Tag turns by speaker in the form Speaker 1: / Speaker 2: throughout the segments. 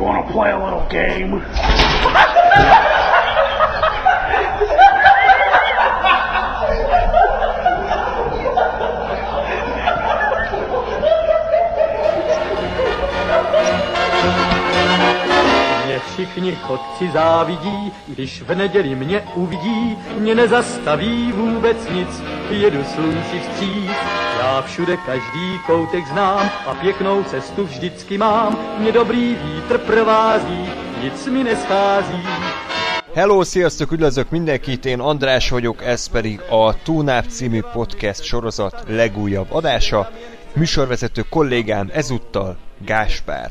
Speaker 1: You wanna play a little game?
Speaker 2: Všichni chodci závidí, když v neděli mě uvidí, mě nezastaví vůbec nic, jedu slunci vstříc. Já všude každý koutek znám a pěknou cestu vždycky mám, mě dobrý vítr provází, nic mi neschází.
Speaker 3: Hello, sziasztok, üdvözlök mindenkit, én András vagyok, ez pedig a Túnáp című podcast sorozat legújabb adása. Műsorvezető kollégám ezúttal Gáspár.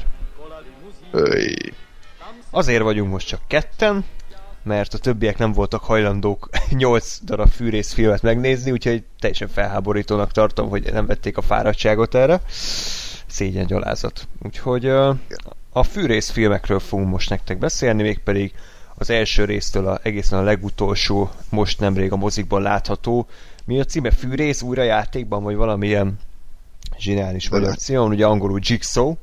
Speaker 4: Öy.
Speaker 3: Azért vagyunk most csak ketten, mert a többiek nem voltak hajlandók 8 darab fűrészfilmet megnézni, úgyhogy teljesen felháborítónak tartom, hogy nem vették a fáradtságot erre. Szégyen gyalázat. Úgyhogy a fűrészfilmekről fogunk most nektek beszélni, mégpedig az első résztől a, egészen a legutolsó, most nemrég a mozikban látható. Mi a címe? Fűrész újra játékban, vagy valamilyen zsinális magyar cím, ugye angolul Jigsaw.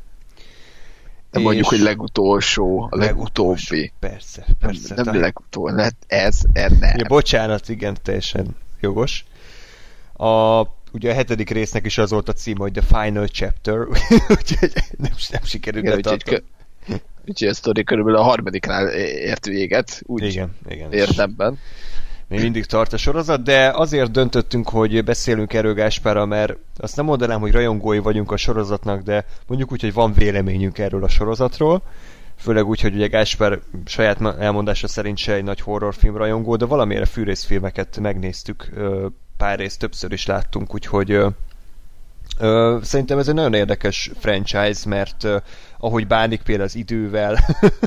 Speaker 4: Nem mondjuk,
Speaker 3: És-
Speaker 4: hogy legutolsó, a legutóbbi.
Speaker 3: Persze,
Speaker 4: Nem,
Speaker 3: persze.
Speaker 4: nem
Speaker 3: Tehát-
Speaker 4: legutolsó, lehet ez, nem.
Speaker 3: Ja, bocsánat, igen, teljesen jogos. A, ugye a hetedik résznek is az volt a címe, hogy The Final Chapter, úgyhogy nem, nem sikerült
Speaker 4: Igen,
Speaker 3: betartani.
Speaker 4: úgyhogy a sztori körülbelül a harmadiknál ért véget, úgy
Speaker 3: Igen, igen.
Speaker 4: érdemben.
Speaker 3: Még mindig tart a sorozat, de azért döntöttünk, hogy beszélünk erről Gáspárral, mert azt nem mondanám, hogy rajongói vagyunk a sorozatnak, de mondjuk úgy, hogy van véleményünk erről a sorozatról. Főleg úgy, hogy ugye Gáspár saját elmondása szerint se egy nagy horrorfilm rajongó, de valamire fűrészfilmeket megnéztük, pár részt többször is láttunk, úgyhogy szerintem ez egy nagyon érdekes franchise, mert ahogy bánik például az idővel,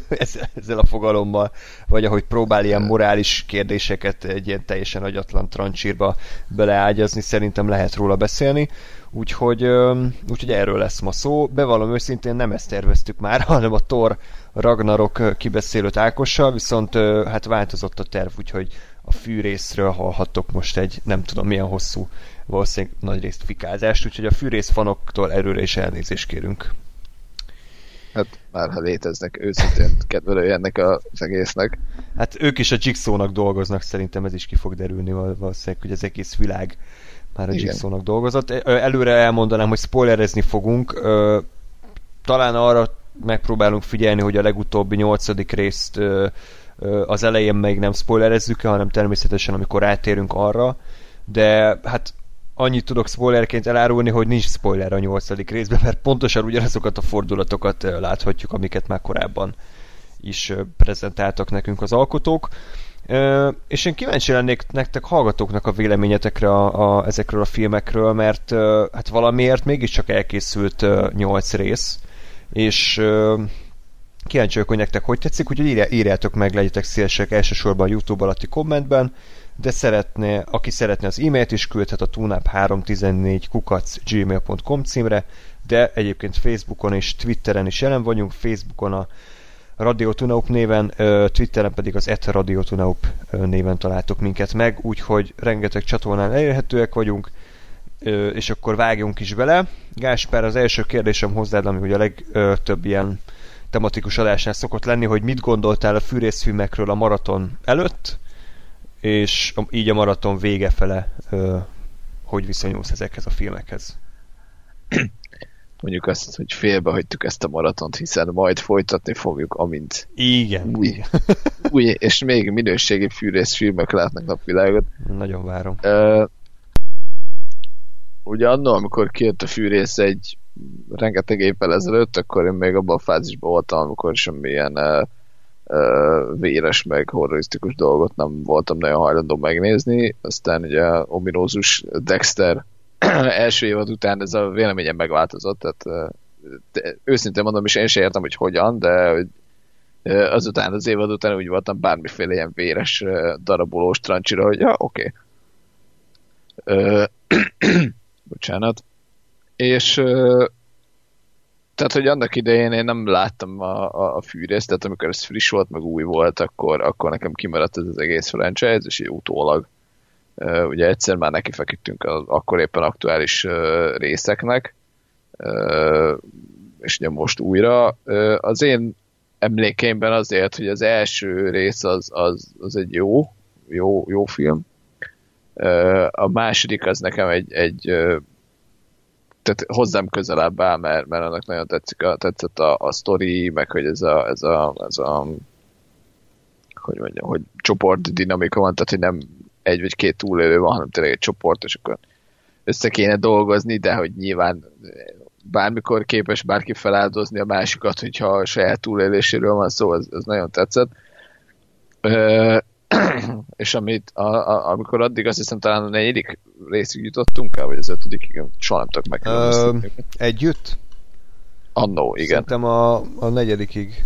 Speaker 3: ezzel, a fogalommal, vagy ahogy próbál ilyen morális kérdéseket egy ilyen teljesen agyatlan trancsírba beleágyazni, szerintem lehet róla beszélni. Úgyhogy, úgyhogy erről lesz ma szó. Bevallom őszintén nem ezt terveztük már, hanem a Thor Ragnarok kibeszélőt Ákossal, viszont hát változott a terv, úgyhogy a fűrészről hallhattok most egy nem tudom milyen hosszú valószínűleg nagy részt fikázást, úgyhogy a fűrész fanoktól erőre is elnézést kérünk.
Speaker 4: Hát már ha léteznek őszintén kedvelői ennek az egésznek.
Speaker 3: Hát ők is a Jigsaw-nak dolgoznak, szerintem ez is ki fog derülni val- valószínűleg, hogy az egész világ már a. Jigsaw-nak dolgozott. Előre elmondanám, hogy spoilerezni fogunk. Talán arra megpróbálunk figyelni, hogy a legutóbbi nyolcadik részt az elején még nem spoilerezzük hanem természetesen amikor rátérünk arra, de hát annyit tudok spoilerként elárulni, hogy nincs spoiler a nyolcadik részben, mert pontosan ugyanazokat a fordulatokat láthatjuk, amiket már korábban is prezentáltak nekünk az alkotók. És én kíváncsi lennék nektek hallgatóknak a véleményetekre a, a, ezekről a filmekről, mert hát valamiért mégiscsak elkészült 8 rész, és kíváncsi vagyok, hogy nektek hogy tetszik, úgyhogy írjá, írjátok meg, legyetek szívesek elsősorban a YouTube alatti kommentben, de szeretné, aki szeretne az e-mailt is küldhet a tunap314 kukac gmail.com címre, de egyébként Facebookon és Twitteren is jelen vagyunk, Facebookon a Radio Tunaup néven, Twitteren pedig az et Radio Tunaup néven találtok minket meg, úgyhogy rengeteg csatornán elérhetőek vagyunk, és akkor vágjunk is bele. Gáspár, az első kérdésem hozzád, ami ugye a legtöbb ilyen tematikus adásnál szokott lenni, hogy mit gondoltál a fűrészfilmekről a maraton előtt, és így a maraton vége fele hogy viszonyulsz ezekhez a filmekhez?
Speaker 4: Mondjuk azt, hogy félbehagytuk ezt a maratont, hiszen majd folytatni fogjuk, amint
Speaker 3: Igen.
Speaker 4: új, új és még minőségi fűrész filmek látnak napvilágot.
Speaker 3: Nagyon várom.
Speaker 4: Ö, ugye annól, amikor kijött a fűrész egy rengeteg évvel ezelőtt, akkor én még abban a fázisban voltam, amikor semmilyen uh, uh, véres meg horrorisztikus dolgot nem voltam nagyon hajlandó megnézni. Aztán ugye a ominózus Dexter első évad után ez a véleményem megváltozott, tehát de, őszintén mondom, és én sem értem, hogy hogyan, de hogy azután az évad után úgy voltam bármiféle ilyen véres darabolós trancsira, hogy ja, oké. Okay. bocsánat. És tehát, hogy annak idején én nem láttam a, a, a fűrészt, tehát amikor ez friss volt, meg új volt, akkor, akkor nekem kimaradt ez az egész franchise, és így utólag ö, ugye egyszer már neki feküdtünk az akkor éppen aktuális ö, részeknek, ö, és ugye most újra. Ö, az én emlékeimben azért, hogy az első rész az, az, az egy jó, jó, jó film. A második az nekem egy, egy tehát hozzám közelebb áll, mert, mert annak nagyon tetszik a, tetszett a, a sztori, meg hogy ez a, ez a, ez a hogy mondjam, hogy csoport dinamika van, tehát hogy nem egy vagy két túlélő van, hanem tényleg egy csoport, és akkor össze kéne dolgozni, de hogy nyilván bármikor képes bárki feláldozni a másikat, hogyha a saját túléléséről van szó, az, az nagyon tetszett. és amit, a, a, amikor addig azt hiszem talán a negyedik részig jutottunk el, vagy az ötödik, igen, soha nem tudok meg.
Speaker 3: Együtt?
Speaker 4: Annó, igen.
Speaker 3: Szerintem a, a negyedikig.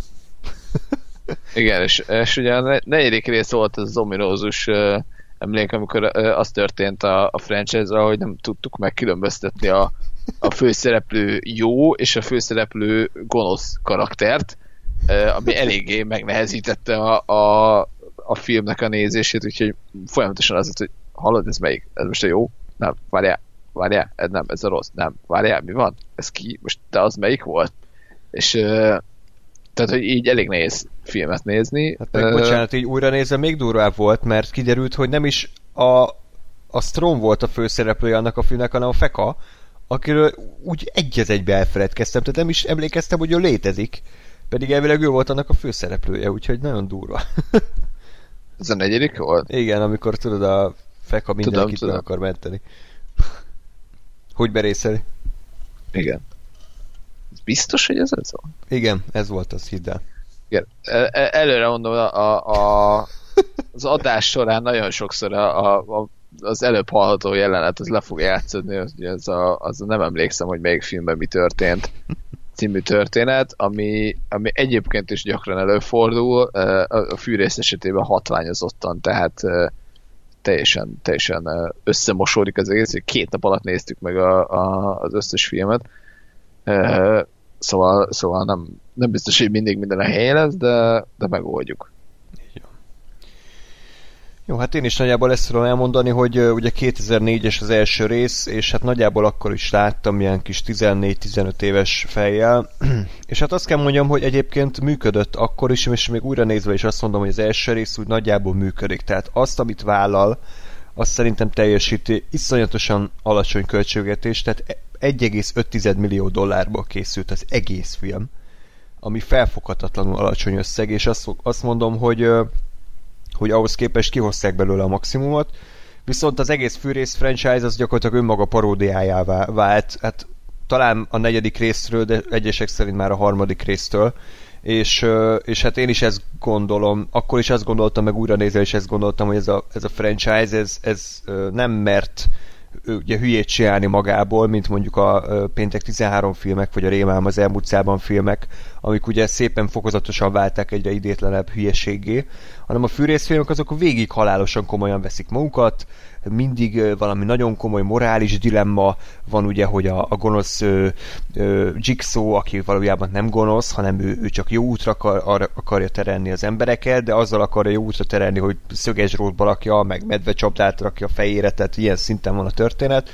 Speaker 4: igen, és, és ugye a negyedik rész volt az ominózus uh, emlék, amikor uh, az történt a, a franchise-ra, hogy nem tudtuk megkülönböztetni a, a főszereplő jó és a főszereplő gonosz karaktert, ami eléggé megnehezítette a, a, a filmnek a nézését, úgyhogy folyamatosan az, hogy hallod, ez melyik? Ez most a jó? Nem, várjál, várjál, ez nem, ez a rossz, nem, várjál, mi van? Ez ki? Most te az melyik volt? És uh, tehát, hogy így elég nehéz filmet nézni.
Speaker 3: Hát meg, uh, bocsánat, így újra nézve még durvább volt, mert kiderült, hogy nem is a, a Strom volt a főszereplője annak a filmnek, hanem a Feka, akiről úgy egy egybe elfeledkeztem, tehát nem is emlékeztem, hogy ő létezik. Pedig elvileg ő volt annak a főszereplője, úgyhogy nagyon durva.
Speaker 4: Ez a negyedik volt?
Speaker 3: Igen, amikor tudod, a Feka mindenkit tudom, akar menteni. hogy berészeli?
Speaker 4: Igen. Biztos, hogy ez ez van?
Speaker 3: Igen, ez volt az, hidd el.
Speaker 4: Igen. E, e, előre mondom, a, a, az adás során nagyon sokszor a, a, az előbb hallható jelenet, az le fog játszódni, az, az, a, az a nem emlékszem, hogy melyik filmben mi történt című történet, ami, ami egyébként is gyakran előfordul, a fűrész esetében hatványozottan, tehát teljesen, teljesen összemosódik az egész, két nap alatt néztük meg a, a, az összes filmet, Szóval, szóval nem, nem biztos, hogy mindig minden a helyén lesz, de, de megoldjuk.
Speaker 3: Jó. Hát én is nagyjából ezt tudom elmondani, hogy ugye 2004-es az első rész, és hát nagyjából akkor is láttam ilyen kis 14-15 éves fejjel, és hát azt kell mondjam, hogy egyébként működött akkor is, és még újra nézve is azt mondom, hogy az első rész úgy nagyjából működik, tehát azt, amit vállal, azt szerintem teljesíti iszonyatosan alacsony költségvetés, tehát 1,5 millió dollárból készült az egész film, ami felfoghatatlanul alacsony összeg, és azt, azt mondom, hogy, hogy ahhoz képest kihozták belőle a maximumot, viszont az egész fűrész franchise az gyakorlatilag önmaga paródiájává vált, hát talán a negyedik részről, de egyesek szerint már a harmadik résztől, és, és hát én is ezt gondolom, akkor is azt gondoltam, meg újra nézve is ezt gondoltam, hogy ez a, ez a franchise, ez, ez nem mert ugye hülyét csinálni magából, mint mondjuk a Péntek 13 filmek, vagy a Rémálom az elmúlt filmek, amik ugye szépen fokozatosan válták egyre idétlenebb hülyeségé, hanem a fűrészfilmek azok végig halálosan komolyan veszik magukat, mindig valami nagyon komoly morális dilemma van ugye, hogy a, a gonosz ö, ö, Jigsaw, aki valójában nem gonosz, hanem ő, ő csak jó útra akar, arra akarja terelni az embereket, de azzal akarja jó útra terelni, hogy szöges rótba lakja, meg medvecsapdát rakja a fejére, tehát ilyen szinten van a történet.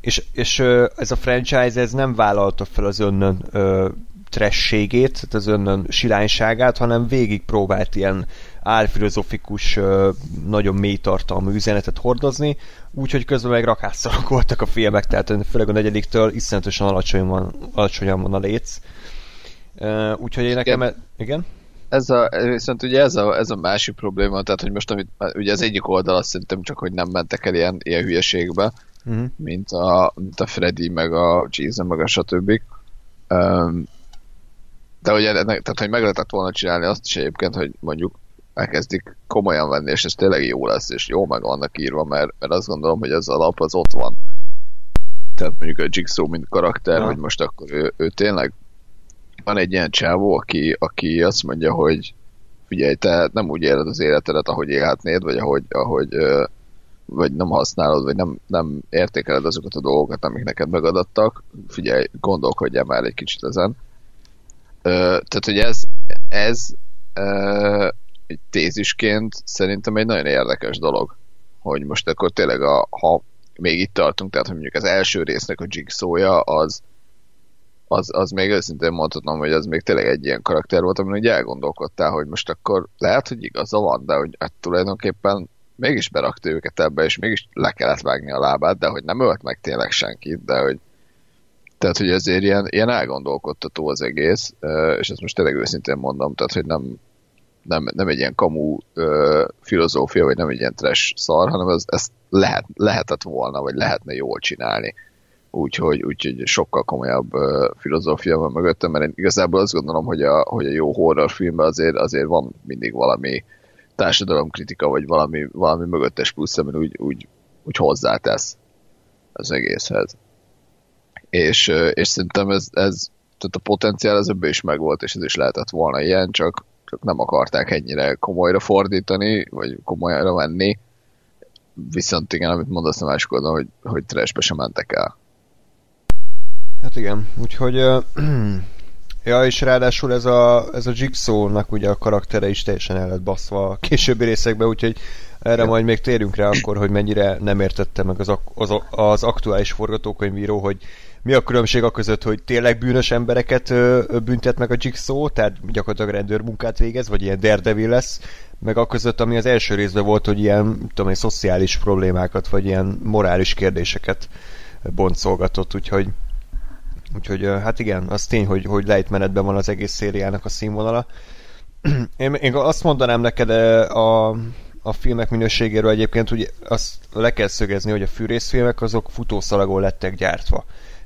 Speaker 3: És, és ez a franchise ez nem vállalta fel az önnön ö, trasségét, tehát az önnön silányságát, hanem végig próbált ilyen álfilozofikus, nagyon mély tartalmú üzenetet hordozni, úgyhogy közben meg rakásszalak voltak a filmek, tehát főleg a negyediktől iszonyatosan alacsony van, alacsonyan van a léc. Úgyhogy én nekem... Igen? igen?
Speaker 4: Ez a, viszont ugye ez a, ez a másik probléma, tehát hogy most amit, ugye az egyik oldal azt szerintem csak, hogy nem mentek el ilyen, ilyen hülyeségbe, uh-huh. mint, a, mint a Freddy, meg a Jason, meg a stb. Um, de ugye, tehát, hogy meg lehetett volna csinálni azt is egyébként, hogy mondjuk elkezdik komolyan venni, és ez tényleg jó lesz, és jó meg vannak írva, mert, mert azt gondolom, hogy az alap az ott van. Tehát mondjuk a Jigsaw, mint karakter, ja. hogy most akkor ő, ő tényleg van egy ilyen csávó, aki, aki azt mondja, hogy figyelj, te nem úgy éled az életedet, ahogy élhetnéd, vagy ahogy, ahogy vagy nem használod, vagy nem, nem értékeled azokat a dolgokat, amik neked megadattak, figyelj, gondolkodjál már egy kicsit ezen. Tehát, hogy ez, ez egy tézisként szerintem egy nagyon érdekes dolog, hogy most akkor tényleg a, ha még itt tartunk, tehát hogy mondjuk az első résznek a jigsaw az az, az még őszintén mondhatnom, hogy az még tényleg egy ilyen karakter volt, amin úgy elgondolkodtál, hogy most akkor lehet, hogy igaza van, de hogy hát tulajdonképpen mégis berakta őket ebbe, és mégis le kellett vágni a lábát, de hogy nem ölt meg tényleg senkit, de hogy tehát, hogy ezért ilyen, ilyen elgondolkodtató az egész, és ezt most tényleg őszintén mondom, tehát, hogy nem, nem, nem egy ilyen kamu ö, filozófia, vagy nem egy ilyen trash szar, hanem ez, ezt lehet, lehetett volna, vagy lehetne jól csinálni. Úgyhogy, úgyhogy sokkal komolyabb ö, filozófia van mögöttem, mert én igazából azt gondolom, hogy a, hogy a jó horrorfilmben azért, azért van mindig valami társadalomkritika, vagy valami, valami mögöttes plusz, ami úgy, úgy, úgy hozzátesz az egészhez. És, és szerintem ez, ez tehát a potenciál az ebből is megvolt, és ez is lehetett volna ilyen, csak nem akarták ennyire komolyra fordítani, vagy komolyra venni. Viszont igen, amit mondasz másik oldalon, hogy, hogy trashbe sem mentek el.
Speaker 3: Hát igen, úgyhogy uh, ja, és ráadásul ez a, ez a Jigsaw-nak ugye a karaktere is teljesen el lett baszva a későbbi részekben, úgyhogy erre ja. majd még térjünk rá akkor, hogy mennyire nem értette meg az, az, az aktuális forgatókönyvíró, hogy mi a különbség a között, hogy tényleg bűnös embereket büntet meg a Jigsaw, tehát gyakorlatilag rendőrmunkát végez, vagy ilyen daredevil lesz, meg a között, ami az első részben volt, hogy ilyen, tudom én, szociális problémákat, vagy ilyen morális kérdéseket boncolgatott, úgyhogy úgyhogy hát igen, az tény, hogy, hogy lejtmenetben van az egész szériának a színvonala. Én, én azt mondanám neked a, a filmek minőségéről egyébként, hogy azt le kell szögezni, hogy a fűrészfilmek azok futószalagon lettek gyártva.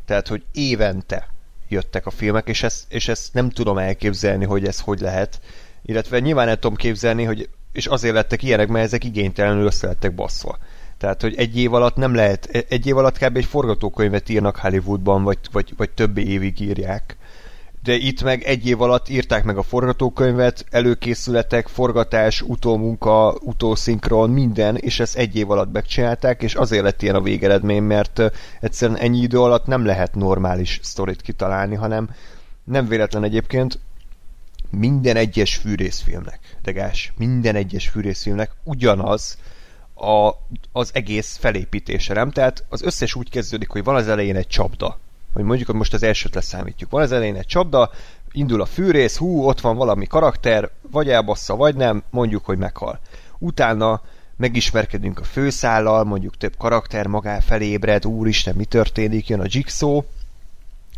Speaker 3: Tehát, hogy évente jöttek a filmek, és ezt, és ezt nem tudom elképzelni, hogy ez hogy lehet. Illetve nyilván el tudom képzelni, hogy és azért lettek ilyenek, mert ezek igénytelenül össze lettek baszva. Tehát, hogy egy év alatt nem lehet, egy év alatt kb. egy forgatókönyvet írnak Hollywoodban, vagy, vagy, vagy több évig írják de itt meg egy év alatt írták meg a forgatókönyvet, előkészületek, forgatás, utómunka, utószinkron, minden, és ezt egy év alatt megcsinálták, és azért lett ilyen a végeredmény, mert egyszerűen ennyi idő alatt nem lehet normális sztorit kitalálni, hanem nem véletlen egyébként minden egyes fűrészfilmnek, degás, minden egyes fűrészfilmnek ugyanaz a, az egész felépítése, nem? Tehát az összes úgy kezdődik, hogy van az elején egy csapda, hogy mondjuk, most az elsőt leszámítjuk. Van az elején egy csapda, indul a fűrész, hú, ott van valami karakter, vagy elbassza, vagy nem, mondjuk, hogy meghal. Utána megismerkedünk a főszállal, mondjuk több karakter magá felé ébred, úristen, mi történik, jön a Jigsaw,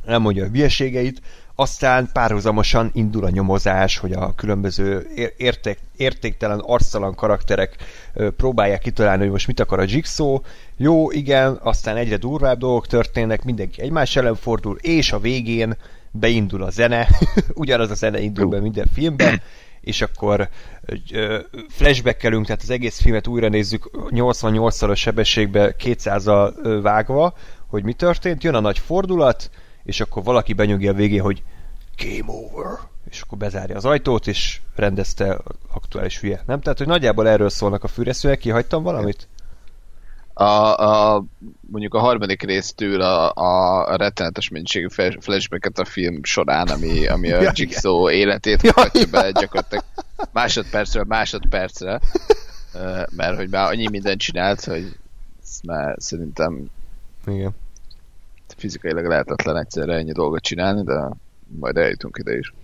Speaker 3: nem mondja a hülyeségeit, aztán párhuzamosan indul a nyomozás, hogy a különböző érték, értéktelen, arctalan karakterek próbálják kitalálni, hogy most mit akar a Jigsaw. Jó, igen, aztán egyre durvább dolgok történnek, mindenki egymás ellen fordul, és a végén beindul a zene, ugyanaz a zene indul be minden filmben, és akkor flashbackelünk, tehát az egész filmet újra nézzük 88-szaros sebességbe 200-al vágva, hogy mi történt, jön a nagy fordulat, és akkor valaki benyögi a végén, hogy game over, és akkor bezárja az ajtót, és rendezte aktuális hülye. Nem? Tehát, hogy nagyjából erről szólnak a fűreszőek, kihagytam valamit?
Speaker 4: A, a, mondjuk a harmadik résztől a, a rettenetes mennyiségű flashbacket a film során, ami, ami a ja, Jigsaw igen. életét ja, mutatja ja. be gyakorlatilag másodpercről másodpercre, mert hogy már annyi mindent csinált, hogy ezt már szerintem
Speaker 3: igen
Speaker 4: fizikailag lehetetlen egyszerre ennyi dolgot csinálni, de majd eljutunk ide is.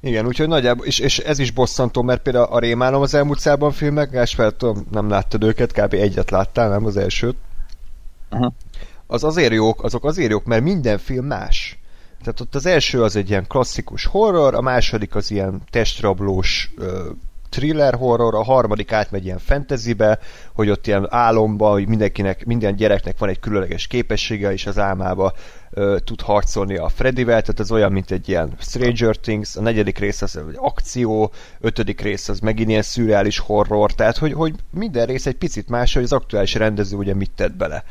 Speaker 3: Igen, úgyhogy nagyjából, és, és ez is bosszantó, mert például a Rémálom az elmúlt szában filmek, Gásper, tudom, nem láttad őket, kb. egyet láttál, nem az elsőt. Uh-huh. Az azért jók, azok azért jók, mert minden film más. Tehát ott az első az egy ilyen klasszikus horror, a második az ilyen testrablós thriller horror, a harmadik átmegy ilyen fantasybe, hogy ott ilyen álomba, hogy mindenkinek, minden gyereknek van egy különleges képessége, és az álmába ö, tud harcolni a Freddyvel, tehát az olyan, mint egy ilyen Stranger Things, a negyedik rész az egy akció, ötödik rész az megint ilyen szürreális horror, tehát hogy, hogy minden rész egy picit más, hogy az aktuális rendező ugye mit tett bele.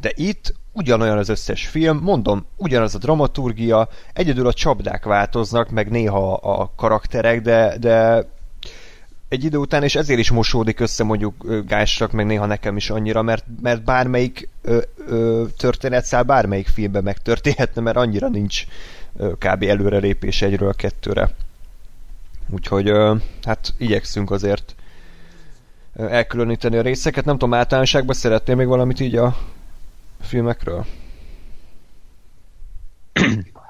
Speaker 3: De itt ugyanolyan az összes film, mondom, ugyanaz a dramaturgia, egyedül a csapdák változnak, meg néha a karakterek, de, de egy idő után, és ezért is mosódik össze mondjuk Gásrak, meg néha nekem is annyira, mert, mert bármelyik ö, ö, történetszál bármelyik filmben megtörténhetne, mert annyira nincs ö, kb. előrelépés egyről a kettőre. Úgyhogy ö, hát igyekszünk azért elkülöníteni a részeket. Nem tudom, általánosságban szeretnél még valamit így a filmekről?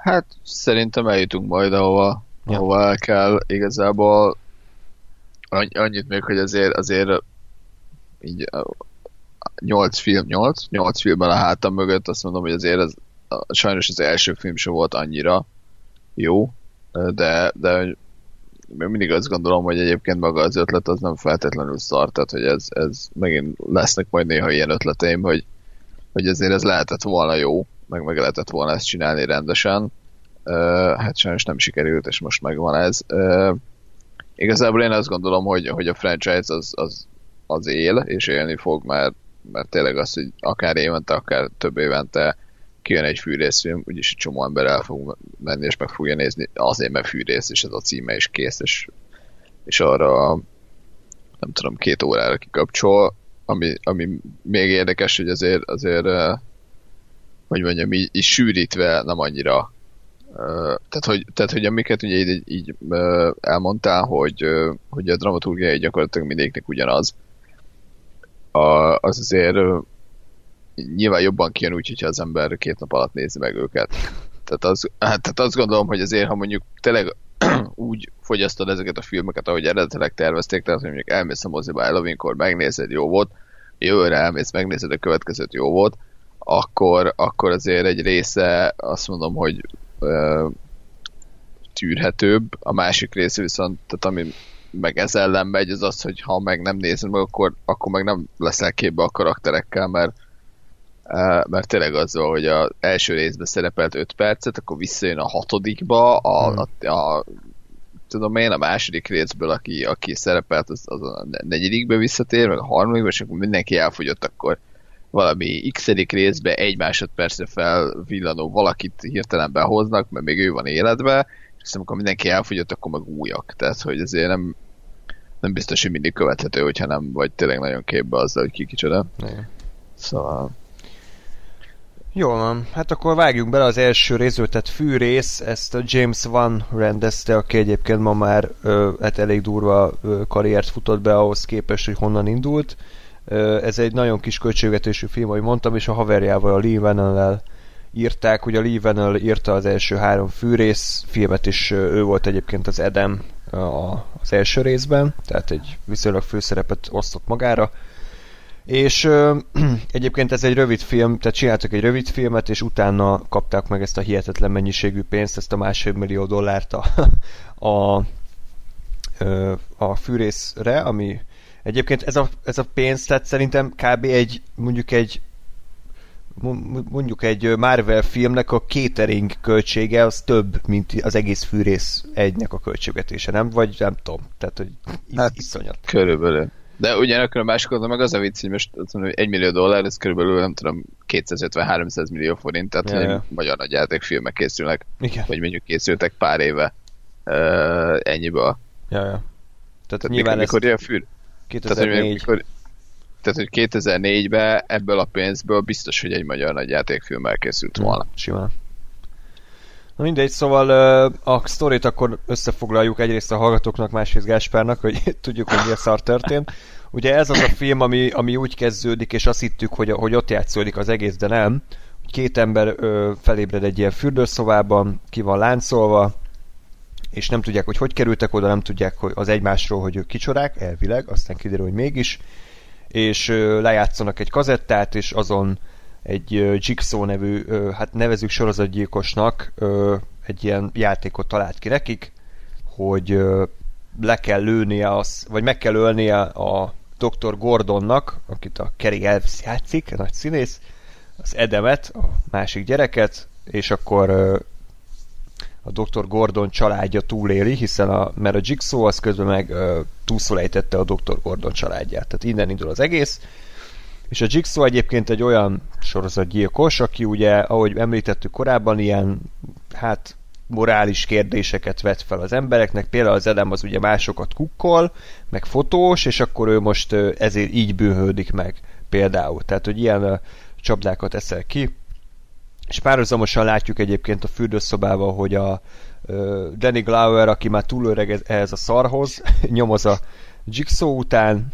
Speaker 4: Hát szerintem eljutunk majd, ahova,
Speaker 3: Ja.
Speaker 4: ahova el kell. Igazából annyit még, hogy azért, azért így a- a- nyolc film, nyolc? Nyolc filmmel a hátam mögött azt mondom, hogy azért az, a, sajnos az első film sem volt annyira jó, de, de mindig azt gondolom, hogy egyébként maga az ötlet az nem feltétlenül szar, tehát hogy ez, ez megint lesznek majd néha ilyen ötleteim, hogy, hogy ezért ez lehetett volna jó, meg meg lehetett volna ezt csinálni rendesen. Uh, hát sajnos nem sikerült, és most megvan ez. Uh, igazából én azt gondolom, hogy, hogy a franchise az, az, az él, és élni fog, mert, mert tényleg az, hogy akár évente, akár több évente kijön egy fűrészfilm, úgyis egy csomó ember el fog menni, és meg fogja nézni. Azért, mert fűrész, és ez a címe is kész, és, és arra nem tudom, két órára kikapcsol, ami, ami még érdekes, hogy azért, azért eh, hogy mondjam, így, így sűrítve nem annyira tehát, hogy, tehát, hogy amiket ugye így, így elmondtál, hogy, hogy a dramaturgia gyakorlatilag mindegyiknek ugyanaz, a, az azért nyilván jobban kijön úgy, hogyha az ember két nap alatt nézi meg őket. Tehát, az, hát, tehát azt gondolom, hogy azért, ha mondjuk tényleg úgy fogyasztod ezeket a filmeket, ahogy eredetileg tervezték, tehát hogy mondjuk elmész a moziba Halloweenkor, megnézed, jó volt, jövőre elmész, megnézed a következőt, jó volt, akkor, akkor azért egy része azt mondom, hogy ö, tűrhetőbb, a másik része viszont, tehát ami meg ez ellen megy, az az, hogy ha meg nem nézed meg, akkor, akkor meg nem leszel képbe a karakterekkel, mert mert tényleg az van, hogy az első részben szerepelt 5 percet, akkor visszajön a hatodikba, a,
Speaker 3: Hmm.
Speaker 4: a, a tudom én, a második részből, aki, aki szerepelt, az, az a negyedikbe visszatér, meg a harmadikba, és akkor mindenki elfogyott, akkor valami x részbe egy másodpercre felvillanó valakit hirtelen behoznak, mert még ő van életbe, és aztán amikor mindenki elfogyott, akkor meg újak. Tehát, hogy azért nem, nem biztos, hogy mindig követhető, hogyha nem vagy tényleg nagyon képbe azzal, hogy ki kicsoda.
Speaker 3: Igen.
Speaker 4: Szóval...
Speaker 3: Jól van, hát akkor vágjunk bele az első részből, tehát fűrész, ezt a James Van rendezte, aki egyébként ma már ö, hát elég durva ö, karriert futott be ahhoz képest, hogy honnan indult. Ez egy nagyon kis költségvetésű film, ahogy mondtam, és a haverjával, a Lee Vanell-el írták, hogy a Lee Vanell írta az első három fűrész filmet, és ő volt egyébként az Edem az első részben, tehát egy viszonylag főszerepet osztott magára. És egyébként ez egy rövid film, tehát csináltak egy rövid filmet, és utána kapták meg ezt a hihetetlen mennyiségű pénzt, ezt a másfél millió dollárt a, a, a fűrészre, ami Egyébként ez a, ez a pénz, tehát szerintem kb. egy, mondjuk egy mondjuk egy Marvel filmnek a catering költsége az több, mint az egész fűrész egynek a költségvetése, nem? Vagy nem tudom. Tehát, hogy
Speaker 4: hát,
Speaker 3: iszonyat.
Speaker 4: Körülbelül. De ugyanakkor a másik oldalon meg az a vicc, hogy most azt mondom, hogy 1 millió dollár, ez körülbelül nem tudom, 250-300 millió forint, tehát
Speaker 3: ja,
Speaker 4: ja. magyar nagyjátékfilmek készülnek,
Speaker 3: Igen.
Speaker 4: vagy mondjuk készültek pár éve uh, ennyiből.
Speaker 3: Ja, ja. Tehát,
Speaker 4: tehát
Speaker 3: nyilván
Speaker 4: mikor, ezt...
Speaker 3: mikor
Speaker 4: jön fűr, 2004. Tehát, hogy, mikor, tehát, hogy 2004-ben ebből a pénzből biztos, hogy egy magyar nagyjátékfilm elkészült volna.
Speaker 3: Hmm, Simán. Na mindegy, szóval a sztorit akkor összefoglaljuk egyrészt a hallgatóknak, másrészt Gáspárnak, hogy tudjuk, hogy mi a szar történt. Ugye ez az a film, ami, ami úgy kezdődik, és azt hittük, hogy, hogy ott játszódik az egész, de nem. Két ember ö, felébred egy ilyen fürdőszobában, ki van láncolva, és nem tudják, hogy hogy kerültek oda, nem tudják hogy az egymásról, hogy ők kicsodák, elvileg, aztán kiderül, hogy mégis, és lejátszanak egy kazettát, és azon egy Jigsaw nevű, hát nevezük sorozatgyilkosnak egy ilyen játékot talált ki nekik, hogy le kell lőnie az, vagy meg kell ölnie a Dr. Gordonnak, akit a Kerry Elves játszik, a nagy színész, az Edemet, a másik gyereket, és akkor a Dr. Gordon családja túléli, hiszen a, mert a Jigsaw az közben meg ö, túlszolejtette a Dr. Gordon családját. Tehát innen indul az egész. És a Jigsaw egyébként egy olyan sorozatgyilkos, aki ugye, ahogy említettük korábban, ilyen, hát morális kérdéseket vet fel az embereknek. Például az Edem az ugye másokat kukkol, meg fotós, és akkor ő most ezért így bűnhődik meg például. Tehát, hogy ilyen csapdákat eszel ki. És párhuzamosan látjuk egyébként a fürdőszobával, hogy a Danny Glover, aki már túl öreg ez- ehhez a szarhoz, nyomoz a Jigsaw után,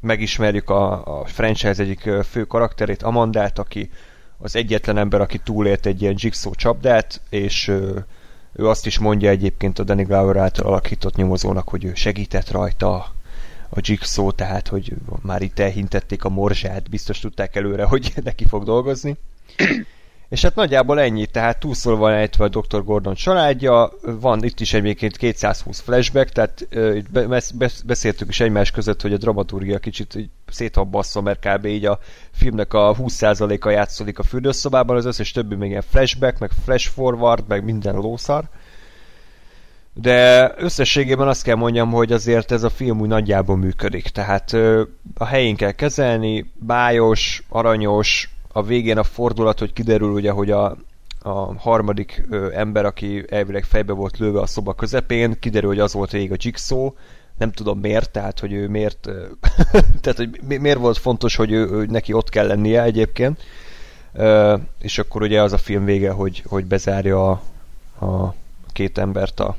Speaker 3: megismerjük a, a franchise egyik fő karakterét, Amandát, aki az egyetlen ember, aki túlélt egy ilyen Jigsaw csapdát, és ő azt is mondja egyébként a Danny Glover által alakított nyomozónak, hogy ő segített rajta a Jigsaw, tehát hogy már itt elhintették a morzsát, biztos tudták előre, hogy neki fog dolgozni. És hát nagyjából ennyi, tehát túlszól van ejtve a Dr. Gordon családja, van itt is egyébként 220 flashback, tehát uh, beszéltük is egymás között, hogy a dramaturgia kicsit széthabbasszol, mert kb. így a filmnek a 20%-a játszódik a fürdőszobában, az összes többi még ilyen flashback, meg flash forward, meg minden lószar. De összességében azt kell mondjam, hogy azért ez a film úgy nagyjából működik. Tehát a helyén kell kezelni, bájos, aranyos, a végén a fordulat, hogy kiderül ugye, hogy a, a harmadik ö, ember, aki elvileg fejbe volt lőve a szoba közepén, kiderül, hogy az volt végig a Jigsaw, nem tudom miért, tehát hogy ő miért, tehát hogy miért volt fontos, hogy ő, ő, neki ott kell lennie egyébként, ö, és akkor ugye az a film vége, hogy, hogy bezárja a, a két embert a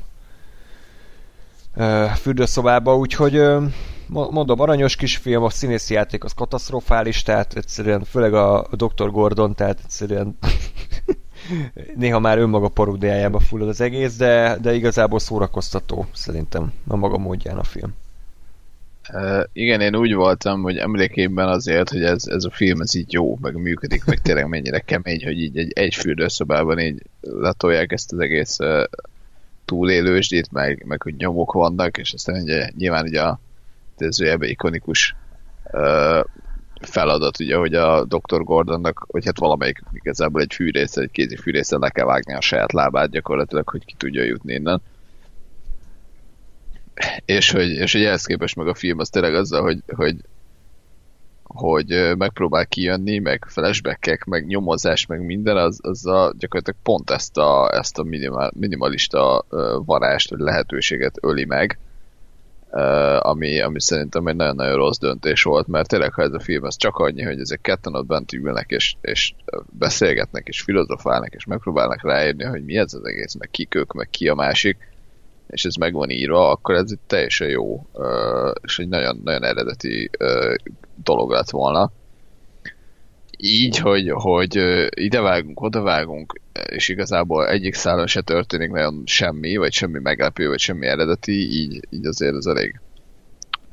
Speaker 3: ö, fürdőszobába, úgyhogy ö, mondom, aranyos kis film, a színészi játék az katasztrofális, tehát egyszerűen, főleg a Dr. Gordon, tehát egyszerűen néha már önmaga paródiájába fullad az egész, de, de igazából szórakoztató szerintem a maga módján a film.
Speaker 4: Uh, igen, én úgy voltam, hogy emlékében azért, hogy ez, ez a film ez így jó, meg működik, meg tényleg mennyire kemény, hogy így egy, egy fürdőszobában így letolják ezt az egész uh, túlélősdét, meg, meg hogy nyomok vannak, és aztán ugye, nyilván ugye a idézőjelben ikonikus uh, feladat, ugye, hogy a Dr. Gordonnak, vagy hát valamelyik igazából egy fűrésze, egy kézi fűrésze le kell vágni a saját lábát gyakorlatilag, hogy ki tudja jutni innen. És hogy, és hogy ehhez képest meg a film az tényleg azzal, hogy, hogy, hogy megpróbál kijönni, meg flashbackek, meg nyomozás, meg minden, az, az a, gyakorlatilag pont ezt a, ezt a minimal, minimalista varást, vagy lehetőséget öli meg, ami, ami szerintem egy nagyon-nagyon rossz döntés volt, mert tényleg, ha ez a film ez csak annyi, hogy ezek ketten ott bent ülnek, és, és beszélgetnek, és filozofálnak, és megpróbálnak ráírni, hogy mi ez az egész, meg kik ők, meg ki a másik, és ez meg van írva, akkor ez egy teljesen jó, és egy nagyon, nagyon eredeti dolog lett volna így, hogy, hogy ide vágunk, oda vágunk, és igazából egyik szálon se történik nagyon semmi, vagy semmi meglepő, vagy semmi eredeti, így, így azért az elég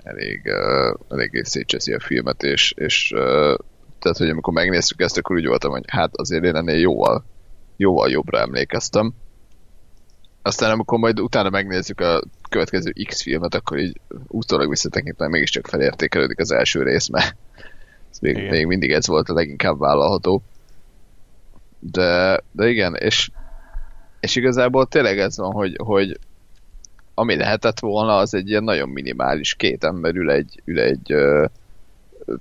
Speaker 4: elég, uh, eléggé szétcseszi a filmet, és, és uh, tehát, hogy amikor megnéztük ezt, akkor úgy voltam, hogy hát azért én ennél jóval, jóval jobbra emlékeztem. Aztán amikor majd utána megnézzük a következő X filmet, akkor így utólag visszatekintve mégiscsak felértékelődik az első rész, mert még, még mindig ez volt a leginkább vállalható. De, de igen, és, és igazából tényleg ez van, hogy, hogy ami lehetett volna, az egy ilyen nagyon minimális, két ember ül egy, ül egy ö,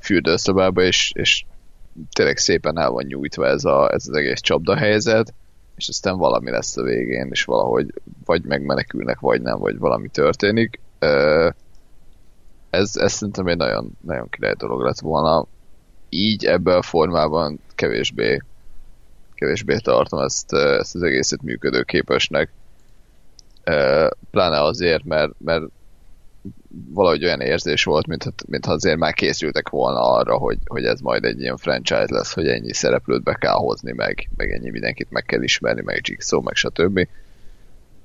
Speaker 4: fürdőszobába, és, és tényleg szépen el van nyújtva ez, a, ez az egész csapda helyzet, és aztán valami lesz a végén, és valahogy vagy megmenekülnek, vagy nem, vagy valami történik. Ez, ez szerintem egy nagyon, nagyon király dolog lett volna így ebben a formában kevésbé, kevésbé tartom ezt, ezt az egészet működőképesnek. Pláne azért, mert, mert valahogy olyan érzés volt, mintha, mintha azért már készültek volna arra, hogy, hogy ez majd egy ilyen franchise lesz, hogy ennyi szereplőt be kell hozni, meg, meg ennyi mindenkit meg kell ismerni, meg Jigsaw, meg stb.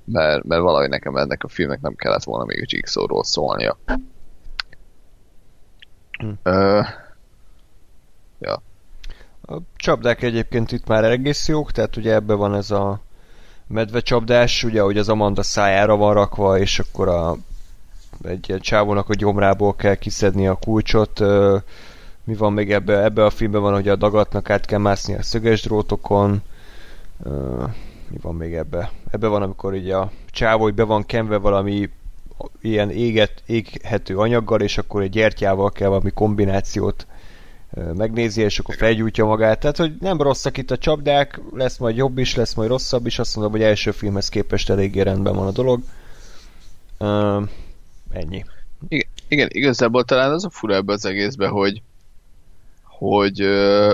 Speaker 4: Mert, mert valahogy nekem ennek a filmnek nem kellett volna még a Jigsaw-ról szólnia. Hm. Uh,
Speaker 3: Ja. A csapdák egyébként itt már egész jók, tehát ugye ebben van ez a medvecsapdás, ugye, hogy az Amanda szájára van rakva, és akkor a, egy ilyen csávónak a gyomrából kell kiszedni a kulcsot. Mi van még ebbe? Ebbe a filmben van, hogy a dagatnak át kell mászni a szöges drótokon. Mi van még ebbe? Ebbe van, amikor így a csávó hogy be van kenve valami ilyen éget, éghető anyaggal, és akkor egy gyertyával kell valami kombinációt megnézi, és akkor felgyújtja magát. Tehát, hogy nem rosszak itt a csapdák, lesz majd jobb is, lesz majd rosszabb is, azt mondom, hogy első filmhez képest eléggé rendben van a dolog. Uh, ennyi.
Speaker 4: Igen, igen, igazából talán az a fura ebbe az egészben, hogy hogy uh,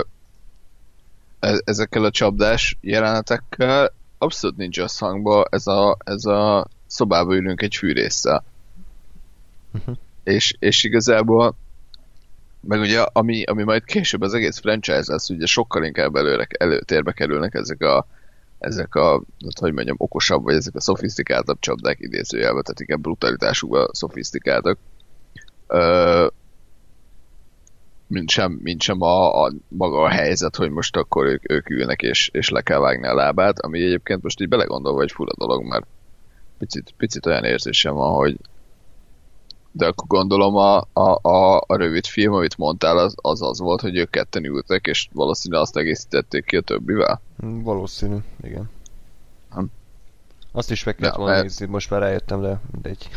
Speaker 4: ezekkel a csapdás jelenetekkel abszolút nincs összhangba ez a, ez a szobába ülünk egy fűrészsel. Uh-huh. És, és igazából Meg ugye, ami, ami majd később az egész franchise lesz, ugye sokkal inkább előre, előtérbe kerülnek ezek a ezek a, hát hogy mondjam, okosabb, vagy ezek a szofisztikáltabb csapdák idézőjelben, tehát igen, brutalitásukban szofisztikáltak. Ö, mint sem, mint sem a, a, maga a helyzet, hogy most akkor ők, ők ülnek és, és le kell vágni a lábát, ami egyébként most így belegondolva egy fura dolog, mert picit, picit olyan érzésem van, hogy de akkor gondolom a, a, a, a rövid film, amit mondtál, az, az az volt, hogy ők ketten ültek, és valószínűleg azt egészítették ki a többivel?
Speaker 3: Valószínű, igen.
Speaker 4: Hm.
Speaker 3: Azt is meg kellett volna
Speaker 4: mert-
Speaker 3: nézni, most már rájöttem, de mindegy.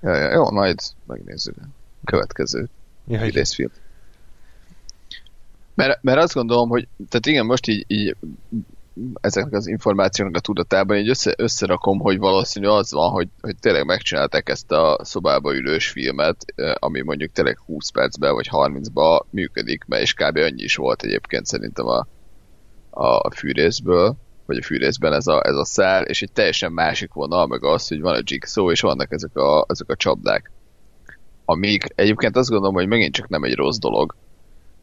Speaker 4: Ja, ja, jó, majd megnézzük. Következő
Speaker 3: Ja,
Speaker 4: idézfilm. Mert, mert azt gondolom, hogy tehát igen, most így, így ezeknek az információknak a tudatában így össze, összerakom, hogy valószínű az van, hogy, hogy tényleg megcsinálták ezt a szobába ülős filmet, ami mondjuk tényleg 20 percben vagy 30-ban működik, mert és kb. annyi is volt egyébként szerintem a, a fűrészből, vagy a fűrészben ez a, ez a szál, és egy teljesen másik vonal, meg az, hogy van a jigsaw, és vannak ezek a, ezek a csapdák. Amíg egyébként azt gondolom, hogy megint csak nem egy rossz dolog,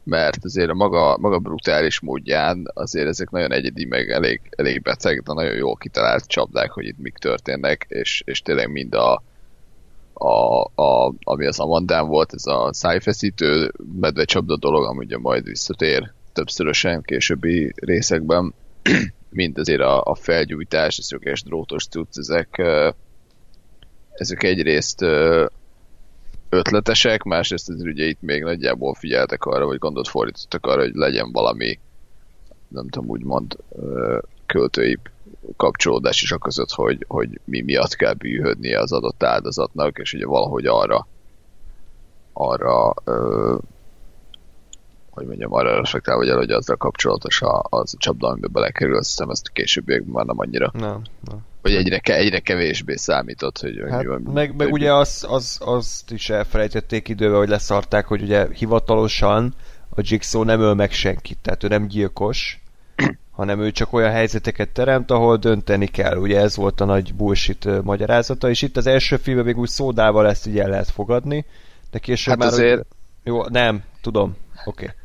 Speaker 4: mert azért a maga, maga brutális módján azért ezek nagyon egyedi, meg elég, elég beteg, de nagyon jól kitalált csapdák, hogy itt mik történnek, és, és tényleg mind a, a, a, ami az Amandán volt, ez a szájfeszítő medvecsapda dolog, ami ugye majd visszatér többszörösen későbbi részekben, mint azért a, a felgyújtás, a szöges drótos cucc, ezek, ezek egyrészt ötletesek, másrészt azért ugye itt még nagyjából figyeltek arra, vagy gondot fordítottak arra, hogy legyen valami, nem tudom, úgymond költői kapcsolódás is a között, hogy, hogy mi miatt kell bűhödnie az adott áldozatnak, és ugye valahogy arra arra ö, hogy mondjam, arra reflektál, vagy el, hogy azzal kapcsolatos a, az a csapda, amiben belekerül, azt hiszem ezt a későbbiekben már nem annyira.
Speaker 3: Nem, nem.
Speaker 4: Vagy egyre, egyre kevésbé számított, hogy,
Speaker 3: Hát,
Speaker 4: hogy van-
Speaker 3: meg, meg
Speaker 4: hogy-
Speaker 3: ugye az, az, azt is elfelejtették időbe, hogy leszarták, hogy ugye hivatalosan a Jigsaw nem öl meg senkit, tehát ő nem gyilkos, hanem ő csak olyan helyzeteket teremt, ahol dönteni kell. Ugye ez volt a nagy bullshit magyarázata, és itt az első filmben még úgy szódával ezt így el lehet fogadni, de később
Speaker 4: Hát
Speaker 3: már...
Speaker 4: azért-
Speaker 3: Jó, nem, tudom, oké. Okay.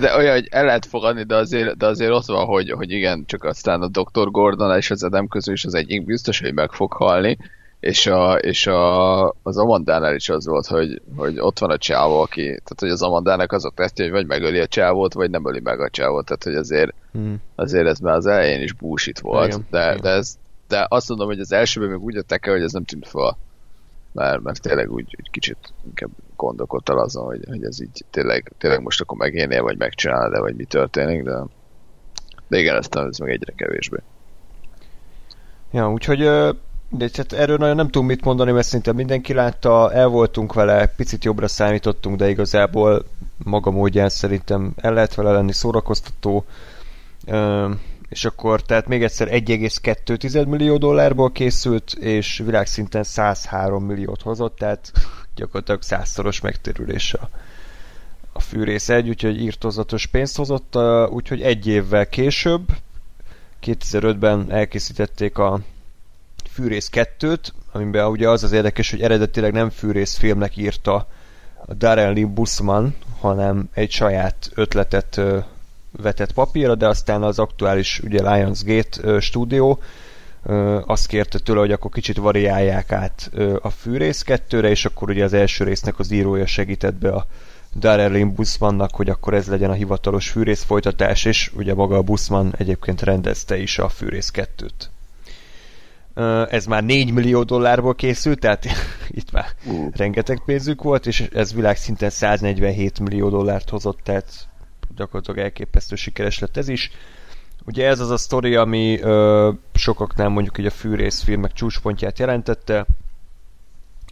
Speaker 4: De olyan, hogy el lehet fogadni, de azért, de azért ott van, hogy, hogy igen, csak aztán a Dr. Gordon és az Adam közül is az egyik biztos, hogy meg fog halni, és, a, és a, az Amandánál is az volt, hogy, hogy ott van a csávó, aki, tehát hogy az Amandának az a tesztje, hogy vagy megöli a csávót, vagy nem öli meg a csávót, tehát hogy azért,
Speaker 3: Hmm.
Speaker 4: azért ez már az elején is bullshit volt,
Speaker 3: Igen,
Speaker 4: de,
Speaker 3: igen.
Speaker 4: de, ez, de azt mondom, hogy az elsőben még úgy adták el, hogy ez nem tűnt fel, mert, mert tényleg úgy, úgy kicsit inkább gondolkodtál azon, hogy, hogy ez így tényleg, tényleg most akkor megélnél, vagy megcsinálod, de vagy mi történik, de, de igen, aztán ez meg egyre kevésbé.
Speaker 3: Ja, úgyhogy de hát erről nagyon nem tudom mit mondani, mert szinte mindenki látta, el voltunk vele, picit jobbra számítottunk, de igazából maga módján szerintem el lehet vele lenni szórakoztató. És akkor, tehát még egyszer 1,2 millió dollárból készült, és világszinten 103 milliót hozott, tehát gyakorlatilag százszoros megtérülés a, fűrész egy, úgyhogy írtozatos pénzt hozott, úgyhogy egy évvel később, 2005-ben elkészítették a Fűrész 2-t, amiben ugye az az érdekes, hogy eredetileg nem Fűrész filmnek írta a Darren Lynn Busman, hanem egy saját ötletet vetett papírra, de aztán az aktuális ugye Lionsgate stúdió azt kérte tőle, hogy akkor kicsit variálják át a Fűrész 2-re, és akkor ugye az első résznek az írója segített be a Darren Lynn Busmannak, hogy akkor ez legyen a hivatalos fűrész folytatás, és ugye maga a Busman egyébként rendezte is a fűrész 2-t. Ö, Ez már 4 millió dollárból készült, tehát itt már
Speaker 4: Uh.
Speaker 3: rengeteg pénzük volt, és ez világszinten 147 millió dollárt hozott, tehát gyakorlatilag elképesztő sikeres lett ez is. Ugye ez az a sztori, ami ö, sokaknál mondjuk így a fűrész filmek csúcspontját jelentette.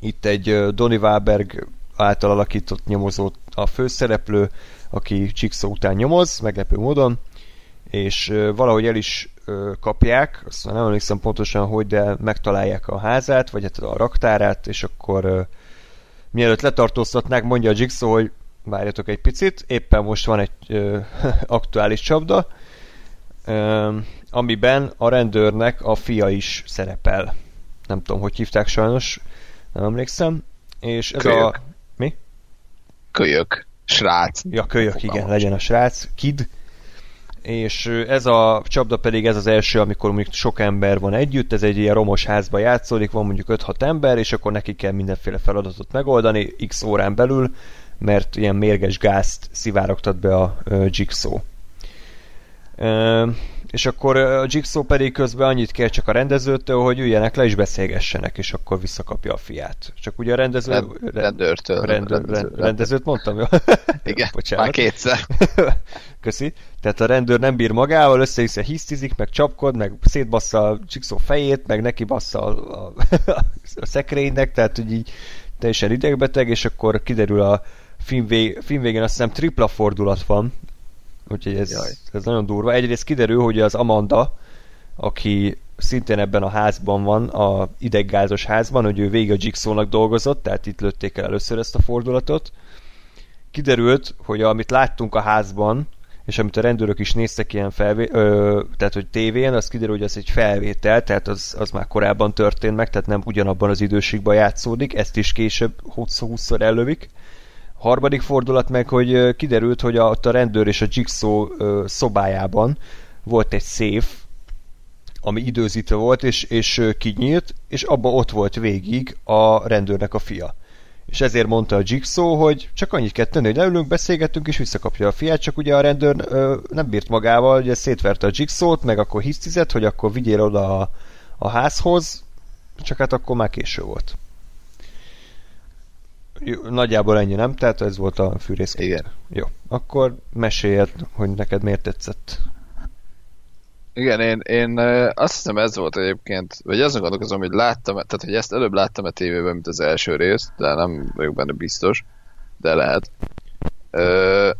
Speaker 3: Itt egy ö, Donny Wahlberg által alakított nyomozó a főszereplő, aki Jigsaw után nyomoz, meglepő módon, és valahogy el is kapják, azt nem emlékszem pontosan, hogy, de megtalálják a házát, vagy hát a raktárát, és akkor mielőtt letartóztatnák, mondja a Jigsaw, hogy várjatok egy picit, éppen most van egy aktuális csapda, amiben a rendőrnek a fia is szerepel. Nem tudom, hogy hívták sajnos, nem emlékszem. És ez
Speaker 4: Kirk.
Speaker 3: a... Mi?
Speaker 4: kölyök, srác.
Speaker 3: Ja, kölyök, igen,
Speaker 4: Fogalmam
Speaker 3: legyen a srác, kid. És ez a csapda pedig ez az első, amikor mondjuk sok ember van együtt, ez egy ilyen romos házba játszódik, van mondjuk 5-6 ember, és akkor neki kell mindenféle feladatot megoldani x órán belül, mert ilyen mérges gázt szivárogtat be a Jigsaw. És akkor a Jigsaw pedig közben annyit kér csak a rendezőtől, hogy üljenek le és beszélgessenek, és akkor visszakapja a fiát. Csak ugye a rendező...
Speaker 4: Rend- rendőrtől,
Speaker 3: rendőr,
Speaker 4: rendező-
Speaker 3: rend, rendezőt mondtam, jó?
Speaker 4: Igen,
Speaker 3: Bocsánat.
Speaker 4: már kétszer.
Speaker 3: Köszi. Tehát a rendőr nem bír magával, össze hisztizik, meg csapkod, meg szétbassza a Jigsaw fejét, meg neki bassza a, a, a szekrénynek, tehát hogy így teljesen idegbeteg, és akkor kiderül a film, vég, film végén azt hiszem tripla fordulat van, úgyhogy ez,
Speaker 4: Jaj.
Speaker 3: ez nagyon durva. Egyrészt kiderül, hogy az Amanda, aki szintén ebben a házban van, a ideggázos házban, hogy ő végig a Jigsaw-nak dolgozott, tehát itt lőtték el először ezt a fordulatot. Kiderült, hogy amit láttunk a házban, és amit a rendőrök is néztek ilyen felvé, ö, tehát hogy tévén, az kiderül, hogy az egy felvétel, tehát az, az már korábban történt meg, tehát nem ugyanabban az időségben játszódik, ezt is később 20-szor ellövik. Harmadik fordulat meg, hogy kiderült, hogy a, ott a rendőr és a Jigsaw szobájában volt egy széf, ami időzítve volt, és, és kinyílt, és abba ott volt végig a rendőrnek a fia. És ezért mondta a Jigsaw, hogy csak annyit kell tenni, hogy leülünk, beszélgetünk, és visszakapja a fiát, csak ugye a rendőr ö, nem bírt magával, ugye szétverte a Jigsaw-t, meg akkor hisztizett, hogy akkor vigyél oda a, a házhoz, csak hát akkor már késő volt. Jó, nagyjából ennyi, nem? Tehát ez volt a fűrész.
Speaker 4: Igen.
Speaker 3: Jó, akkor meséljed, hogy neked miért tetszett.
Speaker 4: Igen, én, én azt hiszem ez volt egyébként, vagy azon gondolkozom, hogy láttam, tehát hogy ezt előbb láttam a tévében, mint az első részt, de nem vagyok benne biztos, de lehet. Ö,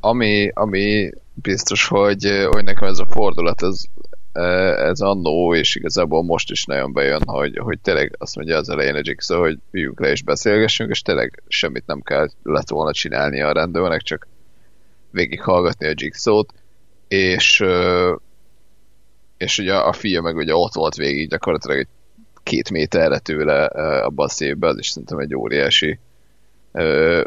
Speaker 4: ami, ami biztos, hogy, hogy nekem ez a fordulat, ez, ez annó, és igazából most is nagyon bejön, hogy, hogy tényleg azt mondja az elején a Jigsaw, hogy üljünk le és beszélgessünk, és tényleg semmit nem kell lett volna csinálni a rendőrnek, csak végighallgatni a Jigsaw-t, és és ugye a fia meg ugye ott volt végig gyakorlatilag egy két méterre tőle abban a szépben, az is szerintem egy óriási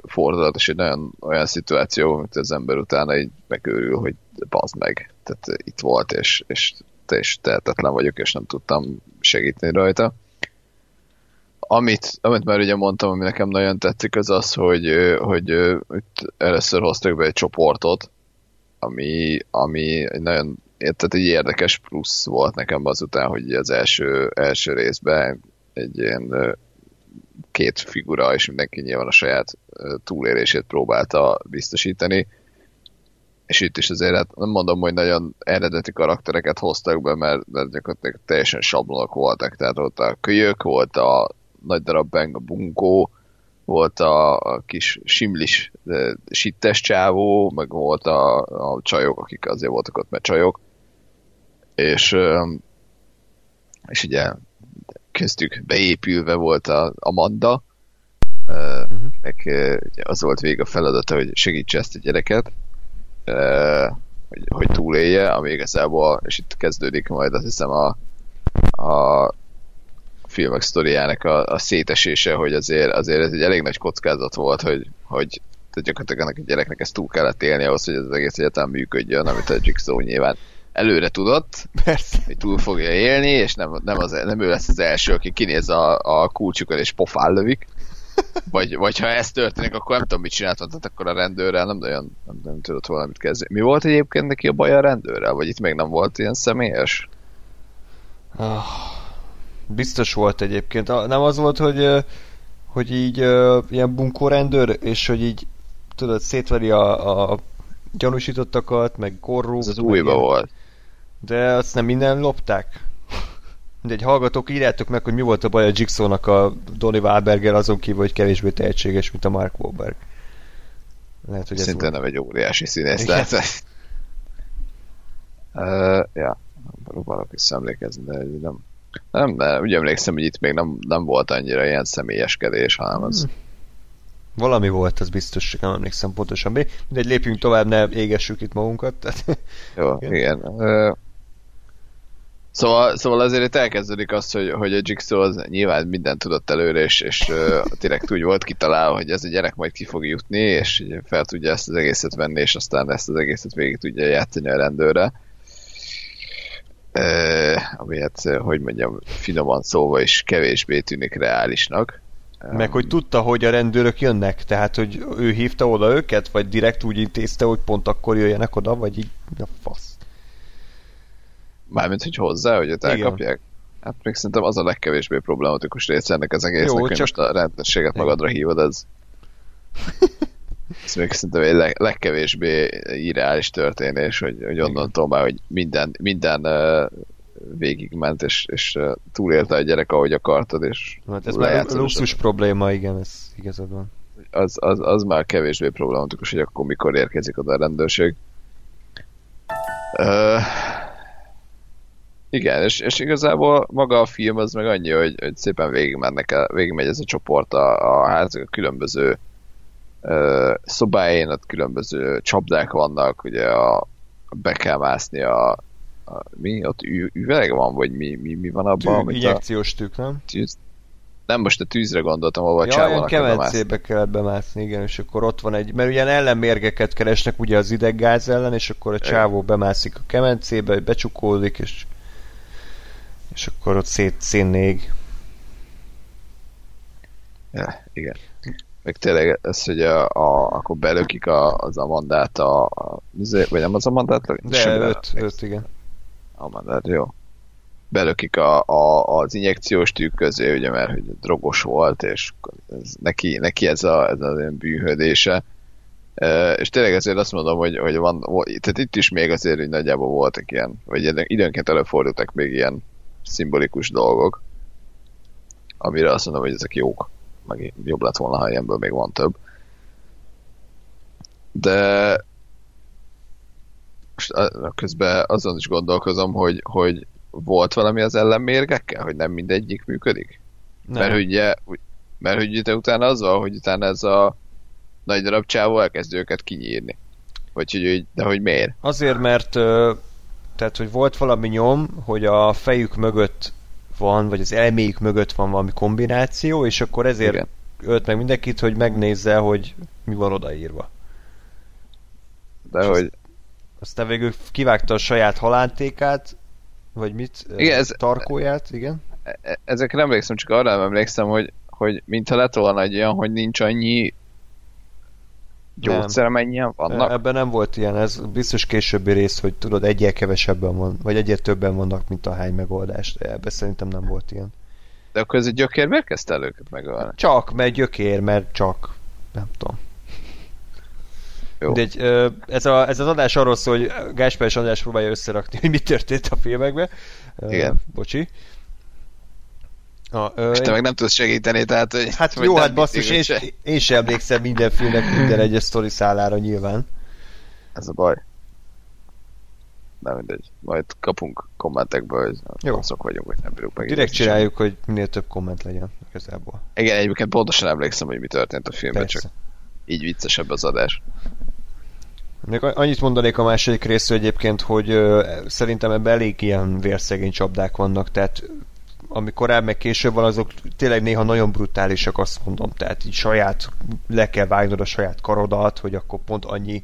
Speaker 4: fordulat, és egy nagyon olyan szituáció, amit az ember utána így megőrül, hogy bazd meg. Tehát itt volt, és, és te is tehetetlen vagyok, és nem tudtam segíteni rajta. Amit, amit már ugye mondtam, ami nekem nagyon tetszik, az az, hogy, hogy itt először hoztak be egy csoportot, ami, ami nagyon tehát egy érdekes plusz volt nekem azután, hogy az első, első részben egy ilyen két figura, és mindenki nyilván a saját túlélését próbálta biztosítani, és itt is azért hát nem mondom, hogy nagyon eredeti karaktereket hoztak be, mert, mert gyakorlatilag teljesen sablonok voltak, tehát ott a kölyök, volt a nagy darab beng a bunkó, volt a, a kis simlis ö, sittes csávó, meg volt a, a csajok, akik azért voltak ott, mert csajok, és, és ugye köztük beépülve volt a Amanda, uh-huh. meg ö, ugye az volt végig a feladata, hogy segítse ezt a gyereket, hogy, hogy túlélje, ami igazából, és itt kezdődik majd azt hiszem a, a filmek sztoriának a, a szétesése, hogy azért, azért ez egy elég nagy kockázat volt, hogy, hogy tehát gyakorlatilag ennek a gyereknek ezt túl kellett élni ahhoz, hogy ez az egész egyetem működjön, amit a Jigsaw nyilván előre tudott,
Speaker 3: Persze.
Speaker 4: hogy túl fogja élni, és nem, nem, az, nem ő lesz az első, aki kinéz a, a kulcsukat és pofán lövik. Vagy, vagy ha ez történik, akkor nem tudom, mit csináltam, tehát akkor a rendőrrel nem nagyon nem, nem tudott valamit kezdeni. Mi volt egyébként neki a baj a rendőrrel? Vagy itt még nem volt ilyen személyes?
Speaker 3: Ah, biztos volt egyébként. Nem az volt, hogy, hogy így ilyen bunkórendőr, és hogy így tudod, szétveri a, a gyanúsítottakat, meg korrupt.
Speaker 4: Ez az újba
Speaker 3: ilyen.
Speaker 4: volt.
Speaker 3: De azt nem minden lopták? De egy hallgatók, írjátok meg, hogy mi volt a baj a Jigsaw-nak a Donny Wahlberger azon kívül, hogy kevésbé tehetséges, mint a Mark Wahlberg. Lehet, hogy ez
Speaker 4: Szinte
Speaker 3: volt.
Speaker 4: nem egy óriási színész. Tehát, uh, ja, próbálok visszaemlékezni, de nem. Nem, de úgy emlékszem, hogy itt még nem, nem volt annyira ilyen személyeskedés, hanem az,
Speaker 3: Hmm. Valami volt, az biztos, csak nem emlékszem pontosan. Mi- Mindegy, lépjünk tovább, ne égessük itt magunkat. Tehát,
Speaker 4: Jó,
Speaker 3: Igen.
Speaker 4: igen. igen. Szóval, szóval azért itt elkezdődik az, hogy, hogy a Jigsaw az nyilván mindent tudott előre, és, és uh, direkt úgy volt kitalálva, hogy ez a gyerek majd ki fog jutni, és fel tudja ezt az egészet venni, és aztán ezt az egészet végig tudja játszani a rendőrre. Uh, ami hát, hogy mondjam, finoman szóval is kevésbé tűnik reálisnak.
Speaker 3: Meg hogy tudta, hogy a rendőrök jönnek, tehát hogy ő hívta oda őket, vagy direkt úgy intézte, hogy pont akkor jöjjenek oda, vagy így a fasz.
Speaker 4: Mármint, hogy hozzá, hogy őt elkapják? Hát még szerintem az a legkevésbé problematikus része ennek az egésznek, Jó, hogy csak... most a rendőrséget magadra hívod, ez... ez még szerintem egy leg, legkevésbé irreális történés, hogy, hogy onnantól már, hogy minden, minden uh, végigment, és, és uh, túlélte a gyerek, ahogy akartad, és
Speaker 3: hát ez már luxus probléma, igen, ez igazad van.
Speaker 4: Az, az, az már kevésbé problematikus, hogy akkor mikor érkezik oda a rendőrség. Uh, igen, és, és igazából maga a film az meg annyi, hogy, hogy szépen végigmennek végigmegy ez a csoport a, a ház a különböző ö, szobáin, ott különböző csapdák vannak, ugye a, be kell mászni a, a mi? Ott ü, üveg van, vagy mi, mi, mi van abban?
Speaker 3: Tű, injekciós tűk, nem?
Speaker 4: Tűz, nem most a tűzre gondoltam, ahol
Speaker 3: ja, a kemencébe kellett bemászni, igen, és akkor ott van egy, mert ugye ellenmérgeket keresnek ugye az ideggáz ellen, és akkor a csávó bemászik a kemencébe, becsukódik, és és akkor ott szét szénnék.
Speaker 4: Ja, igen. Meg tényleg ez, hogy a, a, akkor belökik a, az Amandát a, a vagy nem az Amandát?
Speaker 3: De öt, öt, igen.
Speaker 4: Amandát, jó. Belökik a, a, az injekciós tűk közé, ugye, mert hogy drogos volt, és ez, neki, neki ez, a, ez az olyan bűnhődése. E, és tényleg ezért azt mondom, hogy, hogy van, tehát itt is még azért, hogy nagyjából voltak ilyen, vagy időnként előfordultak még ilyen szimbolikus dolgok, amire azt mondom, hogy ezek jók, meg jobb lett volna, ha ilyenből még van több. De most közben azon is gondolkozom, hogy, hogy volt valami az ellenmérgekkel, hogy nem mindegyik működik? Nem. Mert ugye, mert hogy ugye utána az van, hogy utána ez a nagy darab csávó elkezd őket kinyírni. Vagy hogy, de hogy miért?
Speaker 3: Azért, mert tehát, hogy volt valami nyom, hogy a fejük mögött van, vagy az elméjük mögött van valami kombináció, és akkor ezért Igen. ölt meg mindenkit, hogy megnézze, hogy mi van odaírva.
Speaker 4: De és hogy... Azt,
Speaker 3: aztán végül kivágta a saját halántékát, vagy mit?
Speaker 4: Igen, ez...
Speaker 3: Tarkóját, igen?
Speaker 4: E- e- ezekre nem emlékszem, csak arra nem emlékszem, hogy, hogy mintha lett volna egy olyan, hogy nincs annyi gyógyszer mennyien vannak?
Speaker 3: Ebben nem volt ilyen, ez biztos későbbi rész, hogy tudod, egyel kevesebben van, vagy egyel többen vannak, mint a hány megoldás. Ebben szerintem nem volt ilyen.
Speaker 4: De akkor ez egy gyökér miért kezdte el őket megölni?
Speaker 3: Csak, mert gyökér, mert csak. Nem tudom. Jó. De egy, ez, a, ez az adás arról szól, hogy Gáspár és András próbálja összerakni, hogy mi történt a filmekben.
Speaker 4: Igen.
Speaker 3: Bocsi.
Speaker 4: A, ö, és te én... meg nem tudsz segíteni, tehát hogy...
Speaker 3: Hát jó, hát basszus, én, se, én sem emlékszem minden filmnek minden egyes sztori szállára nyilván.
Speaker 4: Ez a baj. Nem mindegy. Majd kapunk kommentekből, hogy jó. azok vagyunk, hogy nem bírjuk meg.
Speaker 3: Direkt csináljuk, sem. hogy minél több komment legyen igazából.
Speaker 4: Igen, egyébként pontosan emlékszem, hogy mi történt a filmben, Persze. csak így viccesebb az adás.
Speaker 3: Még annyit mondanék a második részről egyébként, hogy ö, szerintem ebben elég ilyen vérszegény csapdák vannak, tehát ami korábban meg később van, azok tényleg néha nagyon brutálisak, azt mondom. Tehát így saját, le kell vágnod a saját karodat, hogy akkor pont annyi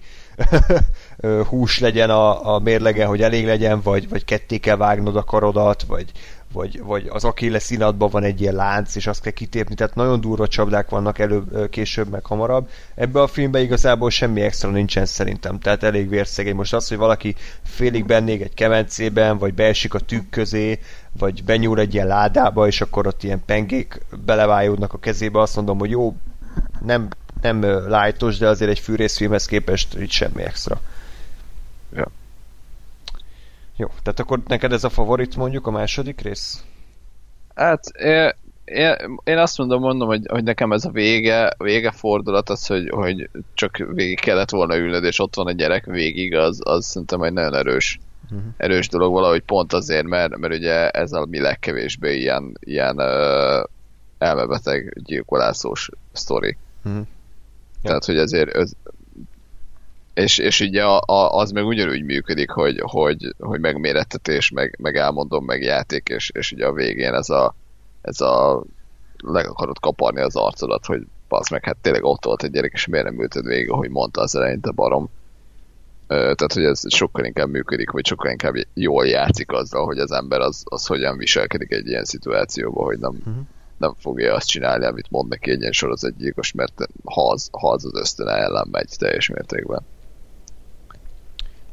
Speaker 3: hús legyen a, a mérlegen, hogy elég legyen, vagy, vagy ketté kell vágnod a karodat, vagy, vagy, vagy az akille színadban van egy ilyen lánc, és azt kell kitépni, tehát nagyon durva csapdák vannak elő, később, meg hamarabb. Ebben a filmben igazából semmi extra nincsen szerintem, tehát elég vérszegény. Most az, hogy valaki félig bennég egy kemencében, vagy beesik a tűk közé, vagy benyúl egy ilyen ládába, és akkor ott ilyen pengék belevájódnak a kezébe, azt mondom, hogy jó, nem, nem lájtos, de azért egy fűrészfilmhez képest így semmi extra.
Speaker 4: Ja.
Speaker 3: Jó, tehát akkor neked ez a favorit mondjuk a második rész?
Speaker 4: Hát én, én, én azt mondom, mondom, hogy, hogy nekem ez a vége, vége fordulat az, hogy, hogy csak végig kellett volna ülnöd, és ott van a gyerek végig, az, az szerintem egy nagyon erős, uh-huh. erős dolog valahogy pont azért, mert, mert ugye ez a mi legkevésbé ilyen, ilyen uh, elmebeteg gyilkolászós sztori. Uh-huh. Tehát, hogy ezért ez, És, és így a, a, az meg ugyanúgy működik, hogy, hogy, hogy megmérettetés, meg, meg elmondom, meg játék, és, és ugye a végén ez a, ez a leg akarod kaparni az arcodat, hogy az meg, hát tényleg ott volt egy gyerek, és miért nem ülted végig, ahogy mondta az eleinte barom. Tehát, hogy ez sokkal inkább működik, vagy sokkal inkább jól játszik azzal, hogy az ember az, az hogyan viselkedik egy ilyen szituációban, hogy nem, uh-huh. nem fogja azt csinálni, amit mond neki egy ilyen sorozatgyilkos, mert ha az, ha az, az ösztön ellen megy teljes mértékben.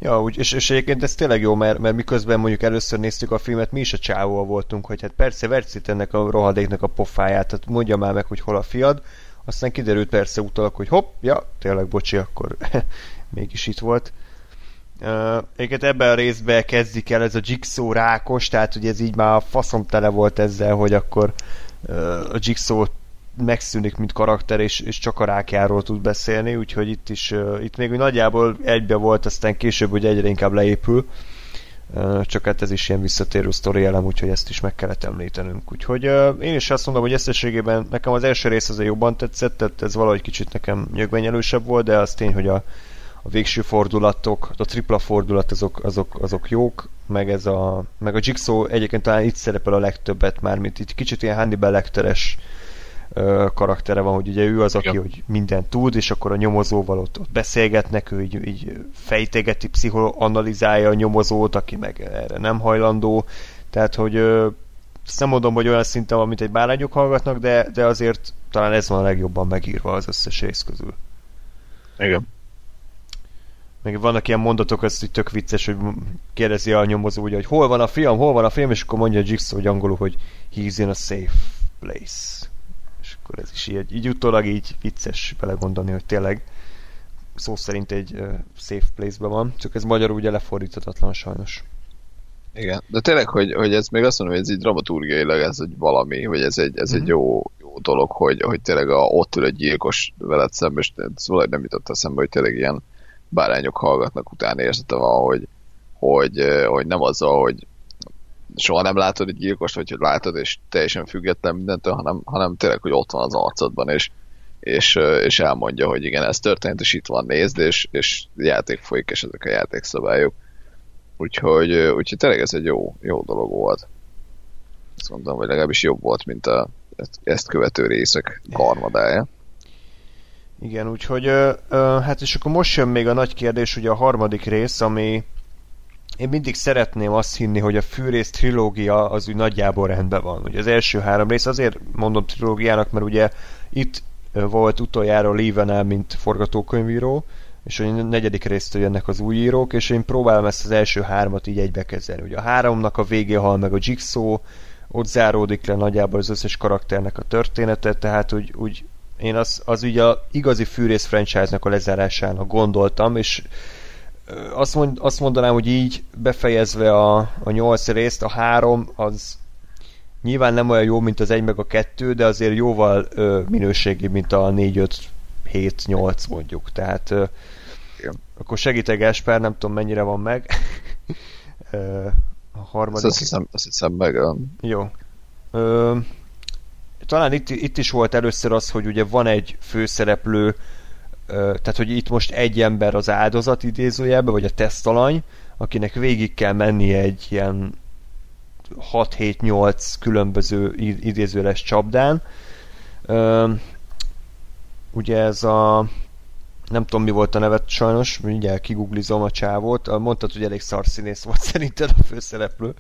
Speaker 3: Ja, úgy, és, és egyébként ez tényleg jó, mert, mert miközben mondjuk először néztük a filmet, mi is a csávóval voltunk, hogy hát persze vercít ennek a rohadéknak a pofáját, tehát mondja már meg, hogy hol a fiad, aztán kiderült persze utalak, hogy hopp, ja, tényleg bocsi, akkor mégis itt volt. Uh, egyébként ebben a részben kezdik el ez a Jigsaw rákos, tehát hogy ez így már faszom tele volt ezzel, hogy akkor a Jigsaw megszűnik, mint karakter, és, és csak a rákjáról tud beszélni, úgyhogy itt is, uh, itt még nagyjából egybe volt, aztán később hogy egyre inkább leépül, csak hát ez is ilyen visszatérő sztori elem, úgyhogy ezt is meg kellett említenünk. Úgyhogy uh, én is azt mondom, hogy összességében nekem az első rész azért jobban tetszett, tehát ez valahogy kicsit nekem nyögvenyelősebb volt, de az tény, hogy a, a végső fordulatok, a tripla fordulat azok, azok, azok jók, meg ez a, meg a Jigsaw egyébként talán itt szerepel a legtöbbet már, mint itt kicsit ilyen Hannibal Lecteres karaktere van, hogy ugye ő az, aki hogy mindent tud, és akkor a nyomozóval ott, ott beszélgetnek, ő így, így fejtegeti, pszichoanalizálja a nyomozót, aki meg erre nem hajlandó, tehát hogy ezt nem mondom, hogy olyan szinten van, mint egy bárányok hallgatnak, de, de azért talán ez van a legjobban megírva az összes rész közül.
Speaker 4: Igen.
Speaker 3: Meg vannak ilyen mondatok, ez így tök vicces, hogy kérdezi a nyomozó, ugye, hogy hol van a film, hol van a film, és akkor mondja a Jigsaw, hogy angolul, hogy he's in a safe place. Akkor ez is így, így utólag így vicces belegondolni, hogy tényleg szó szerint egy uh, safe place-ben van, csak ez magyarul ugye lefordíthatatlan sajnos.
Speaker 4: Igen, de tényleg, hogy, hogy ez még azt mondom, hogy ez így dramaturgiailag ez egy valami, vagy ez egy, ez mm-hmm. egy mhm. jó, jó dolog, hogy, hogy tényleg a, ott ül egy gyilkos veled szembe, és szóval nem jutott eszembe, hogy tényleg ilyen bárányok hallgatnak utána érzete van, hogy, hogy, hogy nem azzal, hogy soha nem látod egy gyilkost, vagy hogy látod, és teljesen független mindentől, hanem, hanem tényleg, hogy ott van az arcodban, és, és, és elmondja, hogy igen, ez történt, és itt van, nézd, és, és játék folyik, és ezek a játékszabályok. Úgyhogy, úgyhogy tényleg ez egy jó, jó dolog volt. Azt mondom, hogy legalábbis jobb volt, mint a, ezt követő részek harmadája.
Speaker 3: Igen, úgyhogy ö, ö, hát és akkor most jön még a nagy kérdés, ugye a harmadik rész, ami én mindig szeretném azt hinni, hogy a fűrész trilógia az úgy nagyjából rendben van. Ugye az első három rész azért mondom trilógiának, mert ugye itt volt utoljára Levenel, mint forgatókönyvíró, és a negyedik részt jönnek az új írók, és én próbálom ezt az első hármat így egybe kezelni. Ugye a háromnak a végé hal meg a Jigsaw, ott záródik le nagyjából az összes karakternek a története, tehát úgy, úgy én az, az ugye a igazi fűrész franchise-nak a lezárásának gondoltam, és azt, mond, azt mondanám, hogy így befejezve a, a nyolc részt, a három az nyilván nem olyan jó, mint az egy meg a kettő, de azért jóval ö, minőségi, mint a négy, öt, hét, nyolc mondjuk. Tehát ö, akkor segítek Gáspár, nem tudom mennyire van meg.
Speaker 4: a harmadik... Azt hiszem, azt hiszem meg.
Speaker 3: Jó. Ö, talán itt, itt is volt először az, hogy ugye van egy főszereplő, tehát hogy itt most egy ember az áldozat idézőjelbe, vagy a tesztalany, akinek végig kell menni egy ilyen 6-7-8 különböző idézőles csapdán. Ugye ez a nem tudom mi volt a nevet sajnos, mindjárt kiguglizom a csávót. Mondtad, hogy elég szarszínész volt szerinted a főszereplő.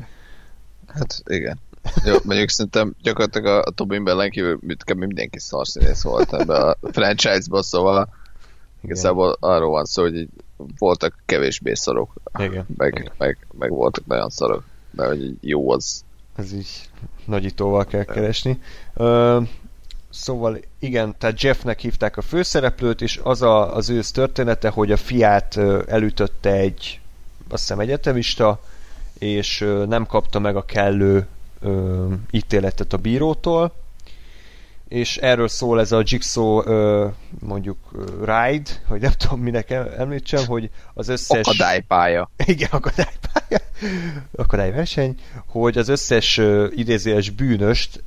Speaker 4: Hát igen. Jó, mondjuk szerintem gyakorlatilag a, a Tobin Bellen kívül mindenki szarszínész volt ebbe a franchise-ba, szóval igazából arról van szó, hogy voltak kevésbé szarok,
Speaker 3: Igen.
Speaker 4: Meg,
Speaker 3: Igen.
Speaker 4: Meg, meg, voltak nagyon szarok, de hogy jó az.
Speaker 3: Ez így nagyítóval kell keresni. Ö, szóval igen, tehát Jeffnek hívták a főszereplőt, és az a, az ő története, hogy a fiát elütötte egy azt hiszem egyetemista, és nem kapta meg a kellő ö, ítéletet a bírótól, és erről szól ez a Jigsaw mondjuk ride, hogy nem tudom minek említsem, hogy az összes...
Speaker 4: Akadálypálya.
Speaker 3: Igen, akadálypálya. Akadályverseny, hogy az összes ö, idézőes bűnöst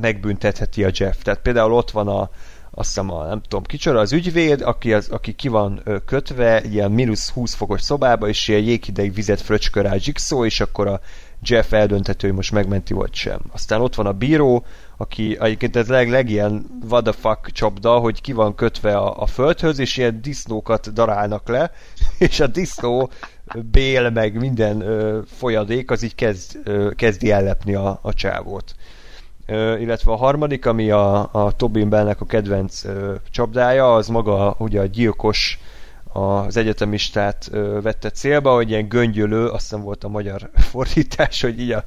Speaker 3: megbüntetheti a Jeff. Tehát például ott van a, azt hiszem a, nem tudom kicsoda, az ügyvéd, aki, az, aki ki van kötve ilyen mínusz 20 fokos szobába, és ilyen jéghideg vizet fröcskör rá Jigsaw, és akkor a Jeff eldöntető, hogy most megmenti vagy sem. Aztán ott van a bíró, aki egyébként ez leg, leg ilyen what the fuck csapda, hogy ki van kötve a, a földhöz, és ilyen disznókat darálnak le, és a disznó bél, meg minden ö, folyadék, az így kezd, ö, kezdi ellepni a, a csávót. Ö, illetve a harmadik, ami a, a Tobin Bellnek a kedvenc ö, csapdája, az maga ugye a gyilkos az egyetemistát ö, vette célba, hogy ilyen göngyölő, azt nem volt a magyar fordítás, hogy így a,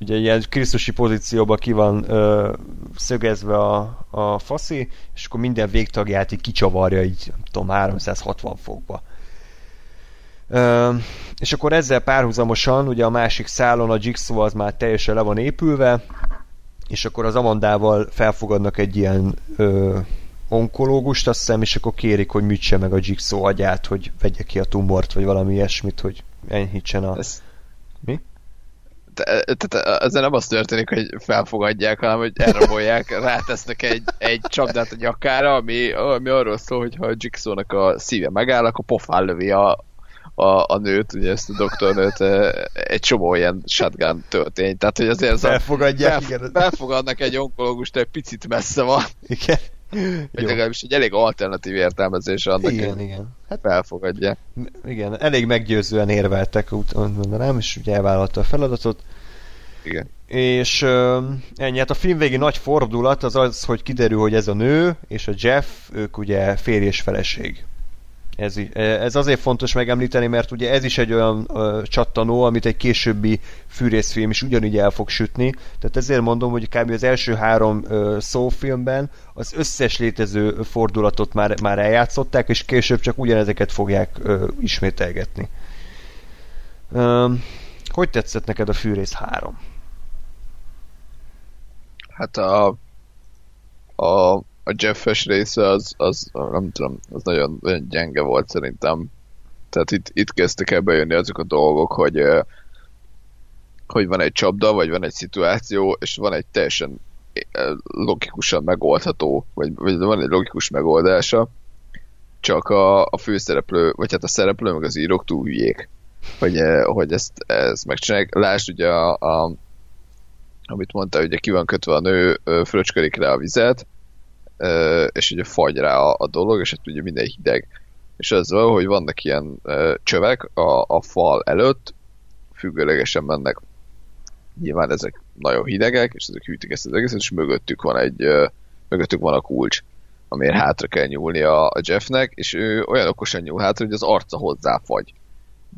Speaker 3: ugye ilyen krisztusi pozícióba ki van ö, szögezve a, a faszi, és akkor minden végtagját így kicsavarja így, nem tudom, 360 fokba. Ö, és akkor ezzel párhuzamosan, ugye a másik szálon a Jigsaw az már teljesen le van épülve, és akkor az Amandával felfogadnak egy ilyen ö, onkológust, azt hiszem, és akkor kérik, hogy műtse meg a Jigsaw agyát, hogy vegye ki a tumort, vagy valami ilyesmit, hogy enyhítsen a...
Speaker 4: Ez,
Speaker 3: Mi?
Speaker 4: Tehát ezzel nem az történik, hogy felfogadják, hanem hogy elrabolják, rátesznek egy, egy csapdát a nyakára, ami, ami arról szól, hogy ha a Jigsaw-nak a szíve megáll, akkor pofán lövi a, a, a nőt, ugye ezt a doktornőt, egy csomó ilyen shotgun történt. Tehát, hogy azért ez
Speaker 3: Felfogadják,
Speaker 4: a,
Speaker 3: igen.
Speaker 4: felfogadnak egy onkológust, egy picit messze van.
Speaker 3: Igen.
Speaker 4: Vagy legalábbis egy elég alternatív értelmezés annak,
Speaker 3: Igen,
Speaker 4: hogy
Speaker 3: igen. Hát
Speaker 4: felfogadják.
Speaker 3: igen, elég meggyőzően érveltek, úgy mondanám, és ugye elvállalta a feladatot.
Speaker 4: Igen.
Speaker 3: És uh, ennyi, hát a film végi nagy fordulat az az, hogy kiderül, hogy ez a nő és a Jeff, ők ugye férj és feleség. Ez, ez azért fontos megemlíteni, mert ugye ez is egy olyan uh, csattanó, amit egy későbbi fűrészfilm is ugyanígy el fog sütni. Tehát ezért mondom, hogy kb. az első három uh, szófilmben az összes létező fordulatot már, már eljátszották, és később csak ugyanezeket fogják uh, ismételgetni. Um, hogy tetszett neked a Fűrész 3?
Speaker 4: Hát a, a, a Jeffes része az, az, nem tudom, az nagyon, gyenge volt szerintem. Tehát itt, itt kezdtek el bejönni azok a dolgok, hogy hogy van egy csapda, vagy van egy szituáció, és van egy teljesen logikusan megoldható, vagy, vagy van egy logikus megoldása, csak a, a főszereplő, vagy hát a szereplő, meg az írók túl hülyék, hogy, hogy ezt, ezt megcsinálják. Lásd ugye a, a amit mondta, ugye ki van kötve a nő, fröcskölik rá a vizet, és ugye fagy rá a, a dolog, és hát ugye minden hideg. És az van, hogy vannak ilyen ö, csövek a, a fal előtt, függőlegesen mennek. Nyilván ezek nagyon hidegek, és ezek hűtik ezt az egészet, és mögöttük van egy, mögöttük van a kulcs, amiért hátra kell nyúlni a, a Jeffnek, és ő olyan okosan nyúl hátra, hogy az arca hozzáfagy.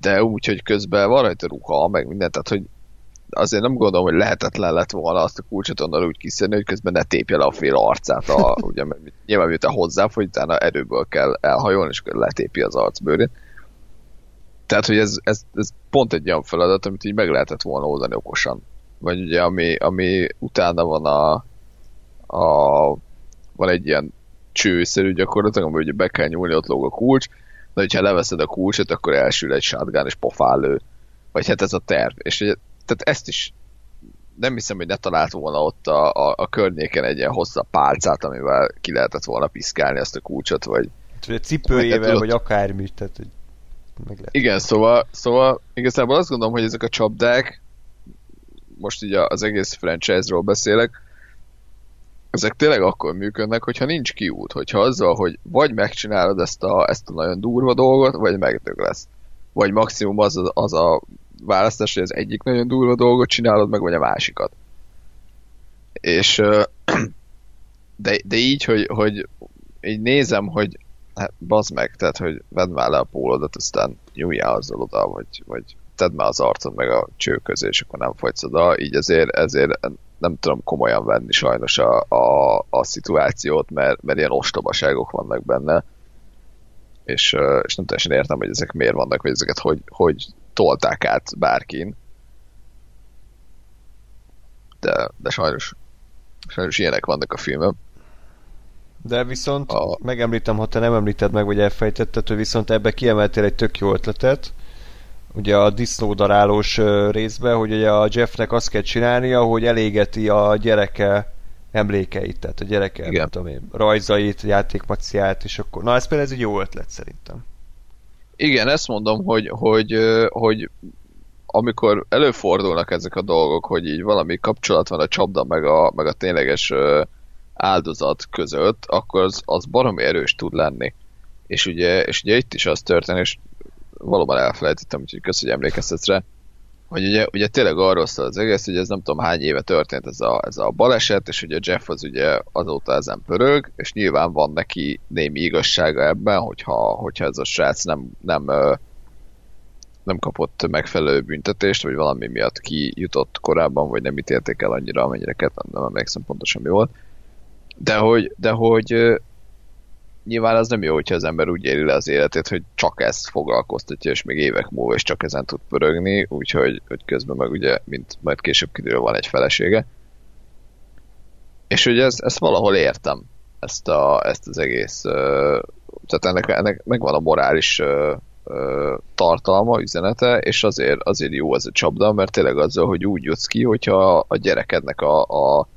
Speaker 4: De úgy, hogy közben van rajta ruha, meg minden, tehát hogy azért nem gondolom, hogy lehetetlen lett volna azt a kulcsot onnan úgy kiszedni, hogy közben ne tépje le a fél arcát, a, ugye, nyilván miután hozzáfogy, utána erőből kell elhajolni, és akkor letépi az arcbőrét. Tehát, hogy ez, ez, ez pont egy olyan feladat, amit így meg lehetett volna oldani okosan. Vagy ugye, ami, ami utána van a, a van egy ilyen csőszerű gyakorlatilag, amiben ugye be kell nyúlni, ott lóg a kulcs, de hogyha leveszed a kulcsot, akkor elsül egy shotgun és pofál lő. Vagy hát ez a terv. És ugye, tehát ezt is nem hiszem, hogy ne talált volna ott a, a, a környéken egy ilyen hosszabb pálcát, amivel ki lehetett volna piszkálni ezt a kulcsot, vagy
Speaker 3: Vagy a cipőjével,
Speaker 4: tudod-
Speaker 3: vagy akármi, tehát hogy meg lehet.
Speaker 4: Igen, szóval, szóval igazából azt gondolom, hogy ezek a csapdák, most így az egész franchise-ról beszélek, ezek tényleg akkor működnek, hogyha nincs kiút, hogyha azzal, hogy vagy megcsinálod ezt a, ezt a nagyon durva dolgot, vagy megdög lesz. Vagy maximum az, az a választás, hogy az egyik nagyon durva dolgot csinálod meg, vagy a másikat. És de, de így, hogy, hogy így nézem, hogy hát bazd meg, tehát, hogy vedd már le a pólódat, aztán nyúljál azzal oda, vagy, vagy tedd már az arcod meg a cső közé, és akkor nem fogysz oda, így ezért, ezért nem tudom komolyan venni sajnos a, a, a szituációt, mert, mert ilyen ostobaságok vannak benne, és, és nem teljesen értem, hogy ezek miért vannak, vagy ezeket hogy, hogy tolták át bárkin. De, de sajnos, sajnos ilyenek vannak a filmben.
Speaker 3: De viszont
Speaker 4: A-
Speaker 3: megemlítem, ha te nem említed meg, vagy elfejtetted, hogy viszont ebbe kiemeltél egy tök jó ötletet, ugye a disznódarálós részbe, hogy ugye a Jeffnek azt kell csinálnia, hogy elégeti a gyereke emlékeit, tehát a gyerekek,
Speaker 4: Igen.
Speaker 3: tudom én, rajzait, játékmaciát, és akkor, na ez például ez egy jó ötlet szerintem.
Speaker 4: Igen, ezt mondom, hogy, hogy, hogy amikor előfordulnak ezek a dolgok, hogy így valami kapcsolat van a csapda meg a, meg a tényleges áldozat között, akkor az, az baromi erős tud lenni. És ugye, és ugye itt is az történik, és valóban elfelejtettem, úgyhogy köszönöm, hogy emlékeztetsz rá, hogy ugye, ugye tényleg arról szól az egész, hogy ez nem tudom hány éve történt ez a, ez a baleset, és ugye Jeff az ugye azóta ezen pörög, és nyilván van neki némi igazsága ebben, hogyha, hogyha ez a srác nem, nem, nem kapott megfelelő büntetést, vagy valami miatt kijutott korábban, vagy nem ítélték el annyira, amennyire kellett, nem, emlékszem pontosan mi volt. De hogy, de hogy nyilván az nem jó, hogyha az ember úgy éli le az életét, hogy csak ezt foglalkoztatja, és még évek múlva is csak ezen tud pörögni, úgyhogy hogy közben meg ugye, mint majd később kiderül, van egy felesége. És hogy ez, ezt valahol értem, ezt, a, ezt az egész, tehát ennek, ennek megvan a morális tartalma, üzenete, és azért, azért jó ez a csapda, mert tényleg azzal, hogy úgy jutsz ki, hogyha a gyerekednek a, a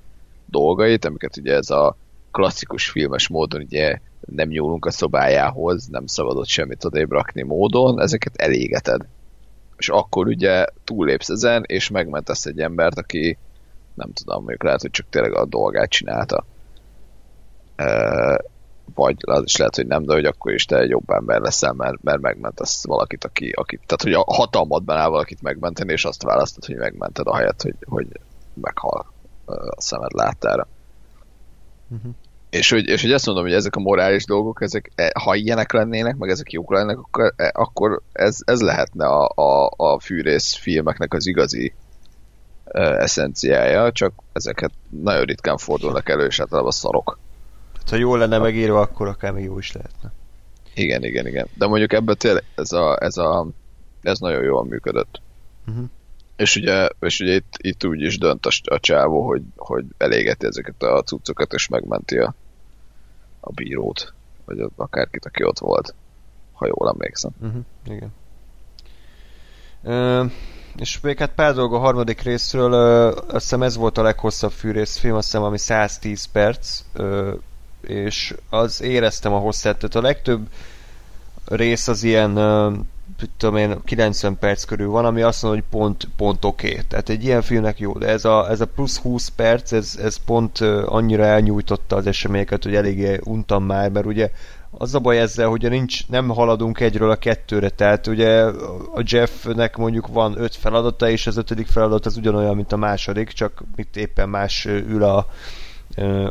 Speaker 4: dolgait, amiket ugye ez a klasszikus filmes módon ugye nem nyúlunk a szobájához, nem szabadott semmit odébb rakni módon, ezeket elégeted. És akkor ugye túllépsz ezen, és megmentesz egy embert, aki nem tudom, mondjuk lehet, hogy csak tényleg a dolgát csinálta. E, vagy az is lehet, hogy nem, de hogy akkor is te egy jobb ember leszel, mert, mert megmentesz valakit, aki, aki, tehát hogy a hatalmadban áll valakit megmenteni, és azt választod, hogy megmented a helyet, hogy, hogy meghal a szemed láttára.
Speaker 3: Mhm.
Speaker 4: És hogy, és hogy azt mondom, hogy ezek a morális dolgok, ezek, e, ha ilyenek lennének, meg ezek jók lennének, akkor, e, akkor ez, ez lehetne a, a, a fűrész filmeknek az igazi e, eszenciája, csak ezeket nagyon ritkán fordulnak elő, és általában szarok.
Speaker 3: Hát, ha jól lenne megírva, akkor akár még jó is lehetne.
Speaker 4: Igen, igen, igen. De mondjuk ebben tényleg ez, a, ez, a, ez nagyon jól működött.
Speaker 3: Mhm.
Speaker 4: És ugye, és ugye itt, itt úgy is dönt a, a csávó, hogy, hogy elégeti ezeket a cuccokat, és megmenti a, a bírót, vagy az akárkit, aki ott volt, ha jól emlékszem.
Speaker 3: Uh-huh, igen. Ö, és még hát pár dolog a harmadik részről, ö, azt hiszem ez volt a leghosszabb fűrészfilm, azt hiszem ami 110 perc, ö, és az éreztem a hosszát, tehát a legtöbb rész az ilyen tudom én, 90 perc körül van, ami azt mondja, hogy pont, pont oké. Okay. Tehát egy ilyen filmnek jó, de ez a, ez a plusz 20 perc, ez, ez pont annyira elnyújtotta az eseményeket, hogy eléggé untam már, mert ugye az a baj ezzel, hogy nincs, nem haladunk egyről a kettőre, tehát ugye a Jeffnek mondjuk van öt feladata, és az ötödik feladat az ugyanolyan, mint a második, csak mit éppen más ül a,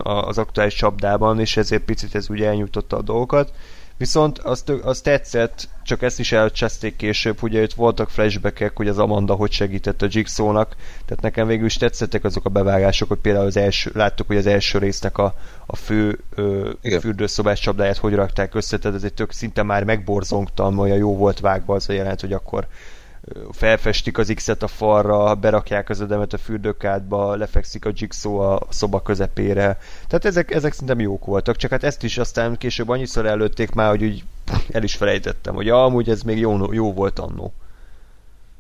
Speaker 3: az aktuális csapdában, és ezért picit ez ugye elnyújtotta a dolgokat. Viszont azt, azt tetszett, csak ezt is elcseszték később, ugye itt voltak flashbackek, hogy az Amanda hogy segített a Jigsaw-nak, tehát nekem végül is tetszettek azok a bevágások, hogy például az első, láttuk, hogy az első résznek a, a fő ö, fürdőszobás csapdáját hogy rakták össze, tehát ez egy tök szinte már megborzongtam, olyan jó volt vágva az a jelent, hogy akkor felfestik az X-et a falra, berakják az ödemet a fürdőkádba, lefekszik a Jigsaw a szoba közepére. Tehát ezek, ezek szerintem jók voltak, csak hát ezt is aztán később annyiszor előtték már, hogy úgy el is felejtettem, hogy amúgy ez még jó, jó volt annó.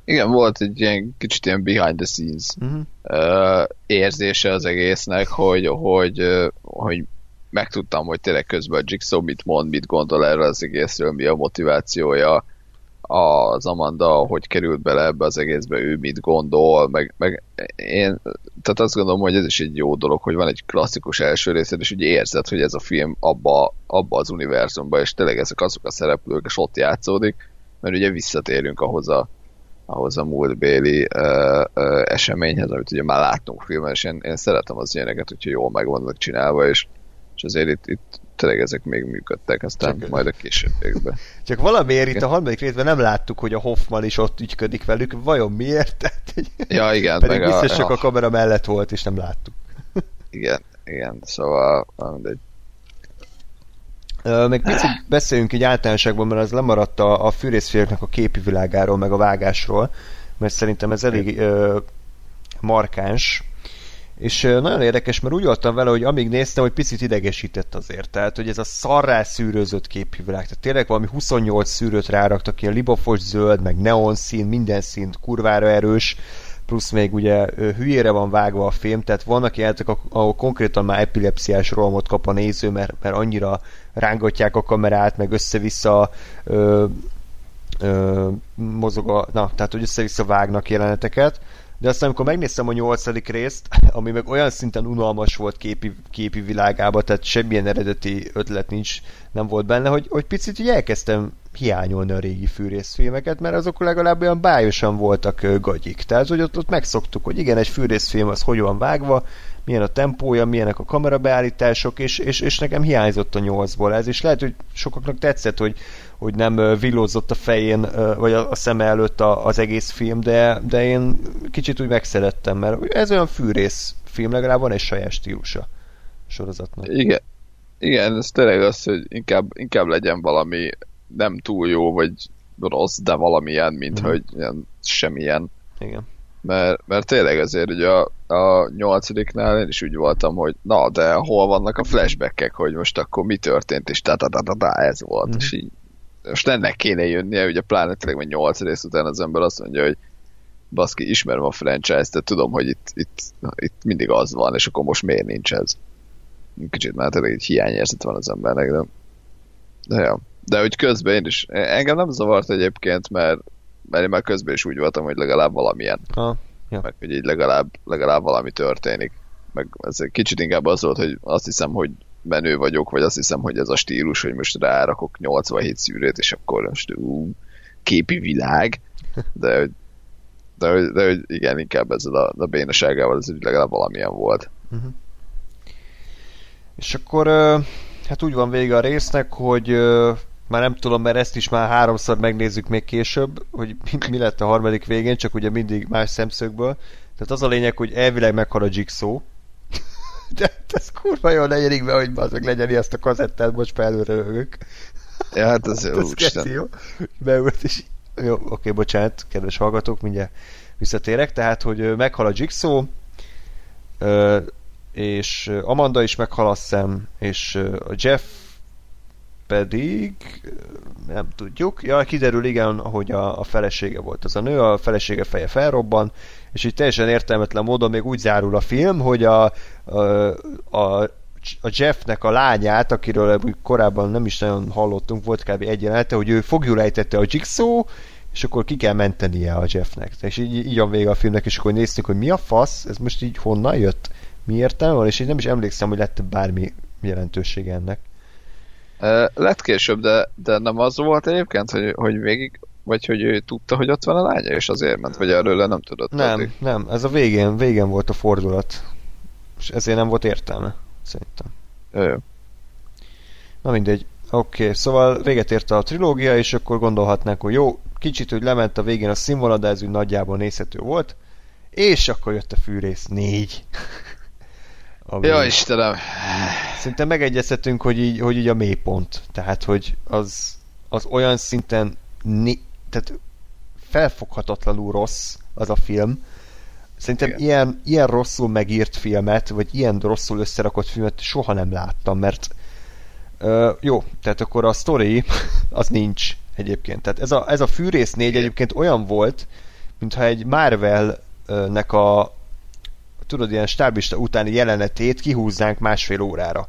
Speaker 4: Igen, volt egy ilyen kicsit ilyen behind the scenes uh-huh. uh, érzése az egésznek, hogy, hogy, uh, hogy megtudtam, hogy tényleg közben a Jigsaw mit mond, mit gondol erre az egészről, mi a motivációja, az Amanda, hogy került bele ebbe az egészbe, ő mit gondol, meg, meg én, tehát azt gondolom, hogy ez is egy jó dolog, hogy van egy klasszikus első részed, és ugye érzed, hogy ez a film abba, abba az univerzumban, és tényleg ezek azok a szereplők, és ott játszódik, mert ugye visszatérünk ahhoz a, ahhoz a múltbéli uh, uh, eseményhez, amit ugye már láttunk filmen, és én, én szeretem az ilyeneket, hogyha jól meg vannak csinálva, és, és azért itt, itt tényleg ezek még működtek, aztán Csak majd a későbbiekben.
Speaker 3: Csak valamiért itt a harmadik részben nem láttuk, hogy a Hoffman is ott ügyködik velük, vajon miért? Tehát,
Speaker 4: ja, igen.
Speaker 3: Pedig meg biztos a, csak a, a kamera mellett volt, és nem láttuk.
Speaker 4: igen, igen, szóval mindegy.
Speaker 3: Uh, még picit beszéljünk így általánosságban, mert az lemaradt a, a fűrészfilmeknek a képi világáról, meg a vágásról, mert szerintem ez elég uh, markáns, és nagyon érdekes, mert úgy voltam vele, hogy amíg néztem, hogy picit idegesített azért. Tehát, hogy ez a szarrá szűrőzött képvilág. Tehát tényleg valami 28 szűrőt ráraktak, ilyen libofos zöld, meg neon szín, minden szín kurvára erős. plusz még ugye hülyére van vágva a film, tehát vannak ilyenek, ahol konkrétan már epilepsziás rohamot kap a néző, mert, mert annyira rángatják a kamerát, meg össze-vissza ö, ö, mozog a, na, tehát hogy össze-vissza vágnak jeleneteket, de aztán amikor megnéztem a nyolcadik részt, ami meg olyan szinten unalmas volt képi, képi világában, tehát semmilyen eredeti ötlet nincs, nem volt benne, hogy, hogy picit így elkezdtem hiányolni a régi fűrészfilmeket, mert azok legalább olyan bájosan voltak gagyik. Tehát, hogy ott, ott megszoktuk, hogy igen, egy fűrészfilm az hogy van vágva, milyen a tempója, milyenek a kamerabeállítások, és, és, és nekem hiányzott a nyolcból ez, és lehet, hogy sokaknak tetszett, hogy, hogy nem villózott a fején, vagy a, a szeme előtt a, az egész film, de, de én kicsit úgy megszerettem, mert ez olyan fűrész film, legalább van egy saját stílusa sorozatnak.
Speaker 4: Igen, igen, ez tényleg az, hogy inkább, inkább legyen valami nem túl jó, vagy rossz, de valamilyen, mint mm. hogy ilyen, semmilyen.
Speaker 3: Igen.
Speaker 4: Mert, mert tényleg azért ugye a, a nyolcadiknál én is úgy voltam, hogy na, de hol vannak a flashbackek, hogy most akkor mi történt, és ta ta ta ta, ta ez volt, mm. és így most ennek kéne jönnie, ugye pláne tényleg, hogy nyolc rész után az ember azt mondja, hogy baszki, ismerem a franchise-t, de tudom, hogy itt, itt, itt mindig az van, és akkor most miért nincs ez? Kicsit már tényleg egy hiányérzet van az embernek, de, de ja. De hogy közben én is, engem nem zavart egyébként, mert, mert én már közben is úgy voltam, hogy legalább valamilyen.
Speaker 3: Ha, ja.
Speaker 4: Meg hogy így legalább, legalább valami történik. Meg ez egy kicsit inkább az volt, hogy azt hiszem, hogy menő vagyok, vagy azt hiszem, hogy ez a stílus, hogy most rárakok 87 szűrőt, és akkor most ú, képi világ, de de, de hogy igen, inkább ezzel a, a bénaságával ez legalább valamilyen volt. Uh-huh.
Speaker 3: És akkor hát úgy van vége a résznek, hogy már nem tudom, mert ezt is már háromszor megnézzük még később, hogy mi lett a harmadik végén, csak ugye mindig más szemszögből. Tehát az a lényeg, hogy elvileg meghal a Jigsaw, de ez kurva jó legyenik be, hogy az meg legyen ezt a kazettát, most felülre röhögök.
Speaker 4: Ja, hát ez jó,
Speaker 3: ez jó. Beült is. Jó, oké, bocsánat, kedves hallgatók, mindjárt visszatérek. Tehát, hogy meghal a Jigsaw, és Amanda is meghal, és a Jeff pedig nem tudjuk. Ja, kiderül igen, hogy a, a felesége volt az a nő, a felesége feje felrobban, és így teljesen értelmetlen módon még úgy zárul a film, hogy a, a, a, a Jeffnek a lányát, akiről korábban nem is nagyon hallottunk, volt kb. egy jelenete, hogy ő fogjul ejtette a Jigsaw, és akkor ki kell mentenie a Jeffnek. És így, így van vége a filmnek, és akkor néztük, hogy mi a fasz, ez most így honnan jött, mi értelme van, és én nem is emlékszem, hogy lett bármi jelentősége ennek.
Speaker 4: Lett később, de, de nem az volt egyébként, hogy, hogy végig, vagy hogy ő tudta, hogy ott van a lánya, és azért ment, vagy erről nem tudott.
Speaker 3: Nem, addig. nem, ez a végén, végén volt a fordulat. És ezért nem volt értelme, szerintem.
Speaker 4: Jó.
Speaker 3: Na mindegy. Oké, okay, szóval véget ért a trilógia, és akkor gondolhatnánk, hogy jó, kicsit, hogy lement a végén a színvonal, de ez úgy nagyjából nézhető volt. És akkor jött a fűrész négy.
Speaker 4: Ami... Ja, Istenem!
Speaker 3: Szinte megegyezhetünk, hogy így, hogy így a mélypont. Tehát, hogy az, az olyan szinten né, tehát felfoghatatlanul rossz az a film. Szerintem ilyen, ilyen rosszul megírt filmet, vagy ilyen rosszul összerakott filmet soha nem láttam, mert uh, jó, tehát akkor a story az nincs egyébként. Tehát ez a, ez a Fűrész 4 egyébként olyan volt, mintha egy Marvel-nek a, tudod, ilyen stábista utáni jelenetét kihúznánk másfél órára.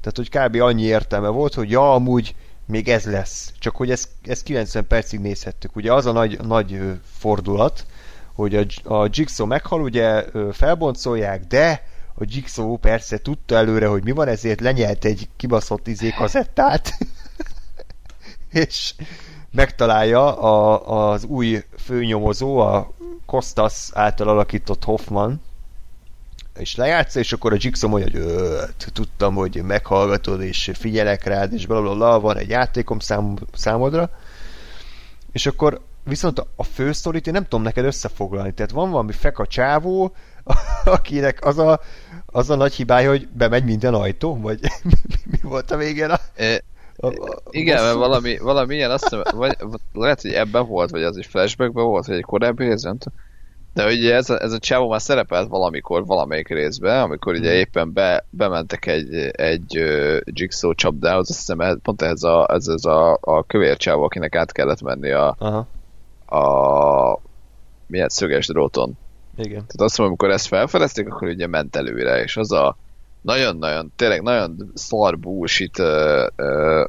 Speaker 3: Tehát, hogy kb. annyi értelme volt, hogy ja, amúgy még ez lesz. Csak hogy ezt, ezt 90 percig nézhettük. Ugye az a nagy, nagy fordulat, hogy a, a Jigsaw meghal, ugye felboncolják, de a Jigsaw persze tudta előre, hogy mi van, ezért lenyelt egy kibaszott izé kazettát, és megtalálja a, az új főnyomozó, a Kostas által alakított Hoffman, és lejátsza, és akkor a Jigsaw mondja, hogy tudtam, hogy meghallgatod, és figyelek rád, és blablabla, van egy játékom szám, számodra, és akkor viszont a fő sztorit én nem tudom neked összefoglalni, tehát van valami feka csávó, akinek az a, az a nagy hibája, hogy bemegy minden ajtó, vagy mi, mi volt a végén a...
Speaker 4: E, a, a, igen, mert valami, valami ilyen, azt hiszem, vagy, lehet, hogy ebben volt, vagy az is flashbackben volt, vagy egy korábbi részben, de ugye ez a, ez a csávó már szerepelt valamikor, valamelyik részben, amikor ugye hmm. éppen be, bementek egy, egy uh, Jigsaw csapdához, azt hiszem pont ez, a, ez, ez a, a kövér csávó, akinek át kellett menni a,
Speaker 3: Aha.
Speaker 4: a milyen szöges dróton.
Speaker 3: Igen.
Speaker 4: Tehát azt mondom, amikor ezt felfedezték, akkor ugye ment előre, és az a nagyon-nagyon, tényleg nagyon szar bullshit uh, uh,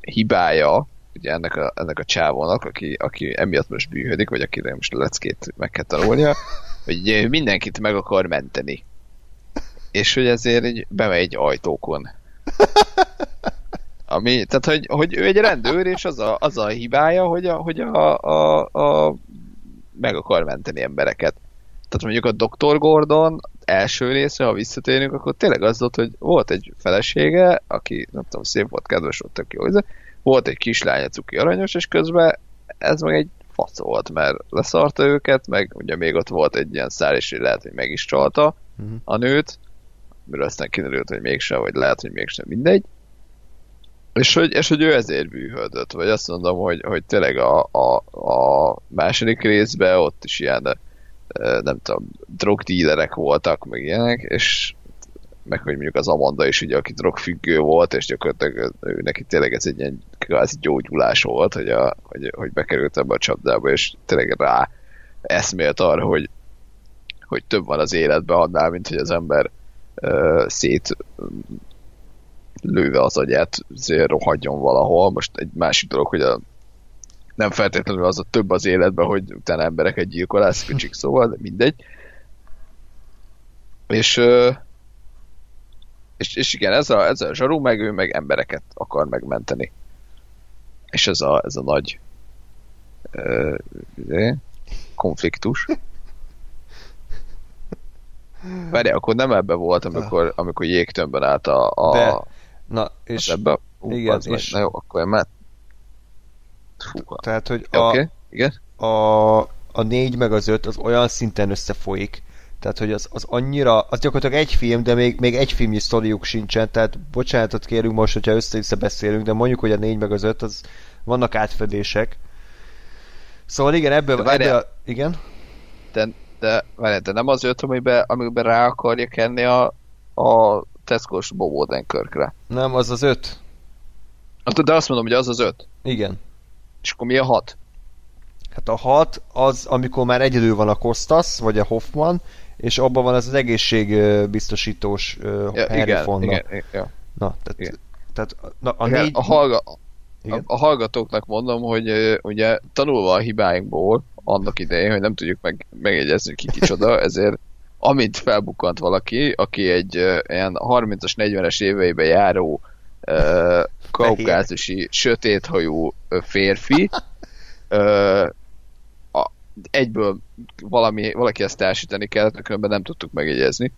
Speaker 4: hibája, ugye ennek a, ennek a csávónak, aki, aki emiatt most bűhödik, vagy akire most leckét meg kell tanulnia, hogy mindenkit meg akar menteni. És hogy ezért így bemegy egy ajtókon. Ami, tehát, hogy, hogy ő egy rendőr, és az a, az a hibája, hogy, a, hogy a, a, a, meg akar menteni embereket. Tehát mondjuk a Dr. Gordon első része, ha visszatérünk, akkor tényleg az volt, hogy volt egy felesége, aki, nem tudom, szép volt, kedves volt, tök jó, volt egy kislánya, cuki aranyos, és közben ez meg egy fasz volt, mert leszarta őket, meg ugye még ott volt egy ilyen szár, és lehet, hogy meg is csalta uh-huh. a nőt, miről aztán kiderült, hogy mégsem, vagy lehet, hogy mégsem, mindegy. És hogy, és hogy ő ezért bűhödött, vagy azt mondom, hogy, hogy tényleg a, a, a második részben ott is ilyen nem tudom, drogdílerek voltak, meg ilyenek, és meg hogy mondjuk az Amanda is ugye, aki drogfüggő volt, és gyakorlatilag ő neki tényleg ez egy ilyen kvázi gyógyulás volt, hogy, a, hogy, hogy bekerült ebbe a csapdába, és tényleg rá eszmélt arra, hogy, hogy több van az életben annál, mint hogy az ember uh, szét lőve az agyát, rohadjon valahol. Most egy másik dolog, hogy a nem feltétlenül az a több az életben, hogy utána embereket gyilkolás, kicsik szóval, de mindegy. És, és, és igen, ez a, ez a zsarú meg ő meg embereket akar megmenteni. És ez a, ez a nagy uh, konfliktus. Várj, akkor nem ebbe volt, amikor, amikor jégtömbben állt a, a
Speaker 3: De, na, és
Speaker 4: ebbe, ú,
Speaker 3: igen,
Speaker 4: az
Speaker 3: és
Speaker 4: meg, na jó, akkor én már.
Speaker 3: Tehát, hogy a,
Speaker 4: okay, igen.
Speaker 3: a, a négy meg az öt az olyan szinten összefolyik, tehát, hogy az, az annyira, az gyakorlatilag egy film, de még, még egy filmnyi sztoriuk sincsen, tehát bocsánatot kérünk most, hogyha össze-vissza beszélünk, de mondjuk, hogy a négy meg az öt, az vannak átfedések. Szóval igen, ebből,
Speaker 4: De várjál.
Speaker 3: ebből igen?
Speaker 4: De, de, várjál, de nem az öt, amiben, amiben rá akarja kenni a, a Tesco-s Bob Odenkirkre.
Speaker 3: Nem, az az öt.
Speaker 4: De azt mondom, hogy az az öt.
Speaker 3: Igen.
Speaker 4: És akkor mi a hat?
Speaker 3: Hát a hat az, amikor már egyedül van a Kostas, vagy a Hoffman, és abban van az az egészségbiztosítós uh,
Speaker 4: Ja,
Speaker 3: Harry
Speaker 4: igen,
Speaker 3: Fonda.
Speaker 4: igen, igen.
Speaker 3: Na, tehát,
Speaker 4: Igen.
Speaker 3: tehát na, a
Speaker 4: Igen,
Speaker 3: négy...
Speaker 4: a, hallga,
Speaker 3: Igen.
Speaker 4: a hallgatóknak mondom, hogy ugye tanulva a hibáinkból annak idején, hogy nem tudjuk meg, megjegyezni, ki kicsoda, ezért amint felbukkant valaki, aki egy ö, ilyen 30-as, 40-es éveibe járó ö, kaukázusi, sötéthajú férfi, a, egyből valami, valaki ezt társítani kellett, különben nem tudtuk megjegyezni.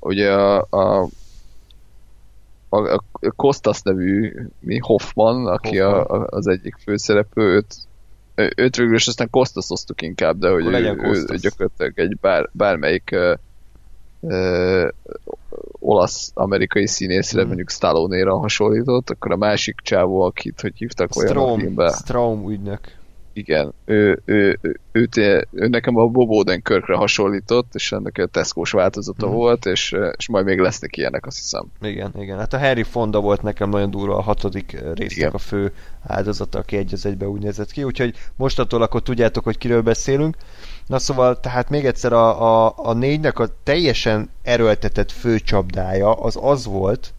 Speaker 4: Ugye a, a a, a Kostas nevű mi Hoffman, aki
Speaker 3: Hoffman.
Speaker 4: A, a, az egyik főszereplő, őt, őt végül is aztán Kostaszoztuk inkább, de hogy ő, ő, gyakorlatilag egy bár, bármelyik ö, ö, olasz-amerikai színészre,
Speaker 3: Hmm.
Speaker 4: mondjuk Stallone-ra hasonlított, akkor a másik csávó, akit hogy hívtak olyan a
Speaker 3: Strom,
Speaker 4: filmben,
Speaker 3: Strom ügynök.
Speaker 4: Igen, ő, ő, ő, őt, ő, nekem a Bob Odenkirkre hasonlított, és ennek a Tesco-s változata
Speaker 3: Mhm.
Speaker 4: volt, és, és majd még lesznek ilyenek, azt hiszem.
Speaker 3: Igen, igen. Hát a Harry Fonda volt nekem nagyon durva a hatodik résznek
Speaker 4: Igen.
Speaker 3: a fő áldozata, aki egy az egybe úgy nézett ki, úgyhogy mostantól akkor tudjátok, hogy kiről beszélünk. Na szóval, tehát még egyszer a, a, a négynek a teljesen erőltetett főcsapdája az az volt,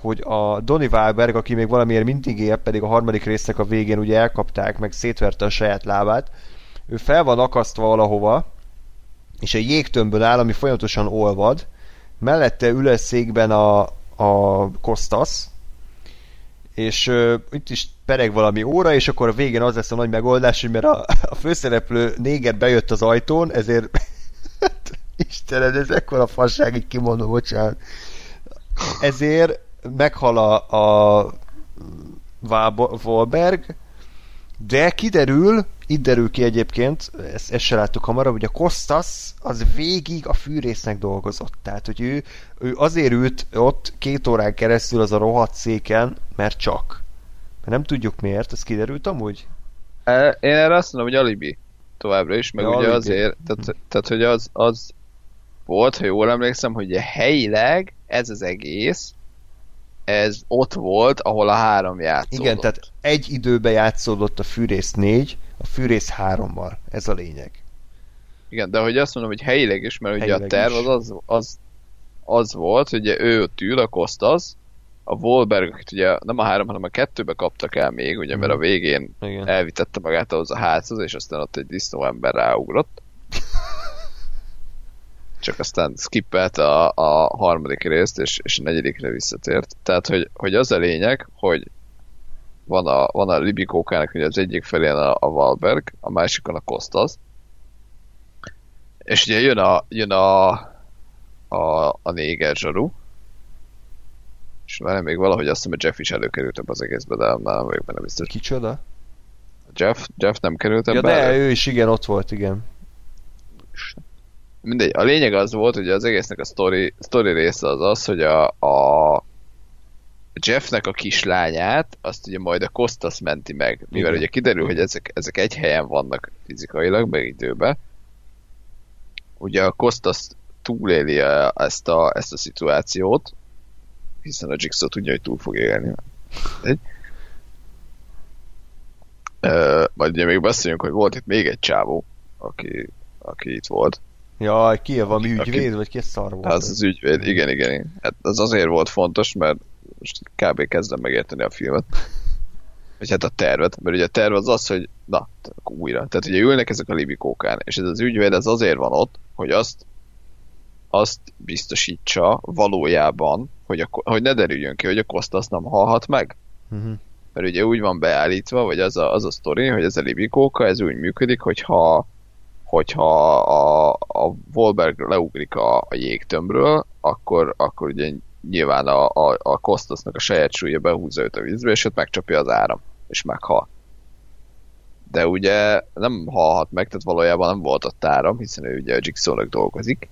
Speaker 3: hogy a Donny Wahlberg, aki még valamiért mindig él, pedig a harmadik résznek a végén ugye elkapták, meg szétverte a saját lábát, ő fel van akasztva valahova, és egy jégtömbön áll, ami folyamatosan olvad, mellette ül a székben a, a Kostas, és uh, itt is pereg valami óra, és akkor a végén az lesz a nagy megoldás, hogy mert a, a főszereplő néger bejött az ajtón, ezért Istenem, ez ekkora fasság, így kimondom, bocsánat. Ezért meghal a, a Wahlberg, de kiderül, itt derül ki egyébként, ezt, ezt se láttuk hamarabb, hogy a Kostas az végig a fűrésznek dolgozott. Tehát, hogy ő, ő azért ült ott két órán keresztül az a rohadt széken, mert csak. Mert nem tudjuk miért, ez kiderült amúgy?
Speaker 4: E, Én erre azt mondom, hogy alibi továbbra is, meg
Speaker 3: Ja,
Speaker 4: ugye
Speaker 3: alibi.
Speaker 4: azért, tehát, tehát hogy az, az volt, ha jól emlékszem, hogy helyileg ez az egész, ez ott volt, ahol a három játszódott.
Speaker 3: Igen, tehát egy időben játszódott a fűrész 4, a fűrész 3-mal. Ez a lényeg.
Speaker 4: Igen, de hogy azt mondom, hogy helyileg is, mert ugye
Speaker 3: Helyileg
Speaker 4: a terv az, az, az, az volt, hogy ugye ő ott ül, a Kostas, a Wolberg, ugye nem a három, hanem a kettőbe kaptak el még, ugye, mert a végén
Speaker 3: Igen.
Speaker 4: elvitette magát ahhoz a házhoz, és aztán ott egy disznó ember ráugrott. Csak aztán skippelt a, a harmadik részt, és, és a negyedikre visszatért. Tehát, hogy, hogy az a lényeg, hogy van a, van a Libikókának, ugye az egyik felén a, a Valberg, a másikon a Kostas, és ugye jön a, jön a, a, a néger zsaru, és vele még valahogy azt hiszem, hogy Jeff is előkerült ebbe az egészbe, de már nem vagyok benne biztos.
Speaker 3: Kicsoda?
Speaker 4: Jeff, Jeff nem került ebbe
Speaker 3: Ja, de
Speaker 4: elő?
Speaker 3: ő is igen, ott volt, igen.
Speaker 4: Mindegy, a lényeg az volt, hogy az egésznek a story, story része az az, hogy a, a Jeffnek a kislányát, azt ugye majd a Kostas menti meg, mivel
Speaker 3: Igen.
Speaker 4: ugye kiderül, hogy ezek, ezek egy helyen vannak fizikailag, meg időben. Ugye a Kostas túléli a- ezt a, ezt a szituációt, hiszen a Jigsaw tudja, hogy túl fog élni. Mindegy. Ö, majd ugye még beszéljünk, hogy volt itt még egy csávó, aki, aki itt volt.
Speaker 3: Jaj, ki
Speaker 4: Aki-
Speaker 3: ügyvéd, vagy ki a szar volt?
Speaker 4: Az az ügyvéd, igen, igen. Hát az azért volt fontos, mert most kb. kezdem megérteni a filmet. Vagy hát a tervet, mert ugye a terv az az, hogy na, újra. Tehát ugye ülnek ezek a libikókán, és ez az ügyvéd ez azért van ott, hogy azt azt biztosítsa valójában, hogy, a, hogy ne derüljön ki, hogy a Kostas nem halhat meg.
Speaker 3: Uh-huh.
Speaker 4: Mert ugye úgy van beállítva, vagy az a, az a sztori, hogy ez a libikóka, ez úgy működik, hogyha hogyha a, a Wolberg leugrik a, a jégtömbről, akkor, akkor ugye nyilván a, a, a Kostasnak a saját súlya behúzza őt a vízbe, és őt megcsapja az áram, és meghal. De ugye nem halhat meg, tehát valójában nem volt ott áram, hiszen ő ugye a Jigsaw-nak dolgozik.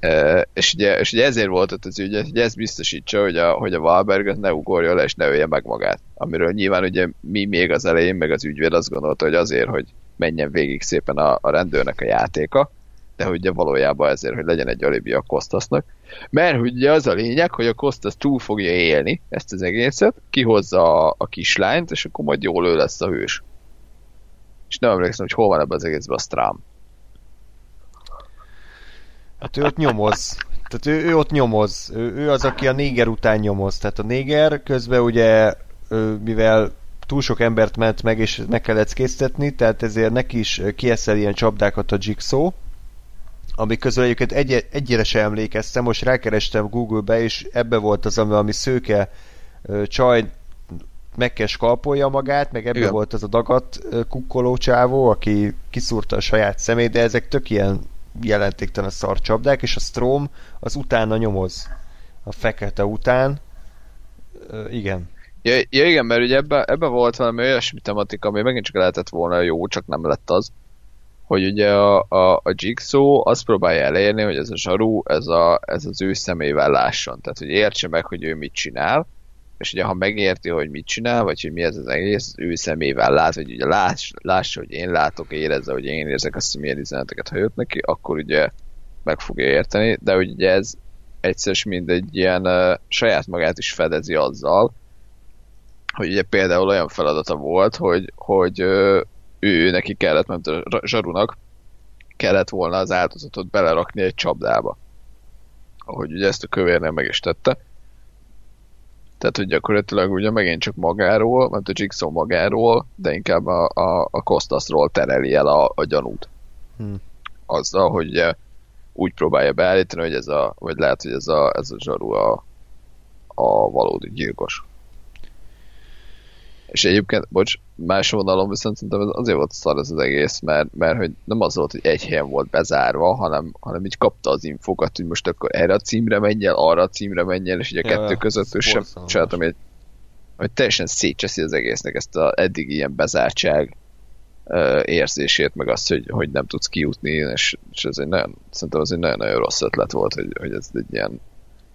Speaker 4: E, és, ugye, és ugye ezért volt ott az ügy, hogy ez biztosítsa, hogy a, hogy a Wahlberg ne ugorja le, és ne ölje meg magát. Amiről nyilván ugye mi még az elején, meg az ügyvéd azt gondolta, hogy azért, hogy menjen végig szépen a, a rendőrnek a játéka, de ugye valójában ezért, hogy legyen egy alibi a Kostasnak. Mert ugye az a lényeg, hogy a Kostas túl fogja élni ezt az egészet, kihozza a, a kislányt, és akkor majd jól ő lesz a hős. És nem emlékszem, hogy hol van ebben az egészben a Stram.
Speaker 3: Hát ő ott nyomoz. Tehát ő, ő ott nyomoz. Ő, ő az, aki a néger után nyomoz. Tehát a néger közben ugye, mivel túl sok embert ment meg, és meg kellett késztetni, tehát ezért neki is kieszel ilyen csapdákat a Jigsaw, ami közül egyébként egy, egyre sem emlékeztem, most rákerestem Google-be, és ebbe volt az, ami valami szőke ö, csaj meg kell skalpolja magát, meg ebbe
Speaker 4: Igen.
Speaker 3: volt az a dagat ö, kukkoló csávó, aki kiszúrta a saját szemét, de ezek tök ilyen jelentéktelen szarcsapdák, és a Strom az utána nyomoz. A fekete után. Ö, igen.
Speaker 4: Ja, ja igen, mert ugye ebbe, ebbe volt valami olyasmi tematika, ami megint csak lehetett volna jó, csak nem lett az, hogy ugye a, a, a Jigsaw azt próbálja elérni, hogy ez a zsaru, ez, a, ez az ő szemével lásson. Tehát, hogy értse meg, hogy ő mit csinál, és ugye ha megérti, hogy mit csinál, vagy hogy mi ez az egész, az ő szemével lát, vagy ugye láss, lássa, hogy én látok, érezze, hogy én érzek, azt hiszem, milyen üzeneteket hajott neki, akkor ugye meg fogja érteni, de hogy ugye ez egyszer mind egy ilyen uh, saját magát is fedezi azzal, hogy ugye például olyan feladata volt, hogy, hogy ö, ő neki kellett, mert a zsarunak kellett volna az áldozatot belerakni egy csapdába. Ahogy ugye ezt a kövérnél meg is tette. Tehát, hogy gyakorlatilag ugye megint csak magáról, mert a Jigsaw magáról, de inkább a, a, a Kostasról tereli el a, a gyanút.
Speaker 3: Hm.
Speaker 4: Azzal, hogy ugye úgy próbálja beállítani, hogy ez a, vagy lehet, hogy ez a, ez a zsaru a, a valódi gyilkos. És egyébként, bocs, más vonalon viszont szerintem azért volt szar ez az egész, mert, mert hogy nem az volt, hogy egy helyen volt bezárva, hanem, hanem így kapta az infokat, hogy most akkor erre a címre menj el, arra a címre menj el, és ugye a
Speaker 3: Ja,
Speaker 4: kettő között ő sem csináltam egy hogy teljesen szétcseszi az egésznek ezt a eddig ilyen bezártság érzését, meg azt, hogy, hogy nem tudsz kijutni, és, és ez egy nagyon, szerintem az egy nagyon-nagyon rossz ötlet volt, hogy, hogy ez egy ilyen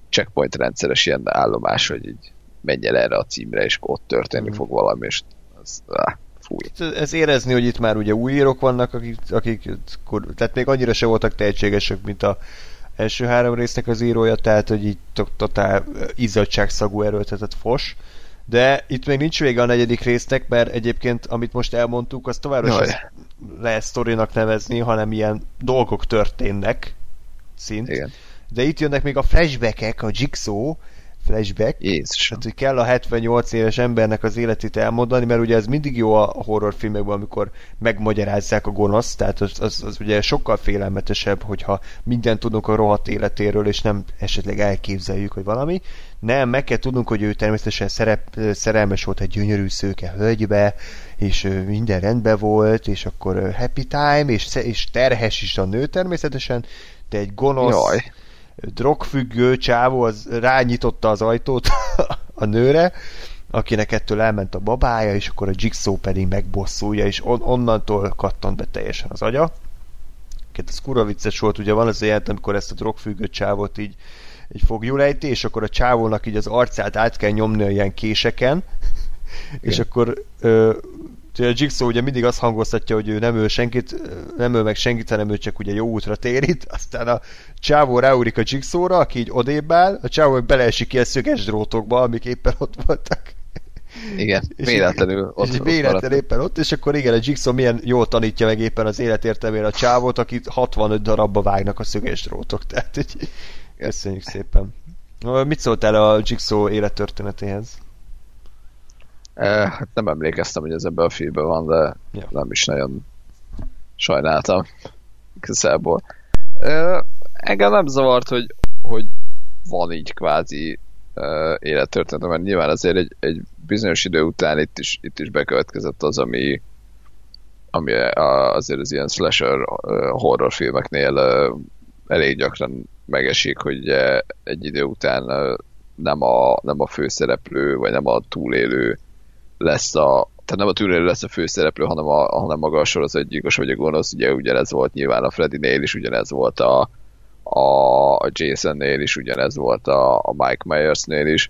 Speaker 4: checkpoint rendszeres ilyen állomás, hogy így menj el erre a címre, és ott történni
Speaker 3: Mhm.
Speaker 4: fog valami, és az, áh, fúj.
Speaker 3: Ez érezni, hogy itt már ugye új írók vannak, akik, akik tehát még annyira se voltak tehetségesek, mint a első három résznek az írója, tehát hogy így to- totál izzadságszagú erőltetett fos, De itt még nincs vége a negyedik résznek, mert egyébként, amit most elmondtuk, az továbbra is lehet sztorinak nevezni, hanem ilyen dolgok történnek, szint.
Speaker 4: Igen.
Speaker 3: De itt jönnek még a flashbackek, a Jigsaw flashback,
Speaker 4: Jézus.
Speaker 3: tehát, hogy kell a 78 éves embernek az életét elmondani, mert ugye ez mindig jó a horrorfilmekben, amikor megmagyarázzák a gonoszt, tehát az, az, az ugye sokkal félelmetesebb, hogyha mindent tudunk a rohadt életéről, és nem esetleg elképzeljük, hogy valami. Nem, meg kell tudnunk, hogy ő természetesen szerep, szerelmes volt egy gyönyörű szőke hölgybe, és minden rendben volt, és akkor happy time, és, és terhes is a nő természetesen, de egy gonosz,
Speaker 4: Jaj.
Speaker 3: Drogfüggő csávó az rányitotta az ajtót a nőre, akinek ettől elment a babája, és akkor a Jigsaw pedig megbosszulja, és on- onnantól kattant be teljesen az agya. Két ez kurva vicces volt, ugye van az ilyen, amikor ezt a drogfüggő csávot így egy fogjul ejti, és akkor a csávónak így az arcát át kell nyomni ilyen késeken, és akkor ö, ugye a Jigsaw ugye mindig azt hangoztatja, hogy ő nem öl senkit, nem öl meg senkit, hanem ő csak ugye jó útra térít, aztán a csávó ráúrik a Jigsawra, aki így odébb áll, a csávó meg beleesik ilyen szöges drótokba, amik éppen ott voltak.
Speaker 4: Igen,
Speaker 3: És-
Speaker 4: véletlenül ott,
Speaker 3: és
Speaker 4: ott
Speaker 3: véletlen éppen ott, és akkor igen, a Jigsaw milyen jól tanítja meg éppen az életértelmére a csávót, akit 65 darabba vágnak a szöges drótok. Tehát, hogy köszönjük szépen. Mit szóltál a Jigsaw élettörténetéhez?
Speaker 4: Eh, hát nem emlékeztem, hogy ez ebben a filmben van, de
Speaker 3: Ja.
Speaker 4: nem is nagyon sajnáltam igazából. Eh, engem nem zavart, hogy, hogy van így kvázi uh, élettörténet, mert nyilván azért egy, egy bizonyos idő után itt is, itt is bekövetkezett az, ami, ami azért az ilyen slasher uh, horrorfilmeknél elég gyakran megesik, hogy egy idő után nem, a, nem a főszereplő, vagy nem a túlélő lesz a tehát nem a túlélő lesz a főszereplő, hanem, a, hanem maga a sorozatgyilkos vagy a gonosz, ugye ugyanez volt nyilván a Freddy-nél is, ugyanez volt a, a, Jason-nél is, ugyanez volt a, a Mike Myers-nél is,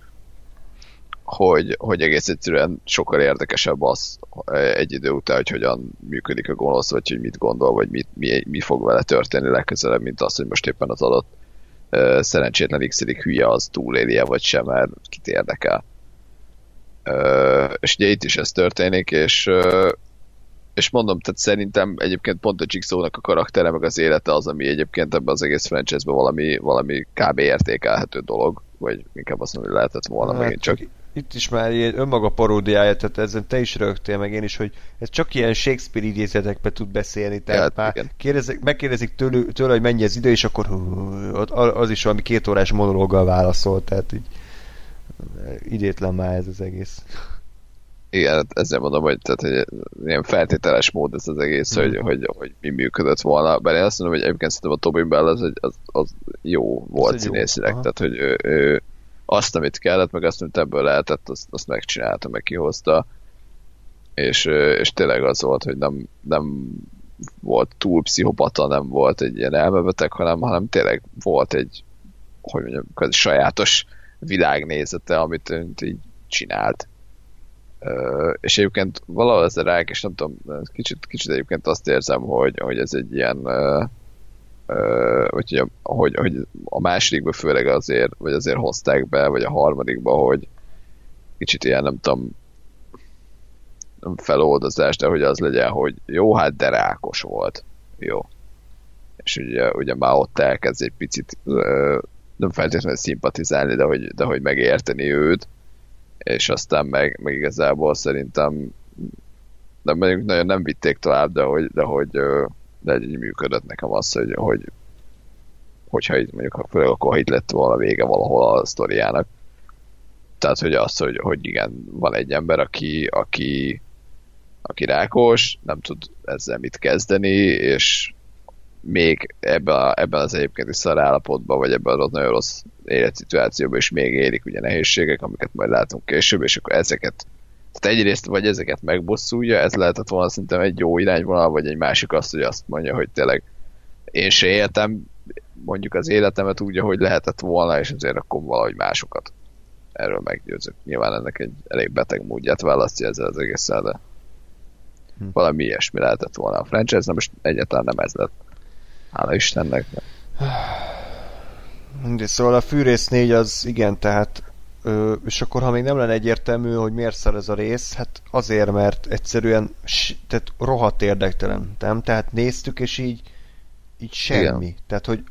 Speaker 4: hogy, hogy egész egyszerűen sokkal érdekesebb az egy idő után, hogy hogyan működik a gonosz, vagy hogy mit gondol, vagy mit, mi, mi fog vele történni legközelebb, mint az, hogy most éppen az adott uh, szerencsétlen x hülye az túlélje, vagy sem, mert kit érdekel. És ugye itt is ez történik, és és mondom, tehát szerintem egyébként pont a Jigsaw-nak a karaktere, meg az élete az, ami egyébként ebben az egész franchise-ben valami, valami kb. értékelhető dolog, vagy inkább azt mondom, hogy lehetett volna hát, megint csak.
Speaker 3: Itt is már ilyen önmaga paródiája, tehát ezen te is rögtél meg én is, hogy ez csak ilyen Shakespeare idézetekbe tud beszélni, tehát
Speaker 4: Hát,
Speaker 3: már
Speaker 4: igen.
Speaker 3: kérdezik, megkérdezik tőle, tőle, hogy mennyi az idő, és akkor hú, az is valami két órás monológgal válaszol, tehát így idétlen már ez az egész.
Speaker 4: Igen, hát ezzel mondom, hogy, tehát, hogy ilyen feltételes mód ez az egész,
Speaker 3: Mhm.
Speaker 4: mm. hogy, hogy, hogy, mi működött volna. Bár én azt mondom, hogy egyébként szerintem a Tobin Bell az, egy- az, az jó volt
Speaker 3: jó,
Speaker 4: színészileg,
Speaker 3: aha.
Speaker 4: tehát hogy ő, ő, azt, amit kellett, meg azt, amit ebből lehetett, azt, azt megcsinálta, meg kihozta. És, és tényleg az volt, hogy nem, nem volt túl pszichopata, nem volt egy ilyen elmebeteg, hanem, hanem tényleg volt egy, hogy mondjam, sajátos világnézete, amit így csinált. Ö, és egyébként valahol ez a rák, és nem tudom, kicsit, kicsit egyébként azt érzem, hogy, hogy ez egy ilyen ö, vagy hogy, hogy, hogy a másodikban főleg azért, vagy azért hozták be, vagy a harmadikba, hogy kicsit ilyen, nem tudom, nem feloldozás, de hogy az legyen, hogy jó, hát de rákos volt. Jó. És ugye, ugye már ott elkezd egy picit ö, nem feltétlenül szimpatizálni, de hogy, de hogy megérteni őt, és aztán meg, meg igazából szerintem de mondjuk nagyon nem vitték tovább, de hogy, de hogy de így működött nekem az, hogy, hogy hogyha így mondjuk, főleg akkor, ha itt lett volna vége valahol a sztoriának. Tehát, hogy az, hogy, hogy igen, van egy ember, aki, aki, aki rákos, nem tud ezzel mit kezdeni, és még ebben, a, ebben az egyébként is szar állapotban, vagy ebben az nagyon rossz életszituációban is még érik ugye nehézségek, amiket majd látunk később, és akkor ezeket tehát egyrészt vagy ezeket megbosszulja, ez lehetett volna szerintem egy jó irányvonal, vagy egy másik azt, hogy azt mondja, hogy tényleg én se éltem mondjuk az életemet úgy, ahogy lehetett volna, és azért akkor valahogy másokat erről meggyőzök. Nyilván ennek egy elég beteg módját választja ezzel az egésszel, de
Speaker 3: Hm.
Speaker 4: valami ilyesmi lehetett volna a franchise, de most egyáltalán nem ez lett. Hála Istennek.
Speaker 3: De szóval a Fűrész 4 az igen, tehát Ö, és akkor, ha még nem lenne egyértelmű, hogy miért szar ez a rész, hát azért, mert egyszerűen tehát rohadt érdektelen, nem? Tehát néztük, és így így semmi. Igen. Tehát, hogy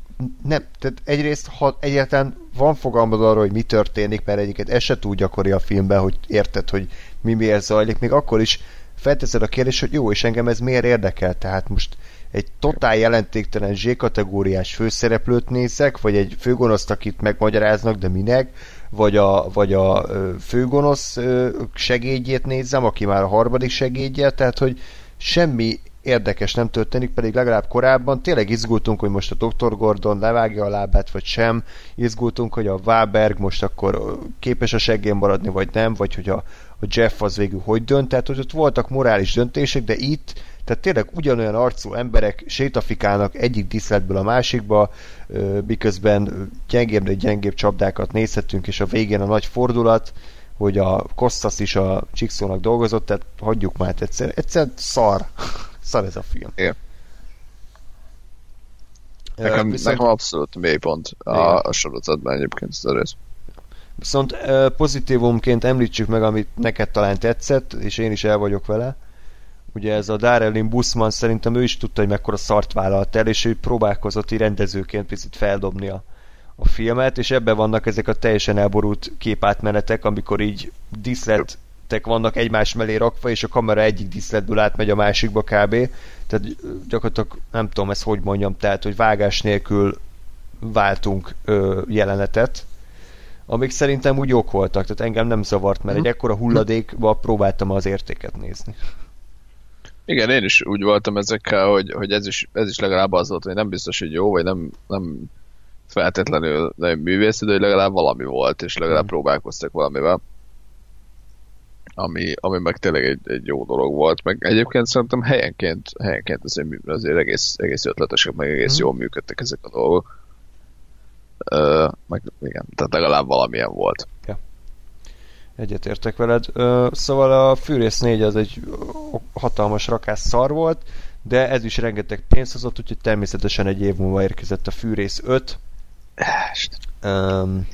Speaker 3: nem, tehát egyrészt, ha egyáltalán van fogalmad arról, hogy mi történik, mert egyiket ez se túl gyakori a filmben, hogy érted, hogy mi miért zajlik, még akkor is felteszed a kérdést, hogy jó, és engem ez miért érdekel? Tehát most egy totál jelentéktelen Z-kategóriás főszereplőt nézek, vagy egy főgonoszt, akit megmagyaráznak, de minek, vagy a, vagy a főgonosz segédjét nézem, aki már a harmadik segédje, tehát hogy semmi érdekes nem történik, pedig legalább korábban tényleg izgultunk, hogy most a Dr. Gordon levágja a lábát, vagy sem. Izgultunk, hogy a Wahlberg most akkor képes a seggén maradni, vagy nem, vagy hogy a, a Jeff az végül hogy dönt. Tehát, hogy ott voltak morális döntések, de itt tehát tényleg ugyanolyan arcú emberek sétafikálnak egyik diszletből a másikba, miközben gyengébb, de gyengébb csapdákat nézhetünk, és a végén a nagy fordulat, hogy a Kostas is a Csixónak dolgozott, tehát hagyjuk már egyszer, egyszer szar. szar ez a film.
Speaker 4: Igen. Nekem, Viszont... nekem abszolút mélypont a, a sorozatban egyébként ez a rész.
Speaker 3: Viszont pozitívumként említsük meg, amit neked talán tetszett, és én is el vagyok vele. Ugye ez a Darelin Buszman szerintem ő is tudta, hogy mekkora szart vállalt el, és ő próbálkozott így rendezőként picit feldobni a, a filmet, és ebben vannak ezek a teljesen elborult képátmenetek, amikor így diszlet vannak egymás mellé rakva, és a kamera egyik diszletből átmegy a másikba kb. Tehát gyakorlatilag nem tudom ezt hogy mondjam, tehát hogy vágás nélkül váltunk ö, jelenetet, amik szerintem úgy jók voltak, tehát engem nem zavart, mert egy mhm. ekkora hulladékba próbáltam az értéket nézni.
Speaker 4: Igen, én is úgy voltam ezekkel, hogy, hogy ez, is, ez is legalább az volt, hogy nem biztos, hogy jó, vagy nem, nem feltétlenül nagyon művész, de hogy legalább valami volt, és legalább mhm. próbálkoztak valamivel ami, ami meg tényleg egy, egy jó dolog volt, meg egyébként szerintem helyenként, helyenként azért, azért egész, egész ötletesek, meg egész mm. jól működtek ezek a dolgok. Uh, meg igen, tehát legalább valamilyen volt. Ja.
Speaker 3: Egyetértek veled. Szóval a Fűrész 4 az egy hatalmas rakás szar volt, de ez is rengeteg pénzt hozott, úgyhogy természetesen egy év múlva érkezett a Fűrész 5. Um,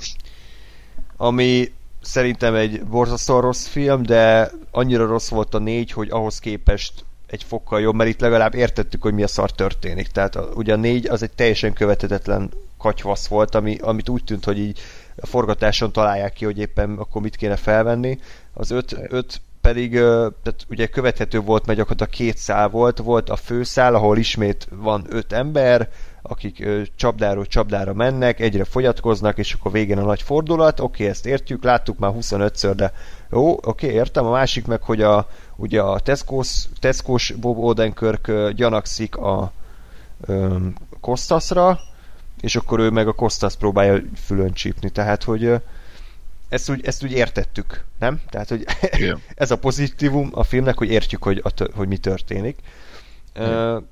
Speaker 3: ami szerintem egy borzasztóan rossz film, de annyira rossz volt a négy, hogy ahhoz képest egy fokkal jobb, mert itt legalább értettük, hogy mi a szar történik. Tehát ugye a négy az egy teljesen követetetlen katyvasz volt, ami, amit úgy tűnt, hogy így a forgatáson találják ki, hogy éppen akkor mit kéne felvenni. Az öt, öt pedig tehát ugye követhető volt, mert gyakorlatilag két szál volt, volt a főszál, ahol ismét van öt ember, akik csapdáról csapdára mennek, egyre fogyatkoznak, és akkor végén a nagy fordulat, oké, okay, ezt értjük, láttuk már 25-ször, de jó, oké, okay, értem, a másik meg, hogy a, ugye a Tesco's, Bob Odenkirk gyanakszik a ö, Kostasra, és akkor ő meg a Kostas próbálja fülön csípni, tehát, hogy ezt úgy, ezt úgy értettük, nem? Tehát, hogy ez a pozitívum a filmnek, hogy értjük, hogy, a, hogy mi történik.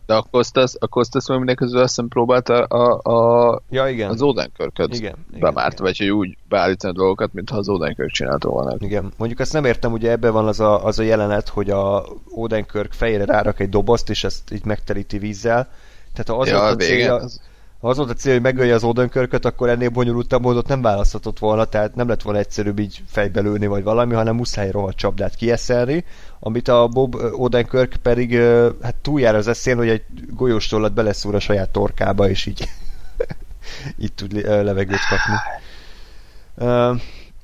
Speaker 4: De a Kostas, a Kostas mindenek közül azt hiszem próbálta a, a,
Speaker 3: ja, igen.
Speaker 4: az Odenkirköt
Speaker 3: igen,
Speaker 4: bemárt, vagy hogy úgy beállítani a dolgokat, mintha az Odenkirk csinálta volna.
Speaker 3: Igen, mondjuk ezt nem értem, ugye ebben van az a, az a jelenet, hogy a Odenkirk fejére rárak egy dobozt, és ezt így megteríti vízzel. Tehát ha az ja, a célja, az ha az volt a cél, hogy megölje az Odenkirköt, akkor ennél bonyolultabb módot nem választhatott volna, tehát nem lett volna egyszerűbb így fejbelőni vagy valami, hanem muszáj rohadt csapdát kieszelni, amit a Bob Odenkirk pedig hát túljár az eszén, hogy egy golyóstollat beleszúr a saját torkába, és így így tud levegőt kapni.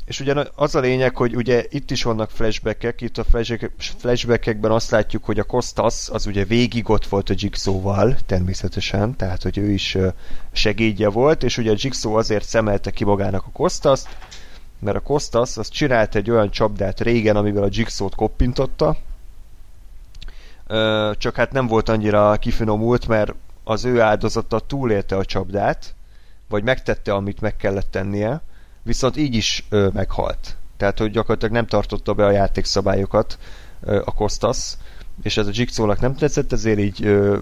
Speaker 3: És ugye az a lényeg, hogy ugye itt is vannak flashbackek, itt a flashbackekben azt látjuk, hogy a Kostas az ugye végig ott volt a Jigsaw-val, természetesen, tehát hogy ő is segédje volt, és ugye a Jigsaw azért szemelte ki magának a Kostas, mert a Kostas az csinált egy olyan csapdát régen, amivel a Jigsaw-t koppintotta, csak hát nem volt annyira kifinomult, mert az ő áldozata túlélte a csapdát, vagy megtette, amit meg kellett tennie, viszont így is ö, meghalt. Tehát, hogy gyakorlatilag nem tartotta be a játékszabályokat ö, a Kostas, és ez a jigsaw nem tetszett, ezért így ö,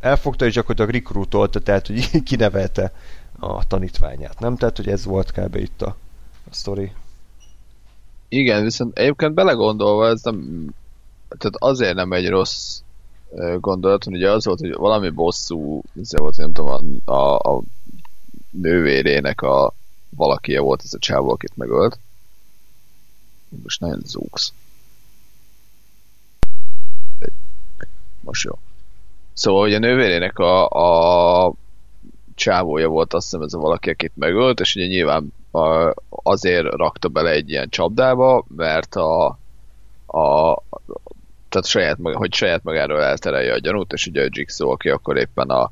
Speaker 3: elfogta, és gyakorlatilag rekrutolta, tehát, hogy kinevelte a tanítványát, nem? Tehát, hogy ez volt kb. itt a, a sztori.
Speaker 4: Igen, viszont egyébként belegondolva ez nem, tehát azért nem egy rossz gondolat, hogy ugye az volt, hogy valami bosszú, volt, nem tudom, a, a, a nővérének a valaki volt ez a csávó, akit megölt. Most nagyon zúgsz. Most jó. Szóval, hogy a nővérének a, a csávója volt, azt hiszem ez a valaki, akit megölt, és ugye nyilván a, azért rakta bele egy ilyen csapdába, mert a, a tehát saját, hogy saját magáról elterelje a gyanút, és ugye a Jigsaw, aki akkor éppen a,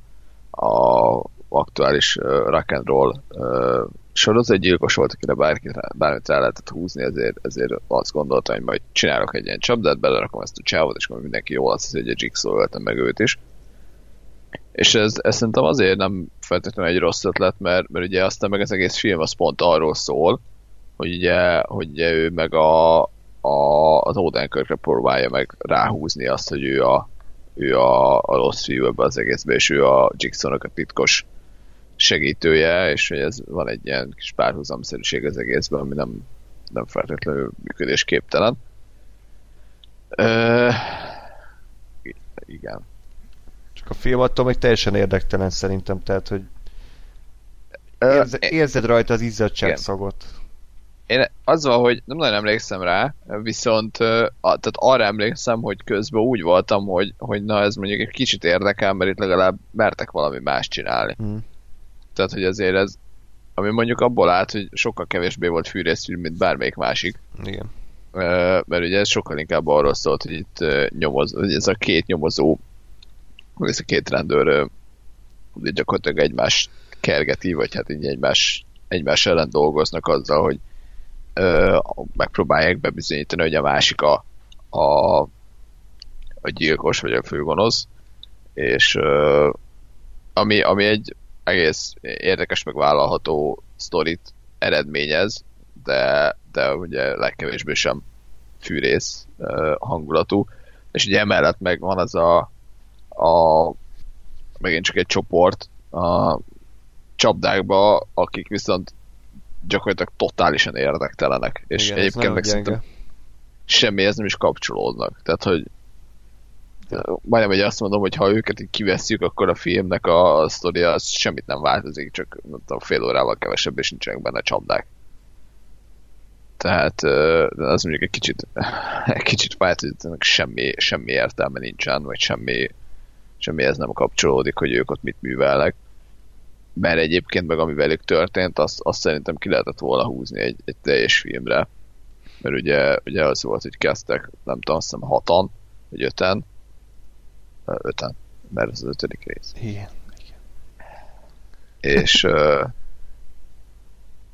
Speaker 4: a aktuális uh, rock and roll uh, sorozatgyilkos volt, akire bárki, bármit rá lehetett húzni, ezért, ezért azt gondolta, hogy majd csinálok egy ilyen csapdát, belerakom ezt a csávot, és akkor mindenki jól azt hiszi, hogy a Jigsaw öltem meg őt is. És ez, ez szerintem azért nem feltétlenül egy rossz ötlet, mert, mert ugye aztán meg az egész film az pont arról szól, hogy ugye, hogy ugye ő meg a, a, az Odenkirkre próbálja meg ráhúzni azt, hogy ő a, ő a, a rossz fiú ebbe az egészbe, és ő a Jigsawnak a titkos segítője, és hogy ez van egy ilyen kis párhuzamszerűség az egészben, ami nem, nem feltétlenül működésképtelen. Ö, igen.
Speaker 3: Csak a film attól még teljesen érdektelen szerintem, tehát, hogy érze, érzed rajta az izzadságszagot.
Speaker 4: Én az van, hogy nem nagyon emlékszem rá, viszont tehát arra emlékszem, hogy közben úgy voltam, hogy, hogy na ez mondjuk egy kicsit érdekel, mert itt legalább mertek valami más csinálni. Hmm. Tehát, hogy azért ez, ami mondjuk abból állt, hogy sokkal kevésbé volt fűrészfilm, mint bármelyik másik.
Speaker 3: Igen.
Speaker 4: Mert ugye ez sokkal inkább arról szólt, hogy itt nyomoz, hogy ez a két nyomozó, hogy ez a két rendőr gyakorlatilag egymás kergeti, vagy hát így egymás, egymás ellen dolgoznak azzal, hogy ö, megpróbálják bebizonyítani, hogy a másik a, a, a gyilkos, vagy a főgonosz, és ö, ami, ami egy egész érdekes, meg vállalható sztorit eredményez, de, de ugye legkevésbé sem fűrész uh, hangulatú. És ugye emellett meg van az a, a megint csak egy csoport a csapdákba, akik viszont gyakorlatilag totálisan érdektelenek. És Igen, egyébként meg szerintem semmihez nem is kapcsolódnak. Tehát, hogy majdnem, hogy azt mondom, hogy ha őket így kivesszük, akkor a filmnek a sztoria az semmit nem változik, csak tudom, fél órával kevesebb, és nincsenek benne csapdák. Tehát az mondjuk egy kicsit, egy kicsit fájt, hogy semmi, semmi értelme nincsen, vagy semmi, semmihez nem kapcsolódik, hogy ők ott mit művelnek. Mert egyébként meg ami velük történt, azt, azt szerintem ki lehetett volna húzni egy, egy teljes filmre. Mert ugye, ugye az volt, hogy kezdtek, nem tudom, azt hiszem hatan, vagy öten, öten, mert ez az ötödik rész.
Speaker 3: Igen.
Speaker 4: És,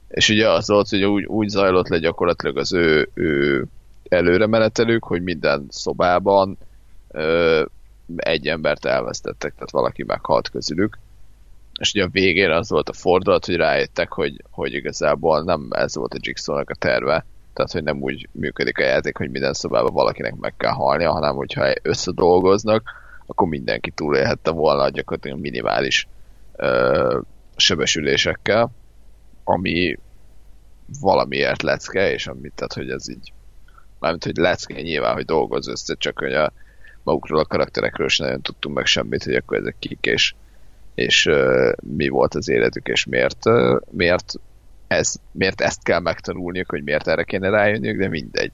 Speaker 4: és ugye az volt, hogy úgy, úgy zajlott le gyakorlatilag az ő, ő előre menetelük, hogy minden szobában ö, egy embert elvesztettek, tehát valaki meghalt közülük. És ugye a végén az volt a fordulat, hogy rájöttek, hogy, hogy igazából nem ez volt a jigsaw a terve, tehát hogy nem úgy működik a játék, hogy minden szobában valakinek meg kell halnia, hanem hogyha összedolgoznak, akkor mindenki túlélhette volna gyakorlatilag minimális ö, sebesülésekkel, ami valamiért lecke, és amit, tehát hogy ez így mármint, hogy lecke nyilván, hogy dolgoz össze, csak hogy a magukról a karakterekről sem nagyon tudtunk meg semmit, hogy akkor ezek kik, és, és uh, mi volt az életük, és miért, uh, miért, ez, miért ezt kell megtanulniuk, hogy miért erre kéne rájönniük, de mindegy.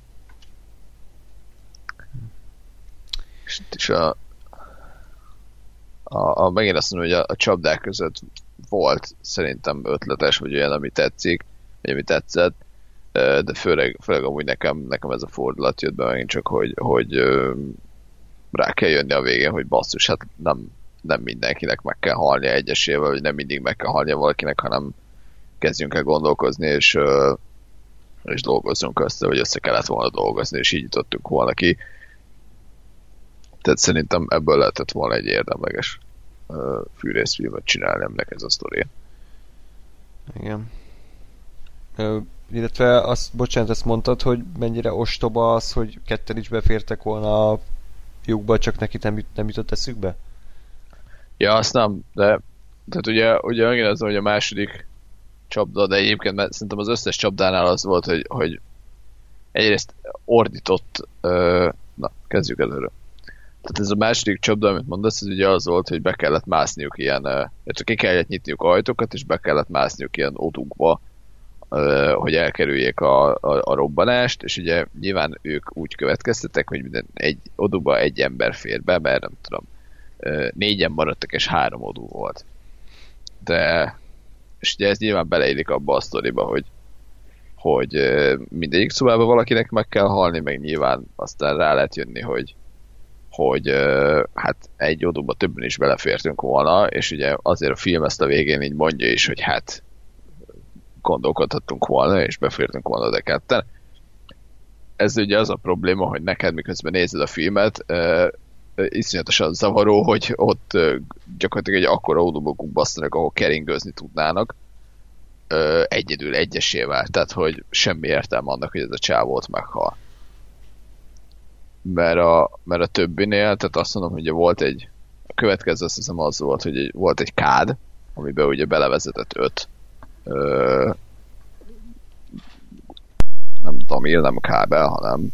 Speaker 4: És, és a, a, a, megint azt mondom, hogy a, a csapdák között volt szerintem ötletes, vagy olyan, ami tetszik, vagy ami tetszett, de főleg, főleg amúgy nekem, nekem ez a fordulat jött be megint csak, hogy, hogy rá kell jönni a végén, hogy basszus, hát nem, nem mindenkinek meg kell halnia egyesével, vagy nem mindig meg kell halnia valakinek, hanem kezdjünk el gondolkozni, és, és dolgozzunk össze, hogy össze kellett volna dolgozni, és így jutottunk volna ki. Tehát szerintem ebből lehetett volna egy érdemleges uh, fűrészfilmet csinálni, ennek ez a sztori.
Speaker 3: Igen. Uh, illetve azt, bocsánat, ezt mondtad, hogy mennyire ostoba az, hogy ketten is befértek volna a lyukba, csak neki nem, nem jutott eszükbe?
Speaker 4: Ja, azt nem, de tehát ugye, ugye megint az, hogy a második csapda, de egyébként mert szerintem az összes csapdánál az volt, hogy, hogy egyrészt ordított, uh, na, kezdjük előre. Tehát ez a második csapda, amit mondasz, ez ugye az volt, hogy be kellett mászniuk ilyen, illetve ki kellett nyitniuk ajtókat, és be kellett mászniuk ilyen odukba, hogy elkerüljék a, a, a robbanást, és ugye nyilván ők úgy következtetek, hogy minden egy oduba egy ember fér be, mert nem tudom, négyen maradtak, és három odú volt. De, és ugye ez nyilván beleillik abba a sztoriba, hogy hogy mindegyik szobában valakinek meg kell halni, meg nyilván aztán rá lehet jönni, hogy hogy hát egy odúba többen is belefértünk volna, és ugye azért a film ezt a végén így mondja is, hogy hát gondolkodhattunk volna, és befértünk volna de ketten. Ez ugye az a probléma, hogy neked miközben nézed a filmet, iszonyatosan zavaró, hogy ott gyakorlatilag egy akkora ódóba gubbasztanak, ahol keringőzni tudnának, egyedül, egyesével, tehát hogy semmi értelme annak, hogy ez a csávót meghal. Mert a, mert a többinél, tehát azt mondom, hogy volt egy, a következő azt hiszem az volt, hogy volt egy kád, amiben ugye belevezetett öt ö, nem tamil, nem kábel, hanem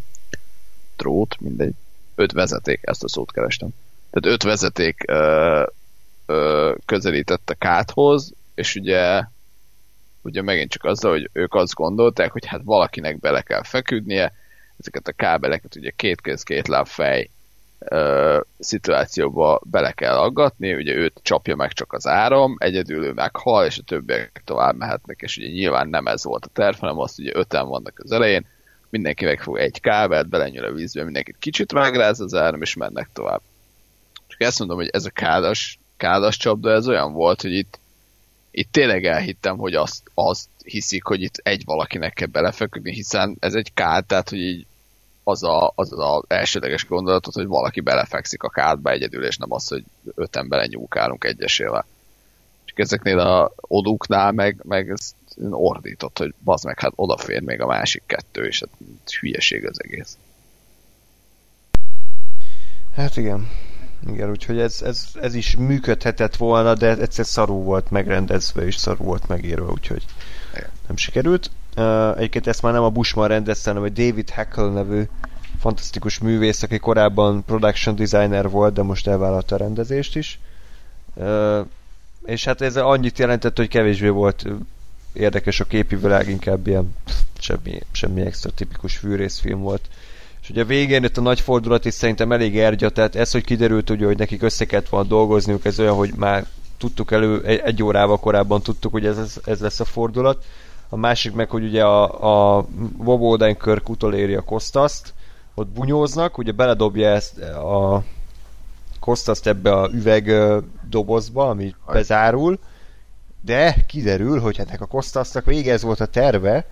Speaker 4: drót, mindegy. Öt vezeték, ezt a szót kerestem. Tehát öt vezeték ö, ö, közelített a káthoz, és ugye ugye megint csak azzal, hogy ők azt gondolták, hogy hát valakinek bele kell feküdnie, ezeket a kábeleket ugye két kéz, két láb fej ö, szituációba bele kell aggatni, ugye őt csapja meg csak az áram, egyedül ő meghal, és a többiek tovább mehetnek, és ugye nyilván nem ez volt a terv, hanem azt ugye öten vannak az elején, mindenki megfog egy kábelt, belenyúl a vízbe, mindenkit kicsit megráz az áram, és mennek tovább. Csak ezt mondom, hogy ez a kádas, kádas csapda, ez olyan volt, hogy itt, itt tényleg elhittem, hogy azt, azt hiszik, hogy itt egy valakinek kell belefeküdni, hiszen ez egy kád, tehát hogy így az a, az a elsődleges gondolatot, hogy valaki belefekszik a kádba egyedül, és nem az, hogy öten belenyúkálunk egyesével. Csak ezeknél a oduknál meg, meg ez ordított, hogy bazd meg, hát odafér még a másik kettő, és hát hülyeség az egész.
Speaker 3: Hát igen. Igen, úgyhogy ez, ez, ez is működhetett volna, de egyszer szarú volt megrendezve, és szarú volt megírva, úgyhogy nem sikerült. Uh, egyébként ezt már nem a Bushman rendezte, hanem egy David Hackle nevű fantasztikus művész, aki korábban production designer volt, de most elvállalta a rendezést is. Uh, és hát ez annyit jelentett, hogy kevésbé volt érdekes a képi világ, inkább ilyen semmi, semmi extra tipikus fűrészfilm volt. És ugye a végén itt a nagy fordulat is szerintem elég ergya, tehát ez, hogy kiderült, ugye, hogy nekik össze kellett volna dolgozniuk, ez olyan, hogy már tudtuk elő, egy, egy órával korábban tudtuk, hogy ez, ez lesz a fordulat a másik meg, hogy ugye a, a Bob Odenkirk utoléri a Kostaszt, ott bunyóznak, ugye beledobja ezt a Kostaszt ebbe a üveg dobozba, ami bezárul, de kiderül, hogy ennek a Kostasznak vége ez volt a terve,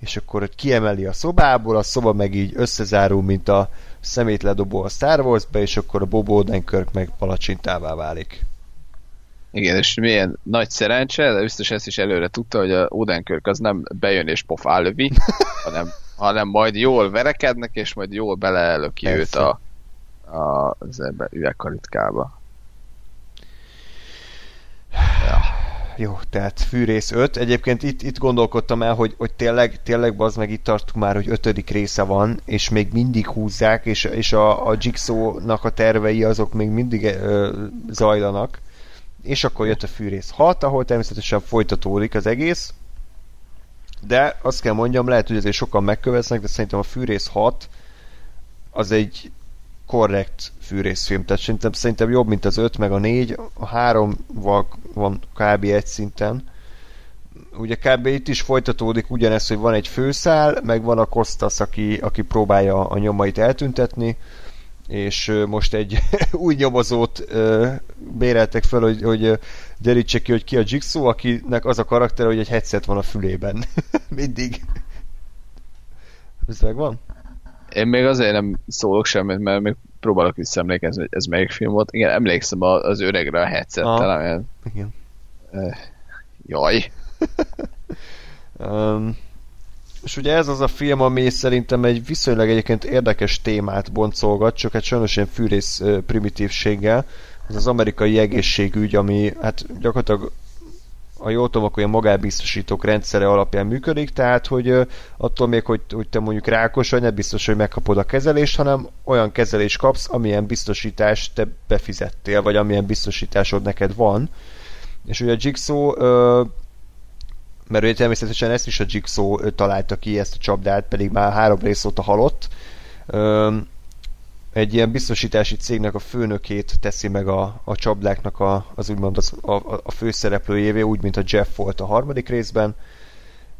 Speaker 3: és akkor kiemeli a szobából, a szoba meg így összezárul, mint a szemétledobó a Star Wars-be, és akkor a Bob Odenkirk meg palacsintává válik.
Speaker 4: Igen, és milyen nagy szerencse, de biztos ezt is előre tudta, hogy a Odenkirk az nem bejön és pofá lövi, hanem, hanem majd jól verekednek, és majd jól beleelöki őt a, a, az ebbe üvegkalitkába.
Speaker 3: Ja. Jó, tehát fűrész 5. Egyébként itt, itt gondolkodtam el, hogy, hogy tényleg, tényleg az meg itt tartunk már, hogy ötödik része van, és még mindig húzzák, és, és a, a Jigsaw-nak a tervei azok még mindig ö, zajlanak és akkor jött a fűrész 6, ahol természetesen folytatódik az egész, de azt kell mondjam, lehet, hogy azért sokan megköveznek, de szerintem a fűrész 6 az egy korrekt fűrészfilm, tehát szerintem, szerintem jobb, mint az 5 meg a 4, a 3 van kb. egy szinten. Ugye kb. itt is folytatódik ugyanez, hogy van egy főszál, meg van a Kostas, aki, aki próbálja a nyomait eltüntetni, és most egy új nyomozót béreltek fel, hogy, hogy derítse ki, hogy ki a Jigsaw, akinek az a karakter, hogy egy headset van a fülében. Mindig. Ez megvan?
Speaker 4: Én még azért nem szólok semmit, mert még próbálok visszaemlékezni, hogy ez melyik film volt. Igen, emlékszem az öregre a headsettel, ah, Igen. jaj.
Speaker 3: um, és ugye ez az a film, ami szerintem egy viszonylag egyébként érdekes témát boncolgat, csak egy sajnos ilyen fűrész primitívséggel. Ez az amerikai egészségügy, ami hát gyakorlatilag a jól tudom, akkor ilyen magánbiztosítók rendszere alapján működik, tehát hogy attól még, hogy, hogy te mondjuk rákos vagy, nem biztos, hogy megkapod a kezelést, hanem olyan kezelést kapsz, amilyen biztosítást te befizettél, vagy amilyen biztosításod neked van. És ugye a Jigsaw mert ugye természetesen ezt is a Jigsaw találta ki, ezt a csapdát, pedig már három rész óta halott. Egy ilyen biztosítási cégnek a főnökét teszi meg a, a csapdáknak a, az úgymond az, a, a főszereplőjévé, úgy, mint a Jeff volt a harmadik részben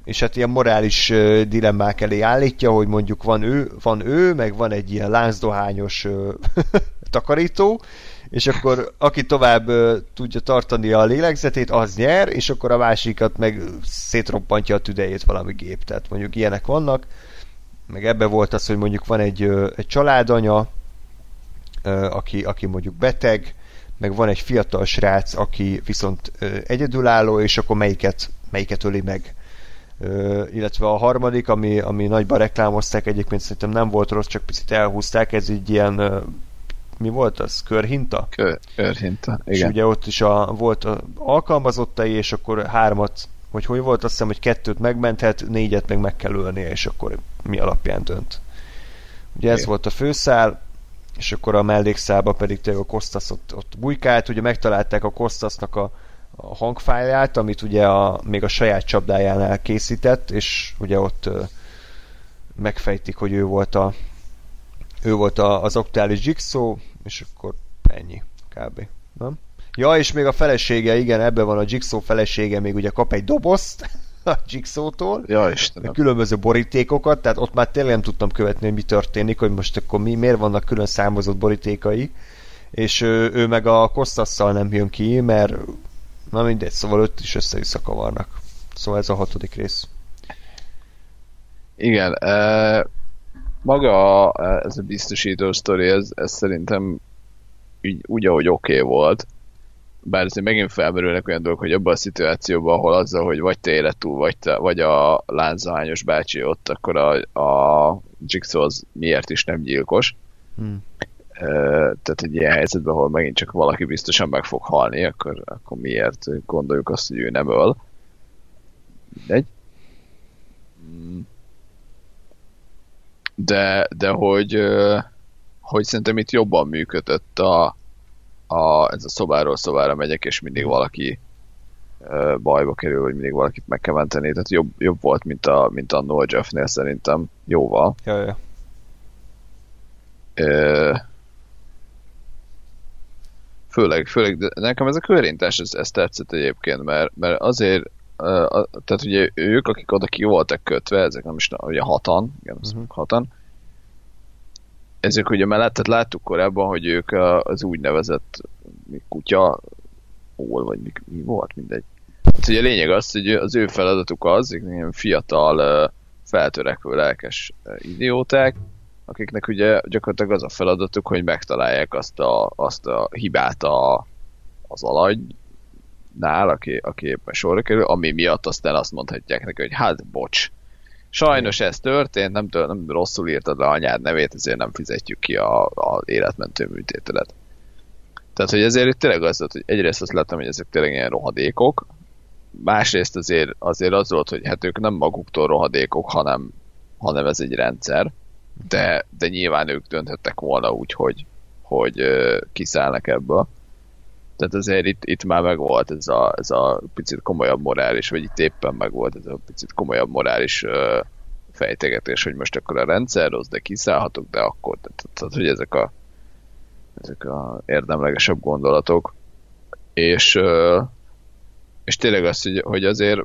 Speaker 3: és hát ilyen morális dilemmák elé állítja, hogy mondjuk van ő, van ő, meg van egy ilyen láncdohányos uh, takarító, és akkor aki tovább tudja tartani a lélegzetét, az nyer, és akkor a másikat meg szétroppantja a tüdejét valami gép. Tehát mondjuk ilyenek vannak. Meg ebbe volt az, hogy mondjuk van egy, egy családanya, aki, aki mondjuk beteg, meg van egy fiatal srác, aki viszont egyedülálló, és akkor melyiket, melyiket öli meg illetve a harmadik, ami, ami nagyban reklámozták, egyébként szerintem nem volt rossz, csak picit elhúzták, ez így ilyen mi volt az? Körhinta?
Speaker 4: Kör, körhinta, igen.
Speaker 3: És ugye ott is a, volt a alkalmazottai, és akkor hármat, vagy hogy volt, azt hiszem, hogy kettőt megmenthet, négyet meg meg kell ölnie, és akkor mi alapján dönt. Ugye ez volt a főszál, és akkor a mellékszálba pedig tényleg a Kostas ott, ott bujkált, ugye megtalálták a Kostasnak a, a hangfájlát, amit ugye a, még a saját csapdájánál készített, és ugye ott ö, megfejtik, hogy ő volt a ő volt a, az aktuális Jigsaw, és akkor ennyi, kb. Nem? Ja, és még a felesége, igen, ebben van a Jigsaw felesége, még ugye kap egy dobozt a Jigsaw-tól,
Speaker 4: ja, Istenem.
Speaker 3: különböző borítékokat, tehát ott már tényleg nem tudtam követni, hogy mi történik, hogy most akkor mi, miért vannak külön számozott borítékai, és ő, ő meg a Kostasszal nem jön ki, mert Na mindegy, szóval öt is össze kavarnak. Szóval ez a hatodik rész.
Speaker 4: Igen, e, maga a, ez a biztosító sztori, ez, ez szerintem úgy, úgy ahogy oké okay volt. Bár azért megint felmerülnek olyan dolgok, hogy abban a szituációban, ahol azzal, hogy vagy te élet túl, vagy, te, vagy a lánzahányos bácsi ott, akkor a, a Jigsaw az miért is nem gyilkos. Hmm tehát egy ilyen helyzetben, ahol megint csak valaki biztosan meg fog halni, akkor, akkor miért gondoljuk azt, hogy ő nem öl. Mindegy. Hmm. De, de hogy, hogy szerintem itt jobban működött a, a, ez a szobáról szobára megyek, és mindig valaki bajba kerül, vagy mindig valakit meg kell menteni. Tehát jobb, jobb volt, mint a, mint a Noah Jeffnél szerintem. Jóval.
Speaker 3: Ja, ja.
Speaker 4: Főleg, főleg, de nekem ez a körintás, ez, ez tetszett egyébként, mert, mert azért, tehát ugye ők, akik oda ki voltak kötve, ezek nem is, ugye hatan, igen, uh-huh. hatan, ezek ugye mellettet láttuk korábban, hogy ők az úgynevezett kutya hol, vagy mi, mi volt, mindegy. Hát ugye a lényeg az, hogy az ő feladatuk az, ilyen fiatal, feltörekvő lelkes idióták, akiknek ugye gyakorlatilag az a feladatuk, hogy megtalálják azt a, azt a hibát a, az alagynál, aki, aki éppen sorra kerül, ami miatt aztán azt mondhatják neki, hogy hát bocs, sajnos ez történt, nem, nem rosszul írtad le anyád nevét, ezért nem fizetjük ki a, a életmentő műtételet. Tehát, hogy ezért itt tényleg az volt, hogy egyrészt azt láttam, hogy ezek tényleg ilyen rohadékok, másrészt azért, azért az volt, hogy hát ők nem maguktól rohadékok, hanem, hanem ez egy rendszer, de, de nyilván ők dönthettek volna úgy, hogy, hogy kiszállnak ebből. Tehát azért itt, itt már meg volt ez a, ez a picit komolyabb morális, vagy itt éppen meg volt ez a picit komolyabb morális uh, fejtegetés, hogy most akkor a rendszer rossz, de kiszállhatok, de akkor, tehát, tehát hogy ezek a ezek a érdemlegesebb gondolatok. És, uh, és tényleg az, hogy, hogy azért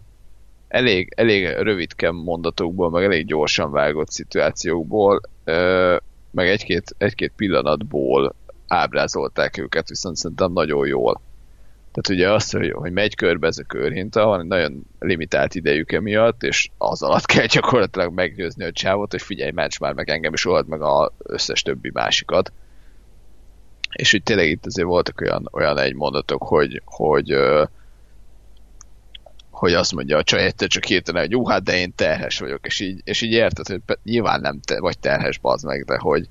Speaker 4: elég, elég rövidke mondatokból, meg elég gyorsan vágott szituációkból, meg egy-két, egy-két pillanatból ábrázolták őket, viszont szerintem nagyon jól. Tehát ugye azt, hogy, hogy megy körbe ez a körhinta, van egy nagyon limitált idejük emiatt, és az alatt kell gyakorlatilag meggyőzni a csávot, hogy figyelj, ments már meg engem, is old meg az összes többi másikat. És hogy tényleg itt azért voltak olyan, olyan egy mondatok, hogy, hogy hogy azt mondja a csaj egyszer csak hirtelen, hogy jó, hát de én terhes vagyok, és így, és így érted, hogy nyilván nem te vagy terhes, bazd meg, de hogy,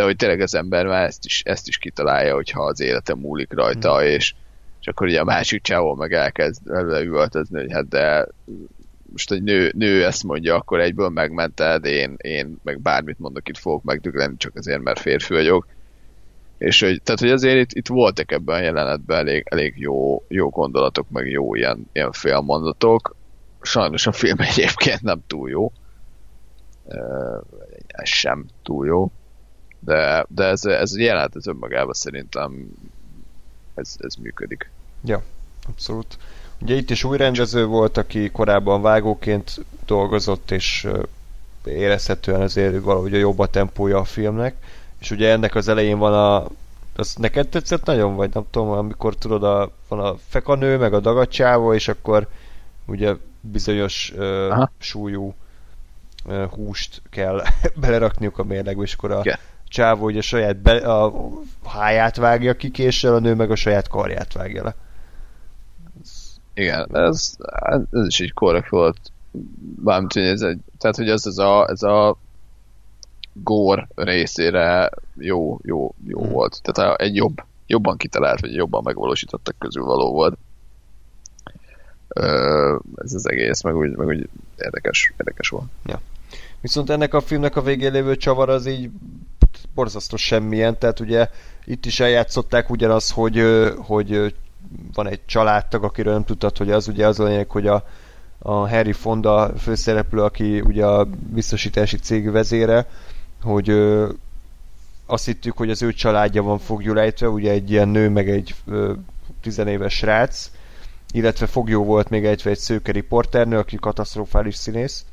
Speaker 4: de hogy tényleg az ember már ezt is, ezt is kitalálja, hogyha az élete múlik rajta, mm. és, és akkor ugye a másik csávó meg elkezd üvöltözni, hogy hát de most egy nő, nő ezt mondja, akkor egyből megmented, én, én meg bármit mondok, itt fogok megdögleni, csak azért, mert férfi vagyok. És hogy, tehát, hogy azért itt, itt voltak ebben a jelenetben elég, elég jó, jó gondolatok, meg jó ilyen, ilyen félmondatok, sajnos a film egyébként nem túl jó. Ez sem túl jó. De, de ez, ez jelent ez önmagában szerintem ez, ez működik.
Speaker 3: Ja, abszolút. Ugye itt is új rendező volt, aki korábban vágóként dolgozott, és érezhetően azért valahogy a jobb a tempója a filmnek. És ugye ennek az elején van a az neked tetszett nagyon, vagy nem tudom, amikor tudod, a, van a fekanő, meg a dagadcsávó, és akkor ugye bizonyos uh, súlyú uh, húst kell belerakniuk a mérlegbe, és akkor a yeah. Csávó ugye saját be, a háját vágja ki késsel, a nő meg a saját karját vágja le.
Speaker 4: Igen, ez, ez is így korrekt volt. Bármint, hogy ez egy, tehát, hogy ez, ez a, ez a gór részére jó, jó, jó hmm. volt. Tehát egy jobb, jobban kitalált, vagy jobban megvalósítottak közül való volt. Ez az egész, meg úgy, meg úgy érdekes, érdekes volt.
Speaker 3: Ja. Viszont ennek a filmnek a végén lévő csavar az így borzasztó semmilyen, tehát ugye itt is eljátszották ugyanaz, hogy, hogy van egy családtag, akiről nem tudtad, hogy az ugye az a lényeg, hogy a, a Harry Fonda főszereplő, aki ugye a biztosítási cég vezére, hogy ö, azt hittük, hogy az ő családja van fogjulejtve, ugye egy ilyen nő, meg egy ö, tizenéves srác, illetve foglyó volt még egyve egy szőke riporternő, aki katasztrofális színész,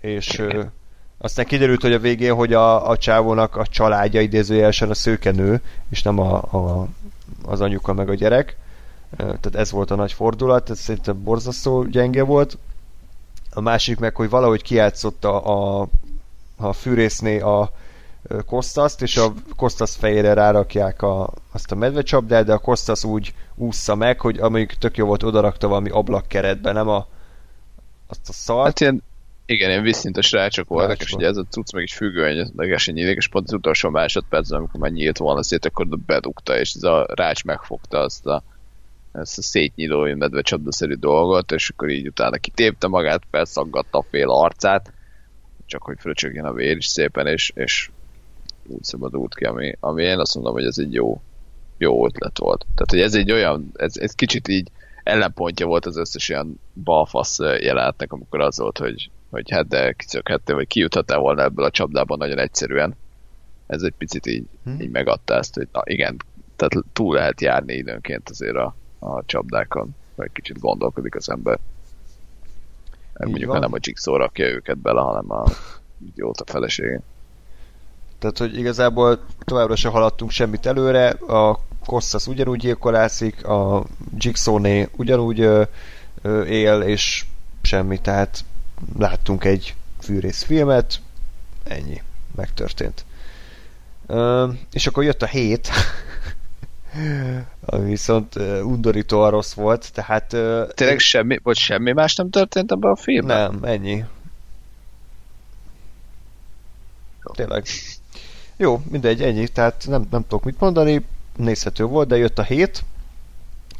Speaker 3: és ö, aztán kiderült, hogy a végén, hogy a, a csávónak a családja idézőjelesen a szőkenő, és nem a, a, az anyuka meg a gyerek. Tehát ez volt a nagy fordulat, ez szerintem borzasztó gyenge volt. A másik meg, hogy valahogy kiátszotta a, a fűrészné a Kostaszt, és a Kostas fejére rárakják a, azt a medvecsapdát, de a Kostas úgy ússza meg, hogy amelyik tök jó volt odarakta valami ablakkeretbe, nem a azt a szart.
Speaker 4: Hát ilyen, igen, ilyen visszintes rácsok voltak, és ugye ez a cucc meg is függően legesen nyílik, és pont az utolsó másodpercben, amikor már nyílt volna szét, akkor bedugta, és ez a rács megfogta azt a, ezt a szétnyíló medvecsapdaszerű dolgot, és akkor így utána kitépte magát, felszaggatta a fél arcát, csak hogy fröcsögjön a vér is szépen, és, és úgy szabadult ki, ami, ami én azt mondom, hogy ez egy jó, jó ötlet volt. Tehát, hogy ez egy olyan, ez, ez kicsit így ellenpontja volt az összes ilyen balfasz jelenetnek, amikor az volt, hogy, hogy hát de kicökhettél, vagy kijuthattál volna ebből a csapdában nagyon egyszerűen. Ez egy picit így, hmm. így megadta ezt, hogy na igen, tehát túl lehet járni időnként azért a, a csapdákon, vagy kicsit gondolkodik az ember. Így mondjuk van. nem a Jigsaw rakja őket bele, hanem a idióta feleségén.
Speaker 3: Tehát, hogy igazából továbbra se haladtunk semmit előre, a Kostas ugyanúgy gyilkolászik, a Jigsaw-né ugyanúgy ö, ö, él, és semmi, tehát láttunk egy fűrész filmet, ennyi, megtörtént. Ö, és akkor jött a hét, ami viszont undorítóan rossz volt, tehát...
Speaker 4: Tényleg semmi, vagy semmi más nem történt ebben a filmben?
Speaker 3: Nem, ennyi. Tényleg. Jó, mindegy, ennyi, tehát nem, nem tudok mit mondani, nézhető volt, de jött a hét,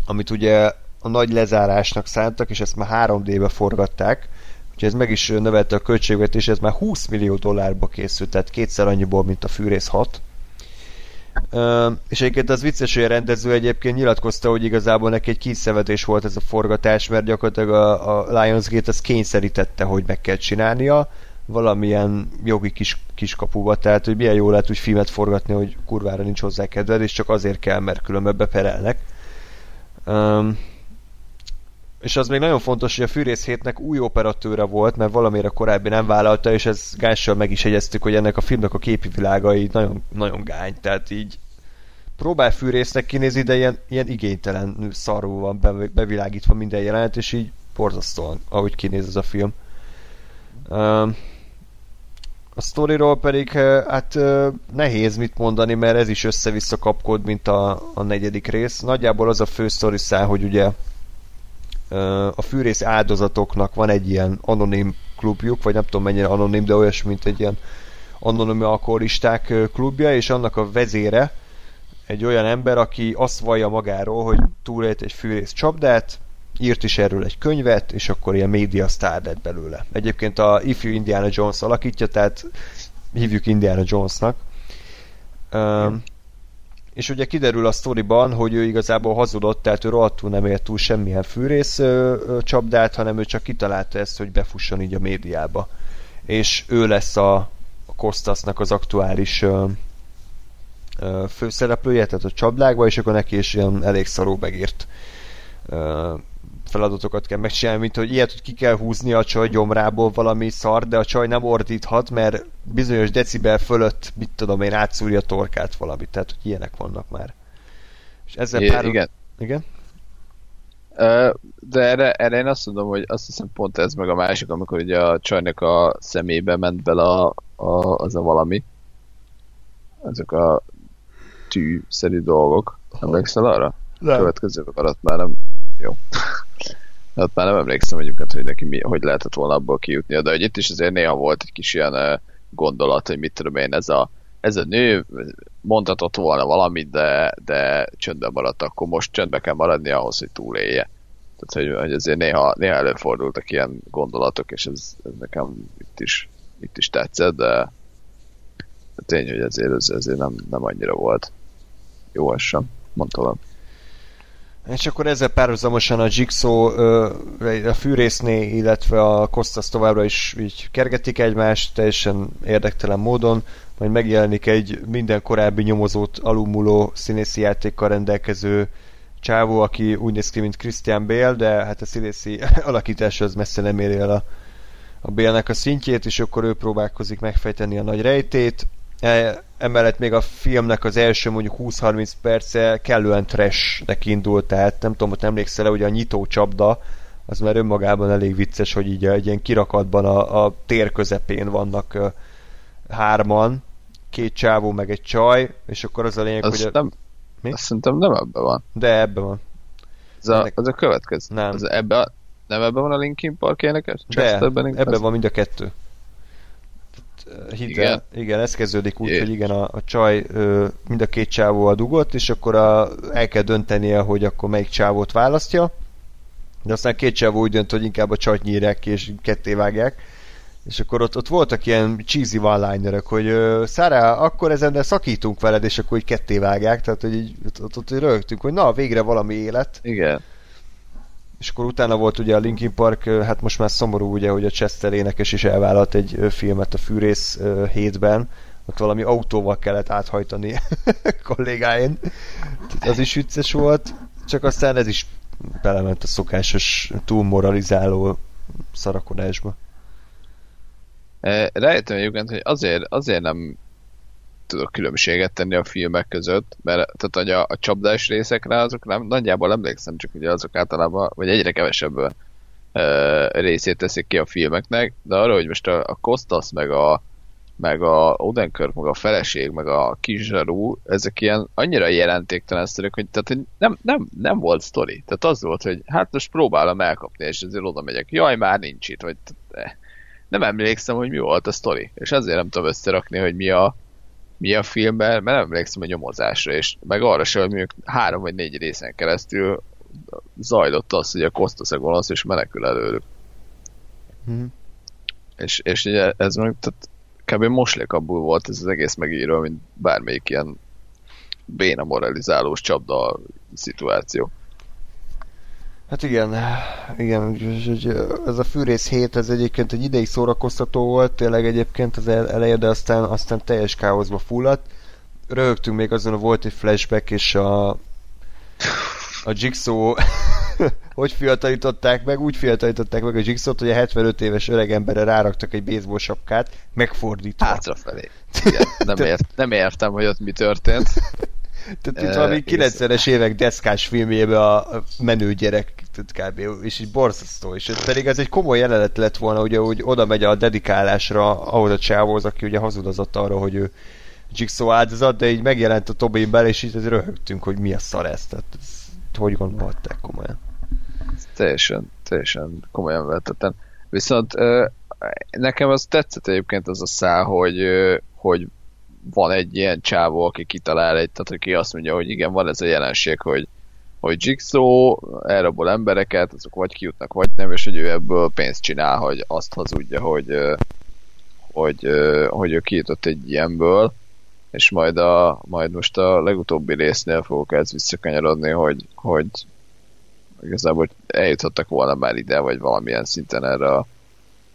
Speaker 3: amit ugye a nagy lezárásnak szántak, és ezt már 3D-be forgatták, úgyhogy ez meg is növelte a költségvetés, ez már 20 millió dollárba készült, tehát kétszer annyiból, mint a Fűrész 6. Uh, és egyébként az vicces, hogy a rendező egyébként nyilatkozta, hogy igazából neki egy kínszevedés volt ez a forgatás, mert gyakorlatilag a, a Lionsgate az kényszerítette, hogy meg kell csinálnia valamilyen jogi kis, kiskapuba, tehát hogy milyen jó lehet úgy filmet forgatni, hogy kurvára nincs hozzá kedved, és csak azért kell, mert különben beperelnek. Um, és az még nagyon fontos, hogy a Fűrész hétnek új operatőre volt, mert valamire korábbi nem vállalta, és ez Gással meg is egyeztük, hogy ennek a filmnek a képi világai nagyon, nagyon gány, tehát így próbál fűrésznek kinézni, de ilyen, ilyen igénytelen szarul van bevilágítva minden jelenet, és így borzasztóan, ahogy kinéz ez a film. a sztoriról pedig hát nehéz mit mondani, mert ez is össze-vissza kapkod, mint a, a negyedik rész. Nagyjából az a fő sztori szál, hogy ugye a fűrész áldozatoknak van egy ilyen anonim klubjuk, vagy nem tudom mennyire anonim, de olyas, mint egy ilyen anonim alkoholisták klubja, és annak a vezére egy olyan ember, aki azt vallja magáról, hogy túlélt egy fűrész csapdát, írt is erről egy könyvet, és akkor ilyen média sztár lett belőle. Egyébként a Ifjú Indiana Jones alakítja, tehát hívjuk Indiana Jonesnak. Um, és ugye kiderül a sztoriban, hogy ő igazából hazudott, tehát ő rohadtul nem ért túl semmilyen fűrész csapdát, hanem ő csak kitalálta ezt, hogy befusson így a médiába. És ő lesz a, a Kostasnak az aktuális ö, ö, főszereplője, tehát a csapdákba, és akkor neki is ilyen elég szarú megírt ö, feladatokat kell megcsinálni, mint hogy ilyet, hogy ki kell húzni a csaj gyomrából valami szar, de a csaj nem ordíthat, mert bizonyos decibel fölött, mit tudom én, átszúrja a torkát valamit, tehát hogy ilyenek vannak már. És ezzel
Speaker 4: I-
Speaker 3: pár...
Speaker 4: igen.
Speaker 3: Igen?
Speaker 4: De erre, erre én azt mondom, hogy azt hiszem pont ez meg a másik, amikor ugye a csajnak a szemébe ment bele a, a, az a valami. Ezek a tű-szerű dolgok. Emlékszel arra?
Speaker 3: Nem.
Speaker 4: Következő alatt már nem... Jó. Hát már nem emlékszem egyébként, hogy neki mi, hogy lehetett volna abból kijutnia, de hogy itt is azért néha volt egy kis ilyen gondolat, hogy mit tudom én, ez a, ez a nő mondhatott volna valamit, de, de csöndben maradt, akkor most csöndbe kell maradni ahhoz, hogy túlélje. Tehát, hogy, hogy azért néha, néha előfordultak ilyen gondolatok, és ez, ez nekem itt is, itt is tetszett, de, de tény, hogy ezért, ez, ezért nem, nem annyira volt jó ez sem, mondtam.
Speaker 3: És akkor ezzel párhuzamosan a Jigsaw a fűrészné, illetve a Kostas továbbra is így kergetik egymást, teljesen érdektelen módon, majd megjelenik egy minden korábbi nyomozót alulmúló színészi játékkal rendelkező csávó, aki úgy néz ki, mint Christian Bale, de hát a színészi alakítása az messze nem éri el a, a Bale-nek a szintjét, és akkor ő próbálkozik megfejteni a nagy rejtét. E- Emellett még a filmnek az első mondjuk 20-30 perce kellően trashnek indult, tehát nem tudom, hogy emlékszel hogy a nyitó csapda az már önmagában elég vicces, hogy így egy ilyen kirakatban a, a tér közepén vannak uh, hárman, két csávó meg egy csaj, és akkor az a lényeg,
Speaker 4: Az
Speaker 3: hogy a,
Speaker 4: nem,
Speaker 3: Mi?
Speaker 4: azt szerintem nem ebben van.
Speaker 3: de ebben van.
Speaker 4: Ez a,
Speaker 3: Ennek-
Speaker 4: az a következő.
Speaker 3: Nem.
Speaker 4: Az ebbe nem ebben van a Linkin Park énekes?
Speaker 3: De,
Speaker 4: Chesterben
Speaker 3: ebben van mind a kettő. Hidd
Speaker 4: Igen.
Speaker 3: igen, ez kezdődik úgy,
Speaker 4: Jé.
Speaker 3: hogy igen, a, a csaj ö, mind a két csávó a dugott, és akkor a, el kell döntenie, hogy akkor melyik csávót választja, de aztán két csávó úgy dönt, hogy inkább a csajt nyírják ki, és ketté vágják. És akkor ott, ott voltak ilyen cheesy one hogy Szára, akkor ezen szakítunk veled, és akkor így ketté vágják, tehát hogy így, ott, ott, ott rögtünk, hogy na, végre valami élet.
Speaker 4: Igen.
Speaker 3: És akkor utána volt ugye a Linkin Park, hát most már szomorú ugye, hogy a Chester énekes is elvállalt egy filmet a Fűrész hétben, ott valami autóval kellett áthajtani kollégáin. Az is vicces volt, csak aztán ez is belement a szokásos túlmoralizáló szarakodásba.
Speaker 4: Rájöttem egyébként, hogy azért, azért nem tudok különbséget tenni a filmek között, mert tehát, a, a csapdás részekre azok nem, nagyjából emlékszem, csak ugye azok általában, vagy egyre kevesebb ö, részét teszik ki a filmeknek, de arra, hogy most a, a Kostas, meg a meg a Odenkirk, meg a feleség, meg a kis zsarú, ezek ilyen annyira jelentéktelen sztorik, hogy, tehát, hogy nem, nem, nem volt sztori. Tehát az volt, hogy hát most próbálom elkapni, és ezért oda megyek. Jaj, már nincs itt, vagy eh, nem emlékszem, hogy mi volt a sztori. És azért nem tudom összerakni, hogy mi a, mi a filmben, mert nem emlékszem a nyomozásra, és meg arra sem, hogy mondjuk három vagy négy részen keresztül zajlott az, hogy a Kostas a gonosz, és menekül előlük.
Speaker 3: Mhm.
Speaker 4: És, és ugye ez meg, tehát kb. moslékabból volt ez az egész megírva, mint bármelyik ilyen béna moralizálós csapda szituáció.
Speaker 3: Hát igen, igen, ez a fűrész 7, ez egyébként egy ideig szórakoztató volt, tényleg egyébként az el- eleje, de aztán, aztán teljes káoszba fulladt. Röhögtünk még azon, volt egy flashback, és a, a Jigsaw hogy fiatalították meg, úgy fiatalították meg a Jigsaw-t, hogy a 75 éves öreg emberre ráraktak egy baseball sapkát, megfordítva.
Speaker 4: Hátrafelé. Igen, nem, ért, nem értem, hogy ott mi történt.
Speaker 3: Tehát itt valami
Speaker 4: egészen.
Speaker 3: 90-es évek deszkás filmjében a menő gyerek, kb. és így borzasztó, és ez pedig ez egy komoly jelenet lett volna, ugye, hogy oda megy a dedikálásra ahhoz a csávóhoz, aki ugye hazudozott arra, hogy ő Jigsaw áldozat, de így megjelent a Tobin bele, és így röhögtünk, hogy mi a szar ez, tehát ez, hogy gondolták komolyan.
Speaker 4: teljesen, teljesen komolyan vettettem. Viszont nekem az tetszett egyébként az a szál, hogy, hogy van egy ilyen csávó, aki kitalál egy, tehát aki azt mondja, hogy igen, van ez a jelenség, hogy hogy Jigsaw elrabol embereket, azok vagy kijutnak, vagy nem, és hogy ő ebből pénzt csinál, hogy azt hazudja, hogy, hogy, ö, hogy ő kijutott egy ilyenből, és majd, a, majd most a legutóbbi résznél fogok ez visszakanyarodni, hogy, hogy igazából eljuthattak volna már ide, vagy valamilyen szinten erre a,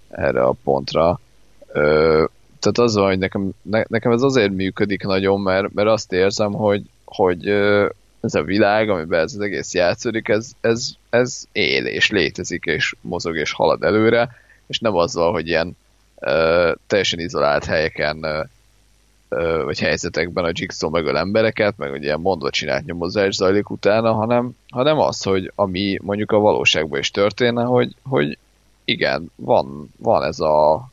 Speaker 4: erre a pontra. Ö, tehát az van, hogy nekem, ne, nekem ez azért működik nagyon, mert, mert azt érzem, hogy, hogy ez a világ, amiben ez az egész játszódik, ez, ez, ez él és létezik, és mozog és halad előre, és nem azzal, hogy ilyen ö, teljesen izolált helyeken ö, vagy helyzetekben a Jigsaw megöl embereket, meg hogy ilyen mondva csinált nyomozás zajlik utána, hanem, hanem az, hogy ami mondjuk a valóságban is történne, hogy, hogy igen, van, van ez a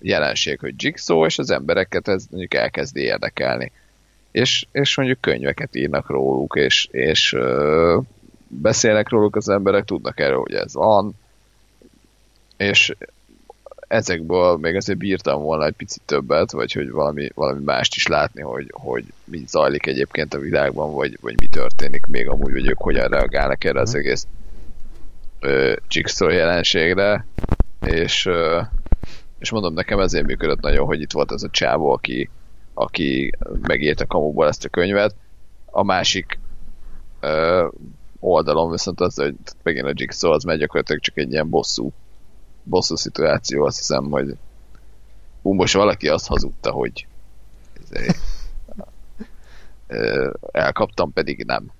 Speaker 4: jelenség, hogy Jigsaw, és az embereket ez mondjuk elkezdi érdekelni. És, és mondjuk könyveket írnak róluk, és, és ö, beszélnek róluk az emberek, tudnak erről, hogy ez van, és ezekből még azért bírtam volna egy picit többet, vagy hogy valami, valami mást is látni, hogy, hogy mi zajlik egyébként a világban, vagy, vagy mi történik még amúgy, hogy ők hogyan reagálnak erre az egész Jigsaw jelenségre, és, ö, és mondom, nekem ezért működött nagyon, hogy itt volt az a csávó, aki, aki megírta kamuból ezt a könyvet. A másik ö, oldalon viszont az, hogy megint a Jigsaw az megy gyakorlatilag csak egy ilyen bosszú bosszú szituáció, azt hiszem, hogy ú, most valaki azt hazudta, hogy izé, elkaptam, pedig nem.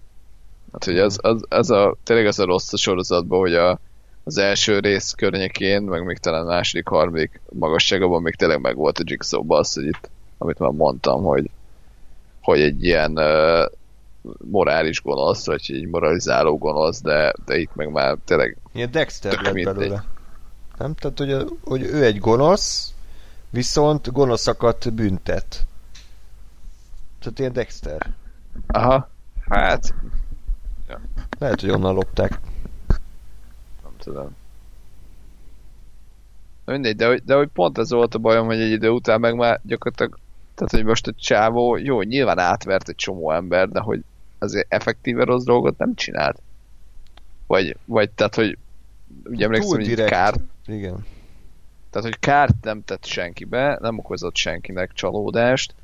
Speaker 4: Hát, hogy az, az, az a, tényleg az a rossz a sorozatban, hogy a, az első rész környékén, meg még talán a második, harmadik magasságban még tényleg meg volt a jigsaw az, hogy itt, amit már mondtam, hogy, hogy egy ilyen uh, morális gonosz, vagy egy moralizáló gonosz, de, de itt meg már tényleg
Speaker 3: Ilyen Dexter lett belőle. Nem? Tehát, hogy, hogy ő egy gonosz, viszont gonoszakat büntet. Tehát ilyen Dexter.
Speaker 4: Aha, hát...
Speaker 3: Ja. Lehet, hogy onnan lopták.
Speaker 4: Nem tudom. Mindegy, de, de hogy pont ez volt a bajom, hogy egy idő után meg már gyakorlatilag tehát, hogy most a csávó, jó, nyilván átvert egy csomó ember, de hogy azért effektíve rossz dolgot nem csinált. Vagy, vagy tehát, hogy ugye emlékszem, hogy kárt,
Speaker 3: igen.
Speaker 4: Tehát, hogy kárt nem tett senkibe, nem okozott senkinek csalódást,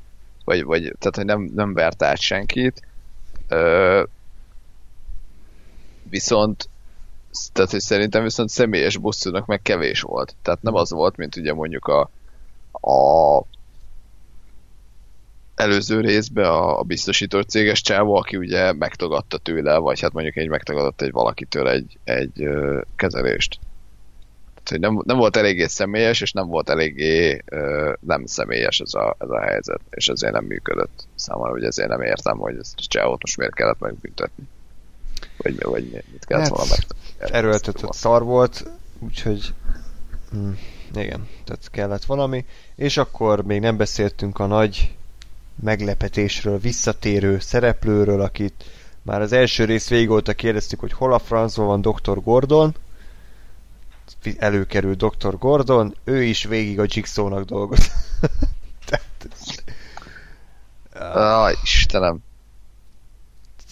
Speaker 4: vagy, vagy tehát, hogy nem, nem vert át senkit. Ö, viszont tehát, hogy szerintem viszont személyes bosszúnak meg kevés volt. Tehát nem az volt, mint ugye mondjuk a, a előző részben a, a biztosító céges csávó, aki ugye megtagadta tőle, vagy hát mondjuk egy megtagadott egy valakitől egy, egy ö, kezelést hogy nem, nem volt eléggé személyes, és nem volt eléggé ö, nem személyes ez a, ez a helyzet, és ezért nem működött számomra, hogy ezért nem értem, hogy ezt a csávót most miért kellett megbüntetni. Vagy, vagy mit kellett hát, volna
Speaker 3: meg. Erőltetett szar volt, úgyhogy hm, igen, tehát kellett valami, és akkor még nem beszéltünk a nagy meglepetésről, visszatérő szereplőről, akit már az első rész végig óta kérdeztük, hogy hol a francban van Dr. Gordon, előkerül Dr. Gordon, ő is végig a Jigsaw-nak dolgozott.
Speaker 4: Ah, Istenem.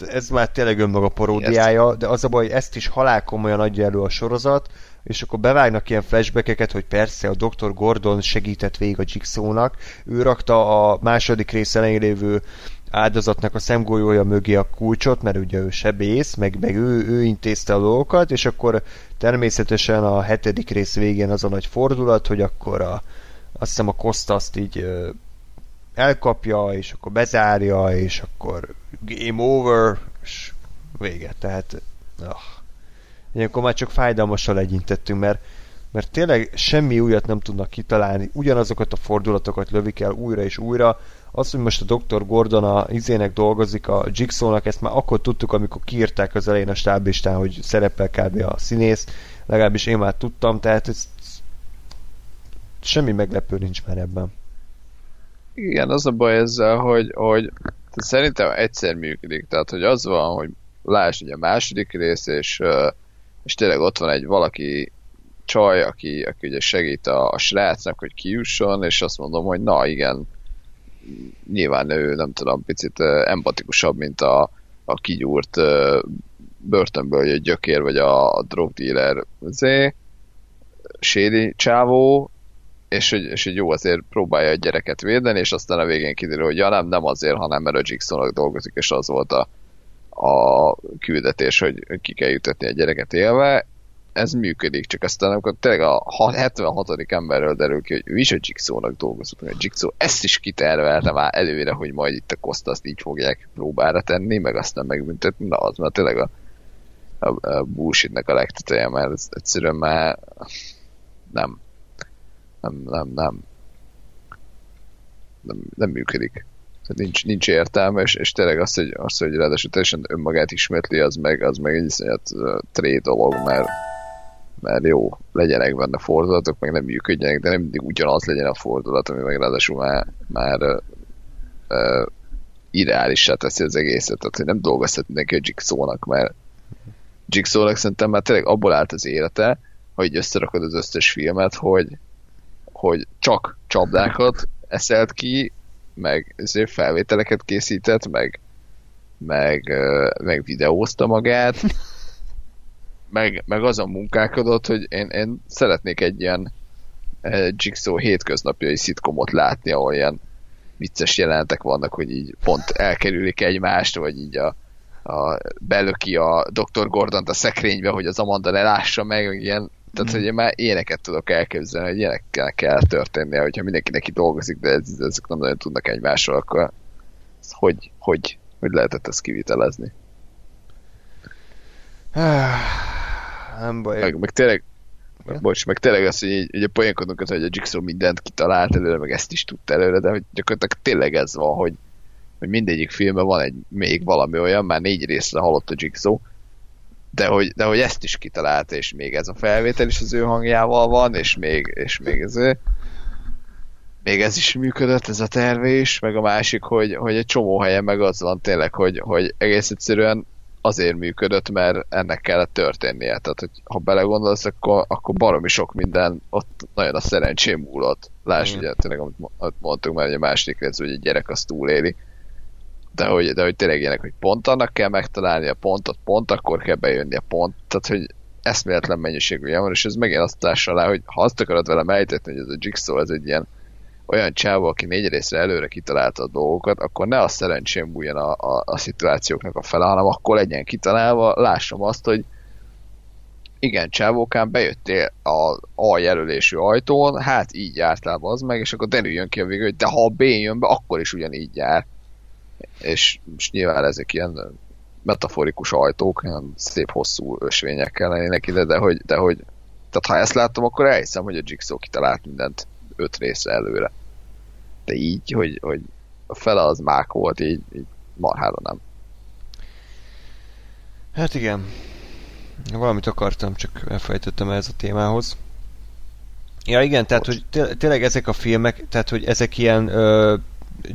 Speaker 3: Ez már tényleg önmaga paródiája, de az a baj, hogy ezt is halálkomolyan adja elő a sorozat, és akkor bevágnak ilyen flashbackeket, hogy persze a Dr. Gordon segített végig a Jigsaw-nak, ő rakta a második rész elején lévő áldozatnak a szemgolyója mögé a kulcsot, mert ugye ő sebész, meg, meg ő, ő intézte a dolgokat, és akkor természetesen a hetedik rész végén az a nagy fordulat, hogy akkor a, azt hiszem a Costa azt így elkapja, és akkor bezárja, és akkor game over, és vége. Tehát, ah. Ilyenkor már csak fájdalmassal legyintettünk, mert mert tényleg semmi újat nem tudnak kitalálni, ugyanazokat a fordulatokat lövik el újra és újra, az, hogy most a Dr. Gordon a izének dolgozik, a Jigsaw-nak, ezt már akkor tudtuk, amikor kiírták az elején a stáblistán, hogy szerepel kb. a színész, legalábbis én már tudtam, tehát ez, semmi meglepő nincs már ebben.
Speaker 4: Igen, az a baj ezzel, hogy, hogy szerintem egyszer működik, tehát hogy az van, hogy láss ugye a második rész, és, és tényleg ott van egy valaki csaj, aki, aki ugye segít a, a srácnak, hogy kijusson, és azt mondom, hogy na igen, nyilván ő, nem tudom, picit empatikusabb, mint a, a kigyúrt börtönből egy gyökér, vagy a, a drug dealer zé, sédi csávó, és hogy, és hogy jó azért próbálja a gyereket védeni, és aztán a végén kiderül, hogy ja nem, nem azért, hanem mert a Jigsaw-nak dolgozik, és az volt a, a küldetés, hogy ki kell jutatni a gyereket élve, ez működik, csak aztán amikor tényleg a 76. emberről derül ki, hogy ő is a Jigsaw-nak dolgozott, a Jigsaw ezt is kitervelte már előre, hogy majd itt a Kostaszt így fogják próbára tenni, meg aztán megbüntetni, na az már tényleg a, a, a bullshitnek a legteteje, mert ez egyszerűen már nem, nem, nem, nem, nem, nem működik. Tehát nincs, nincs értelme, és, és tényleg az, hogy, az, hogy ráadásul teljesen önmagát ismétli, az meg, az meg egy iszonyat tré dolog, mert, mert jó, legyenek benne fordulatok, meg nem működjenek, de nem mindig ugyanaz legyen a fordulat, ami meg ráadásul már, már uh, uh, ideálissá teszi az egészet, tehát hogy nem dolgozhat mindenki a Jigsaw-nak, mert Jigsaw-nak szerintem már tényleg abból állt az élete, hogy összerakod az összes filmet, hogy, hogy csak csapdákat eszelt ki, meg ezért felvételeket készített, meg, meg, meg videózta magát, meg, meg azon munkálkodott, hogy én, én szeretnék egy ilyen Jigsaw hétköznapjai szitkomot látni, ahol ilyen vicces jelentek vannak, hogy így pont elkerülik egymást, vagy így a, a belöki a Dr. Gordont a szekrénybe, hogy az Amanda ne lássa meg, meg ilyen tehát, hogy én már ilyeneket tudok elképzelni, hogy ilyenekkel kell történnie, hogyha mindenki neki dolgozik, de ez, ezek nem nagyon tudnak egymásról, akkor hogy, hogy, hogy lehetett ezt kivitelezni?
Speaker 3: Nem baj.
Speaker 4: Meg, meg tényleg, ja. bocs, meg tényleg az, hogy így, így poénkodunk az, hogy a Jigsaw mindent kitalált előre, meg ezt is tudta előre, de hogy gyakorlatilag tényleg ez van, hogy, hogy mindegyik filmben van egy még valami olyan, már négy részre halott a Jigsaw, de hogy, de hogy ezt is kitalálta, és még ez a felvétel is az ő hangjával van, és még, és még ez ő, még ez is működött, ez a terve is, meg a másik, hogy, hogy egy csomó helyen meg az van tényleg, hogy, hogy egész egyszerűen azért működött, mert ennek kellett történnie. Tehát, hogy ha belegondolsz, akkor, akkor baromi sok minden ott nagyon a szerencsém múlott. Lásd, mm. ugye tényleg, amit mondtuk már, hogy a második rész, hogy egy gyerek azt túléli de hogy, de hogy tényleg ilyenek, hogy pont annak kell megtalálni a pontot, pont akkor kell bejönni a pont, tehát hogy eszméletlen mennyiségű van, és ez megint azt társal le, hogy ha azt akarod vele eltetni, hogy ez a Jigsaw ez egy ilyen olyan csávó, aki négy részre előre kitalálta a dolgokat, akkor ne a szerencsém bújjon a, a, a szituációknak a fele, hanem akkor legyen kitalálva, lássam azt, hogy igen, csávókán bejöttél a A jelölésű ajtón, hát így jártál az meg, és akkor derüljön ki a végül, hogy de ha a B jön be, akkor is ugyanígy jár és, és nyilván ezek ilyen metaforikus ajtók, ilyen szép hosszú ösvényekkel lennének ide, de hogy, de hogy tehát ha ezt látom, akkor elhiszem, hogy a Jigsaw kitalált mindent öt részre előre. De így, hogy, hogy a fele az mák volt, így, így marhára nem.
Speaker 3: Hát igen. Valamit akartam, csak elfelejtettem ez a témához. Ja igen, tehát hogy tényleg ezek a filmek, tehát hogy ezek ilyen ö,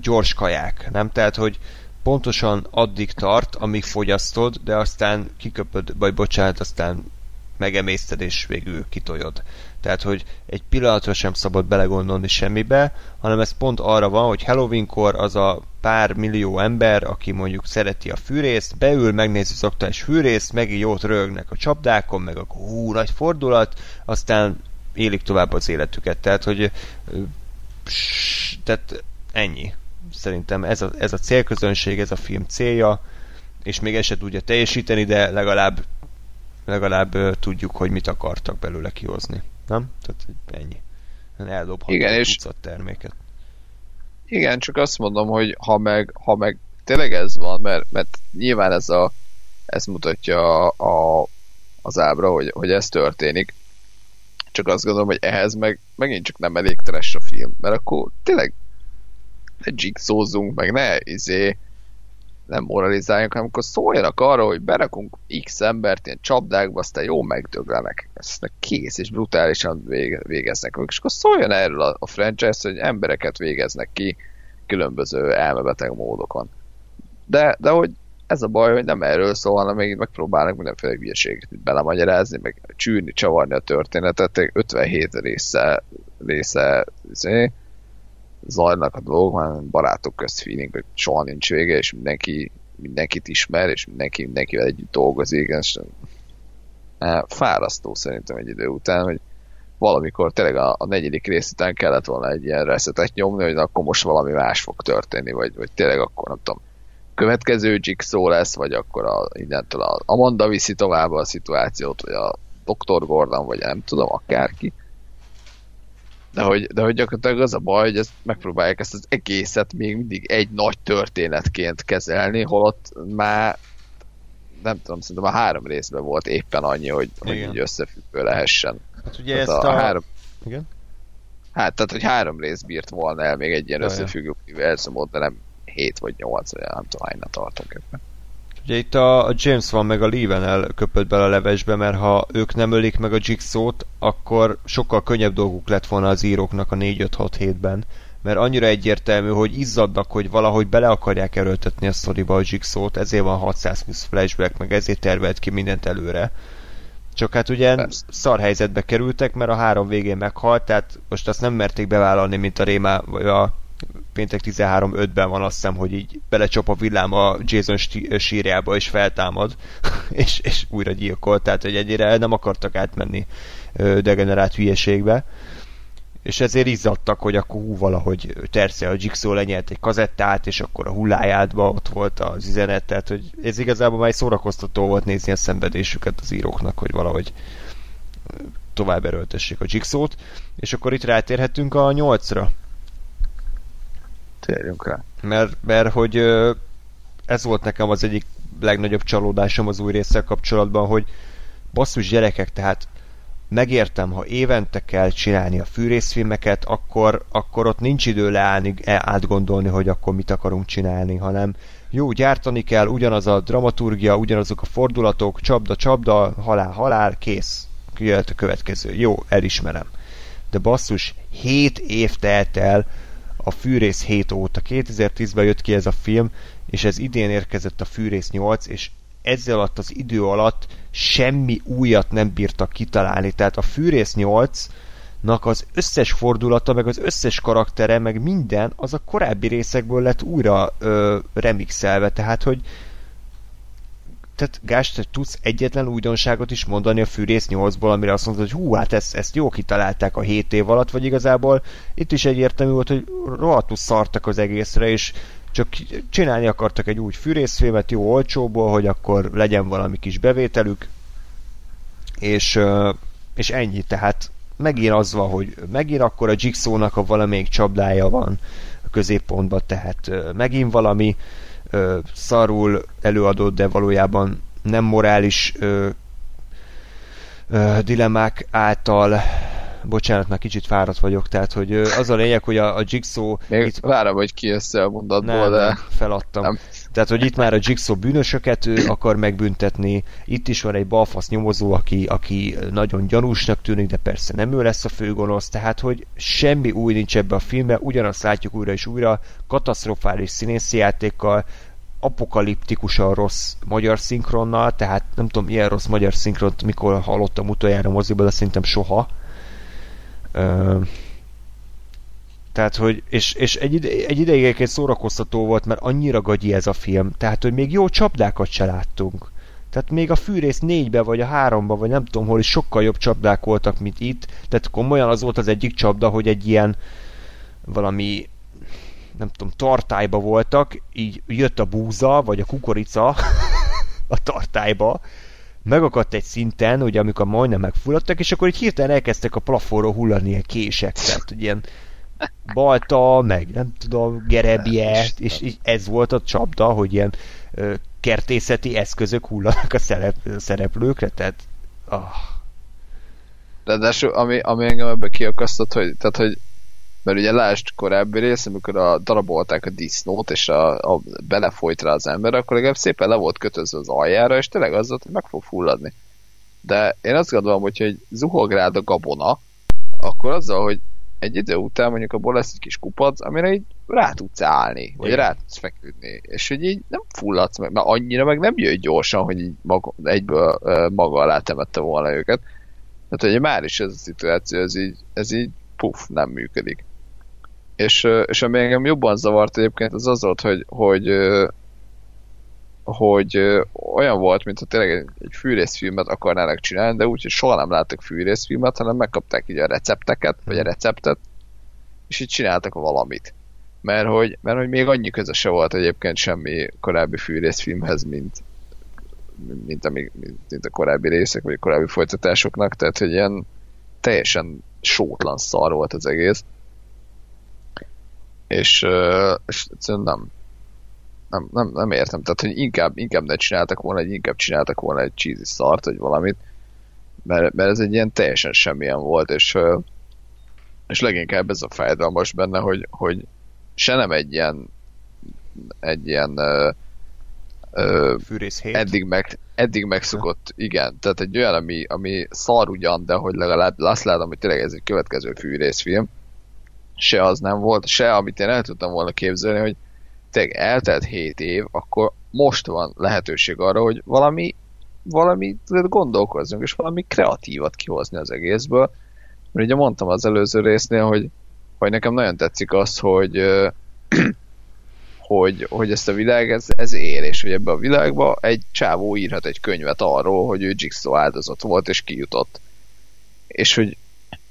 Speaker 3: gyors kaják, nem? Tehát, hogy pontosan addig tart, amíg fogyasztod, de aztán kiköpöd, vagy bocsánat, aztán megemészted, és végül kitoljod. Tehát, hogy egy pillanatra sem szabad belegondolni semmibe, hanem ez pont arra van, hogy Halloweenkor az a pár millió ember, aki mondjuk szereti a fűrészt, beül, megnézi az aktuális fűrészt, meg így jót rögnek a csapdákon, meg a hú, nagy fordulat, aztán élik tovább az életüket. Tehát, hogy tehát ennyi. Szerintem ez a, ez a célközönség, ez a film célja, és még ezt se tudja teljesíteni, de legalább legalább uh, tudjuk, hogy mit akartak belőle kihozni. Nem? Tehát ennyi. Eldobhatnak Igen, és terméket.
Speaker 4: Igen, csak azt mondom, hogy ha meg, ha meg tényleg ez van, mert, mert nyilván ez a ez mutatja a, a, az ábra, hogy, hogy ez történik. Csak azt gondolom, hogy ehhez meg megint csak nem elég trash a film, mert akkor tényleg ne jigszózzunk, meg ne izé, nem moralizáljunk, hanem akkor szóljanak arra, hogy berakunk X embert ilyen csapdákba, aztán jó megdöglenek. Ezt kész, és brutálisan végeznek. És akkor szóljon erről a, a franchise, hogy embereket végeznek ki különböző elmebeteg módokon. De, de hogy ez a baj, hogy nem erről szól, hanem még megpróbálnak mindenféle hülyeséget belemagyarázni, meg csűrni, csavarni a történetet, 57 része, része, része zajlanak a dolgok, már barátok közt feeling, hogy soha nincs vége, és mindenki mindenkit ismer, és mindenki mindenkivel együtt dolgozik, és fárasztó szerintem egy idő után, hogy valamikor tényleg a, a negyedik rész után kellett volna egy ilyen reszetet nyomni, hogy akkor most valami más fog történni, vagy, vagy tényleg akkor nem tudom, következő Jigsaw lesz, vagy akkor a, innentől a Amanda viszi tovább a szituációt, vagy a Dr. Gordon, vagy nem tudom, akárki. De hogy, de hogy gyakorlatilag az a baj, hogy ezt megpróbálják ezt az egészet még mindig egy nagy történetként kezelni, holott már nem tudom, szerintem a három részben volt éppen annyi, hogy, hogy így összefüggő lehessen.
Speaker 3: Hát ugye
Speaker 4: Tehát
Speaker 3: ezt
Speaker 4: a,
Speaker 3: a...
Speaker 4: három,
Speaker 3: Igen?
Speaker 4: hát tehát, hogy három rész bírt volna el még egy ilyen
Speaker 3: Jaj,
Speaker 4: összefüggő univerzumot, de nem hét vagy nyolc, vagy nem tudom, hányra tartok ebben.
Speaker 3: Ugye itt a, a James van meg a Leven elköpött bele a levesbe, mert ha ők nem ölik meg a Jigsaw-t, akkor sokkal könnyebb dolguk lett volna az íróknak a 4-5-6 hétben. Mert annyira egyértelmű, hogy izzadnak, hogy valahogy bele akarják erőltetni a sztoriba a Jigsaw-t, ezért van 620 flashback, meg ezért tervelt ki mindent előre. Csak hát ugye
Speaker 4: Persze.
Speaker 3: szar helyzetbe kerültek, mert a három végén meghalt, tehát most azt nem merték bevállalni, mint a Rémá, vagy a péntek 13.5-ben van azt hiszem, hogy így belecsap a villám a Jason sti- sírjába és feltámad, és, és újra gyilkol, tehát hogy egyre nem akartak átmenni degenerált hülyeségbe. És ezért izzadtak, hogy akkor hú, valahogy tersze a Jigsaw lenyelt egy kazettát, és akkor a hullájátban ott volt az üzenet, tehát hogy ez igazából már egy szórakoztató volt nézni a szenvedésüket az íróknak, hogy valahogy tovább erőltessék a Jigsaw-t, és akkor itt rátérhetünk a nyolcra
Speaker 4: Térjünk rá.
Speaker 3: mert, mert hogy ez volt nekem az egyik legnagyobb csalódásom az új résszel kapcsolatban, hogy basszus gyerekek, tehát megértem, ha évente kell csinálni a fűrészfilmeket, akkor, akkor ott nincs idő leállni, e- átgondolni, hogy akkor mit akarunk csinálni, hanem jó, gyártani kell, ugyanaz a dramaturgia, ugyanazok a fordulatok, csapda, csapda, halál, halál, kész. Jöhet a következő. Jó, elismerem. De basszus, 7 év telt el a Fűrész 7 óta. 2010-ben jött ki ez a film, és ez idén érkezett a Fűrész 8, és ezzel alatt az idő alatt semmi újat nem bírtak kitalálni. Tehát a Fűrész 8 nak az összes fordulata, meg az összes karaktere, meg minden, az a korábbi részekből lett újra ö, remixelve, tehát hogy tehát Gás, te tudsz egyetlen újdonságot is mondani a Fűrész 8-ból, amire azt mondod, hogy hú, hát ezt, ezt jó kitalálták a 7 év alatt, vagy igazából itt is egyértelmű volt, hogy rohadtul szartak az egészre, és csak csinálni akartak egy új fűrészfilmet jó olcsóból, hogy akkor legyen valami kis bevételük, és, és ennyi, tehát megint az van, hogy megint akkor a Jigsaw-nak a valamelyik csapdája van a középpontban, tehát megint valami ö, szarul előadott, de valójában nem morális ö, ö, dilemmák által bocsánat, már kicsit fáradt vagyok, tehát hogy az a lényeg, hogy a, a Jigsaw
Speaker 4: Még
Speaker 3: itt,
Speaker 4: várom, hogy ki össze a mondatból,
Speaker 3: nem,
Speaker 4: de
Speaker 3: nem, feladtam.
Speaker 4: nem.
Speaker 3: Tehát, hogy itt már a Jigsaw bűnösöket ő akar megbüntetni, itt is van egy balfasz nyomozó, aki, aki nagyon gyanúsnak tűnik, de persze nem ő lesz a főgonosz, tehát, hogy semmi új nincs ebbe a filmbe, ugyanazt látjuk újra és újra, katasztrofális színészi játékkal, apokaliptikusan rossz magyar szinkronnal, tehát nem tudom, ilyen rossz magyar szinkront mikor hallottam utoljára moziba, de szerintem soha. Ö, tehát, hogy, és, és egy, ide, egy ideig egyébként szórakoztató volt, mert annyira gagyi ez a film, tehát, hogy még jó csapdákat se láttunk. Tehát még a fűrész négybe, vagy a háromba, vagy nem tudom hol is sokkal jobb csapdák voltak, mint itt. Tehát komolyan az volt az egyik csapda, hogy egy ilyen valami nem tudom, tartályba voltak, így jött a búza, vagy a kukorica a tartályba, megakadt egy szinten, ugye amikor majdnem megfulladtak, és akkor így hirtelen elkezdtek a plafonról hullani ilyen kések, tehát hogy ilyen balta, meg nem tudom, gerebje, és így ez volt a csapda, hogy ilyen ö, kertészeti eszközök hullanak a szerep, szereplőkre, tehát ah,
Speaker 4: Ráadásul, ami, ami engem ebbe kiakasztott, hogy, tehát, hogy mert ugye lásd korábbi rész, amikor a darabolták a disznót, és a, a belefolyt rá az ember, akkor legalább szépen le volt kötözve az aljára, és tényleg az volt, hogy meg fog fulladni. De én azt gondolom, hogy hogy zuhog rád a gabona, akkor azzal, hogy egy idő után mondjuk abból lesz egy kis kupac, amire így rá tudsz állni, vagy
Speaker 3: Igen.
Speaker 4: rá tudsz feküdni, és hogy így nem fulladsz meg, mert annyira meg nem jön gyorsan, hogy így maga, egyből maga alá temette volna őket. Tehát, hogy már is ez a szituáció, ez így, ez így puf, nem működik. És, és ami engem jobban zavart egyébként, az az volt, hogy, hogy hogy olyan volt, mintha tényleg egy, egy fűrészfilmet akarnának csinálni, de úgy, hogy soha nem láttak fűrészfilmet, hanem megkapták így a recepteket, vagy a receptet, és így csináltak valamit. Mert hogy, mert hogy még annyi köze se volt egyébként semmi korábbi fűrészfilmhez, mint, mint, amíg, mint, mint a korábbi részek, vagy a korábbi folytatásoknak, tehát hogy ilyen teljesen sótlan szar volt az egész. És, és nem, nem, nem, nem értem. Tehát, hogy inkább, inkább ne csináltak volna, hogy inkább csináltak volna egy cheesy szart, vagy valamit, mert, mert ez egy ilyen teljesen semmilyen volt, és, és leginkább ez a fájdalmas benne, hogy, hogy se nem egy ilyen egy ilyen ö, ö,
Speaker 3: Fűrész 7.
Speaker 4: eddig, meg, eddig megszokott, igen, tehát egy olyan, ami, ami szar ugyan, de hogy legalább azt látom, hogy tényleg ez egy következő fűrészfilm, se az nem volt, se amit én el tudtam volna képzelni, hogy tényleg eltelt 7 év, akkor most van lehetőség arra, hogy valami valami gondolkozzunk, és valami kreatívat kihozni az egészből. Mert ugye mondtam az előző résznél, hogy, hogy nekem nagyon tetszik az, hogy hogy, hogy ezt a világ, ez, ez ér, és hogy ebbe a világba egy csávó írhat egy könyvet arról, hogy ő Jigsaw áldozat volt, és kijutott. És hogy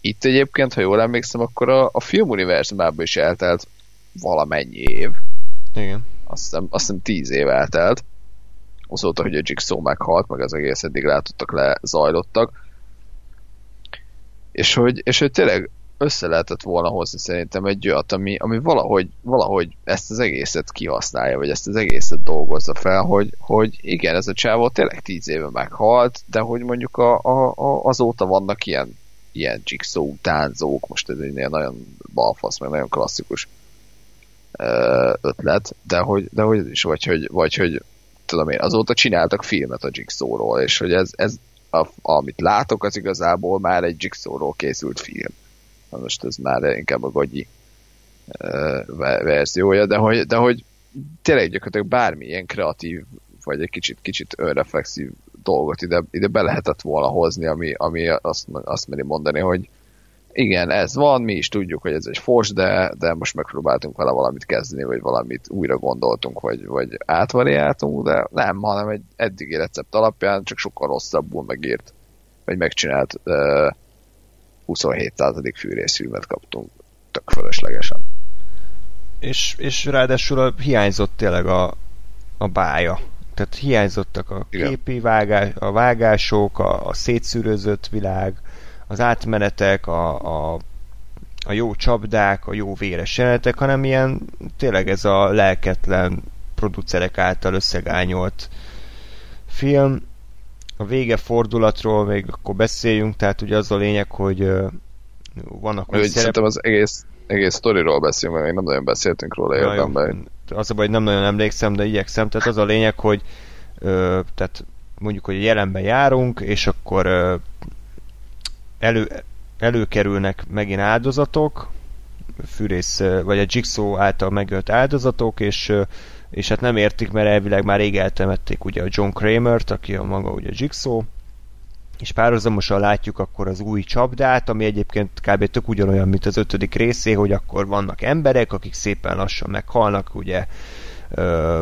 Speaker 4: itt egyébként, ha jól emlékszem, akkor a, a filmuniverzumában is eltelt valamennyi év.
Speaker 3: Igen.
Speaker 4: Azt hiszem, azt hiszem tíz év eltelt. Azóta, hogy a Jigsaw meghalt, meg az egész eddig látottak le, zajlottak. És hogy, és hogy tényleg össze lehetett volna hozni szerintem egy olyat, ami, ami valahogy, valahogy ezt az egészet kihasználja, vagy ezt az egészet dolgozza fel, hogy, hogy igen, ez a csávó tényleg tíz éve meghalt, de hogy mondjuk a, a, a, azóta vannak ilyen, ilyen jigsaw tánzók, most ez egy nagyon balfasz, meg nagyon klasszikus ötlet, de hogy, de hogy is, vagy hogy, vagy hogy tudom én, azóta csináltak filmet a Jigsawról, és hogy ez, ez a, amit látok, az igazából már egy Jigsawról készült film. Na most ez már inkább a gagyi uh, verziója, de hogy, de hogy tényleg gyakorlatilag bármilyen kreatív, vagy egy kicsit, kicsit önreflexív dolgot ide, ide be lehetett volna hozni, ami, ami azt, azt meri mondani, hogy igen, ez van, mi is tudjuk, hogy ez egy fos, de, de most megpróbáltunk vele valamit kezdeni, vagy valamit újra gondoltunk, vagy, vagy átvariáltunk, de nem, hanem egy eddigi recept alapján csak sokkal rosszabbul megírt, vagy megcsinált uh, 27. fűrészfilmet kaptunk tök fölöslegesen.
Speaker 3: És, és ráadásul a, hiányzott tényleg a, a bája. Tehát hiányzottak a
Speaker 4: Igen.
Speaker 3: képi vágás, a vágások, a, a szétszűrözött világ, az átmenetek, a, a, a jó csapdák, a jó véres jelenetek, hanem ilyen tényleg ez a lelketlen producerek által összegányolt film. A vége fordulatról még akkor beszéljünk, tehát ugye az a lényeg, hogy vannak
Speaker 4: Hogy
Speaker 3: szerep-
Speaker 4: szerintem az egész, egész sztoriról beszélünk, mert még nem nagyon beszéltünk róla érdemben.
Speaker 3: Az a baj, hogy nem nagyon emlékszem, de igyekszem. Tehát az a lényeg, hogy ö, tehát mondjuk, hogy a jelenben járunk, és akkor ö, elő, előkerülnek megint áldozatok, fűrész, vagy a Jigsaw által megölt áldozatok, és, és hát nem értik, mert elvileg már rég eltemették ugye a John Kramer-t, aki a maga ugye Jigsaw, és párhuzamosan látjuk akkor az új csapdát, ami egyébként kb. tök ugyanolyan, mint az ötödik részé, hogy akkor vannak emberek, akik szépen lassan meghalnak, ugye ö,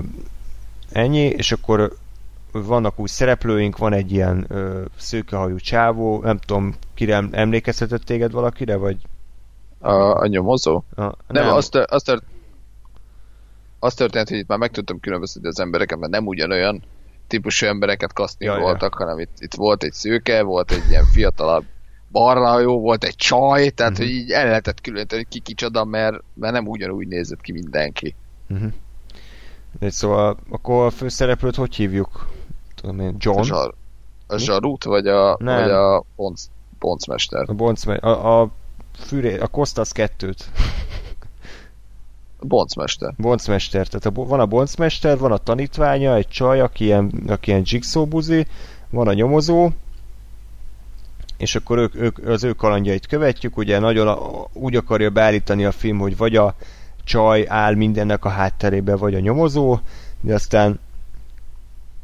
Speaker 3: ennyi, és akkor vannak új szereplőink, van egy ilyen ö, szőkehajú csávó, nem tudom, kire em- emlékeztetett téged valakire, vagy
Speaker 4: A, a nyomozó?
Speaker 3: a,
Speaker 4: Nem, nem. Az, tör, az, tört, az történt, hogy itt már meg tudtam különböztetni az embereket, mert nem ugyanolyan típusú embereket voltak, hanem itt, itt volt egy szőke, volt egy ilyen fiatalabb barnahajó, volt egy csaj, tehát
Speaker 3: Mhm.
Speaker 4: hogy így el lehetett különíteni, hogy ki kicsoda, mert, mert nem ugyanúgy nézett ki mindenki.
Speaker 3: uh-huh. De szóval akkor a főszereplőt hogy hívjuk? Tudom én,
Speaker 4: A,
Speaker 3: John?
Speaker 4: zsar, a zsarút, vagy a,
Speaker 3: Nem.
Speaker 4: vagy a bonc, boncmester.
Speaker 3: A Boncme, a, a fűré, a Kostas kettőt.
Speaker 4: Boncmester.
Speaker 3: Boncmester, tehát a, van a boncmester, van a tanítványa, egy csaj, aki ilyen, aki ilyen jigsaw buzi, van a nyomozó, és akkor ők, ők, az ő kalandjait követjük, ugye nagyon a, úgy akarja beállítani a film, hogy vagy a csaj áll mindennek a hátterébe, vagy a nyomozó, de aztán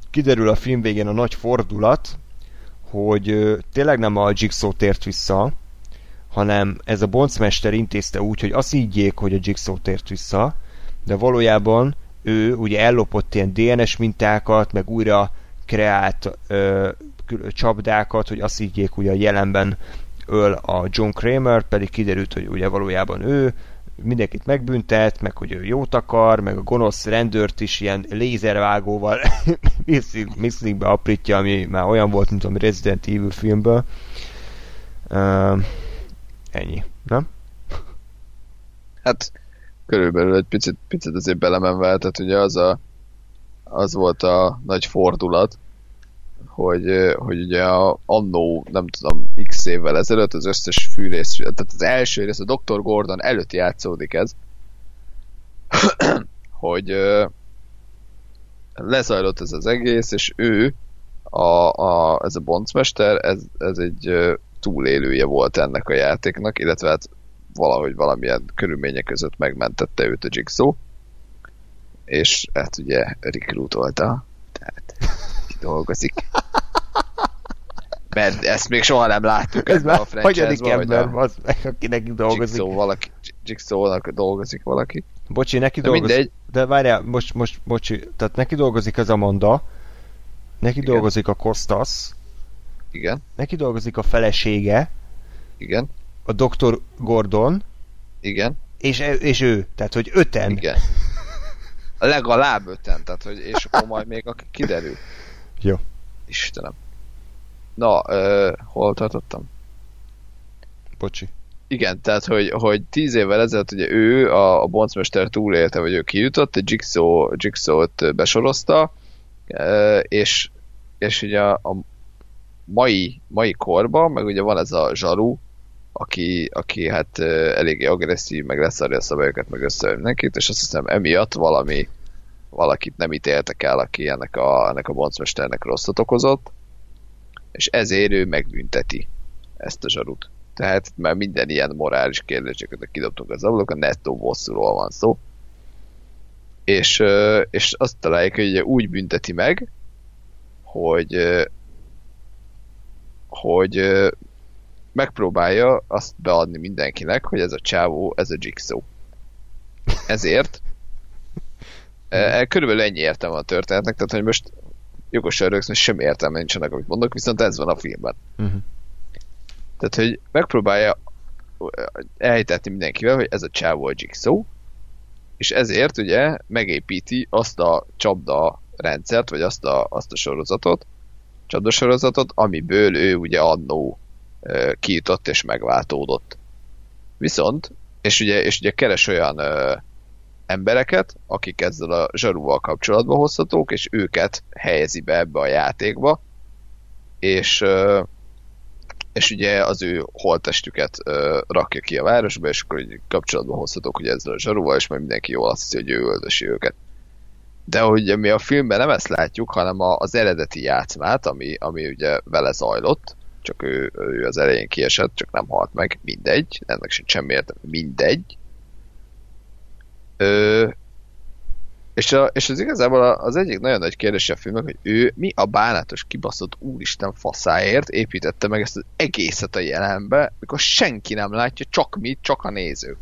Speaker 3: kiderül a film végén a nagy fordulat, hogy tényleg nem a Jigsaw tért vissza, hanem ez a boncmester intézte úgy, hogy azt higgyék, hogy a Jigsaw tért vissza, de valójában ő ugye ellopott ilyen DNS mintákat, meg újra kreált ö, csapdákat, hogy azt higgyék ugye a jelenben öl a John Kramer, pedig kiderült, hogy ugye valójában ő mindenkit megbüntet, meg hogy ő jót akar, meg a gonosz rendőrt is ilyen lézervágóval be aprítja, ami már olyan volt, mint a Resident Evil filmből. Uh, ennyi, nem?
Speaker 4: Hát körülbelül egy picit, picit azért belemenve, tehát ugye az, a, az volt a nagy fordulat, hogy, hogy ugye a, annó, nem tudom, x évvel ezelőtt az összes fűrész, tehát az első rész, a Dr. Gordon előtt játszódik ez, hogy lezajlott ez az egész, és ő, a, a, ez a boncmester, ez, ez egy túlélője volt ennek a játéknak, illetve hát valahogy valamilyen körülmények között megmentette őt a Jigsaw, és hát ugye recruitolta, tehát dolgozik. Mert ezt még soha nem láttuk.
Speaker 3: Ez már a franchise ember, az meg, aki neki dolgozik.
Speaker 4: Jigsaw valaki, jigsaw dolgozik valaki.
Speaker 3: Bocsi, neki de dolgozik. Mindegy. De várjál, most, most, bocsi, tehát neki dolgozik az Amanda, neki Igen. dolgozik a Kostas,
Speaker 4: Igen.
Speaker 3: Neki dolgozik a felesége,
Speaker 4: Igen.
Speaker 3: A Dr. Gordon,
Speaker 4: Igen.
Speaker 3: És, e- és ő, tehát hogy öten.
Speaker 4: Igen. Legalább öten, tehát hogy, és akkor majd még aki kiderül.
Speaker 3: Jó.
Speaker 4: Istenem. Na, uh, hol tartottam?
Speaker 3: Bocsi.
Speaker 4: Igen, tehát, hogy, hogy tíz évvel ezelőtt ugye ő, a, a boncmester túlélte, vagy ő kijutott, egy Jigsaw, Jigsaw-t besorozta, és, és ugye a, a mai, mai korban, meg ugye van ez a zsaru, aki, aki hát eléggé agresszív, meg leszarja a szabályokat, meg össze mindenkit, és azt hiszem emiatt valami valakit nem ítéltek el, aki ennek a, ennek a boncmesternek rosszat okozott, és ezért ő megbünteti ezt a zsarut. Tehát már minden ilyen morális kérdéseket kidobtunk az ablakon, nettó bosszúról van szó. És, és azt találják, hogy úgy bünteti meg, hogy hogy megpróbálja azt beadni mindenkinek, hogy ez a csávó, ez a Jigsaw. Ezért E, körülbelül ennyi értelme a történetnek, tehát hogy most jogosan rögzön, semmi értelme nincsenek, amit mondok, viszont ez van a filmben. Uh-huh. Tehát, hogy megpróbálja elhitetni mindenkivel, hogy ez a csávó a Jigsaw, és ezért ugye megépíti azt a csapda rendszert, vagy azt a, azt a sorozatot, csapdasorozatot, amiből ő ugye annó kijutott és megváltódott. Viszont, és ugye, és ugye keres olyan e, embereket, akik ezzel a zsarúval kapcsolatba hozhatók, és őket helyezi be ebbe a játékba, és, és ugye az ő holtestüket rakja ki a városba, és akkor kapcsolatba hozhatók ugye ezzel a zsarúval, és majd mindenki jól azt hiszi, hogy ő öldösi őket. De hogy mi a filmben nem ezt látjuk, hanem az eredeti játszmát, ami, ami ugye vele zajlott, csak ő, ő az elején kiesett, csak nem halt meg, mindegy, ennek sem semmi értelme, mindegy, Ö, és, a, és az igazából az egyik nagyon nagy kérdés a filmnek, hogy ő mi a bánatos kibaszott úristen faszáért építette meg ezt az egészet a jelenbe, mikor senki nem látja, csak mi, csak a nézők.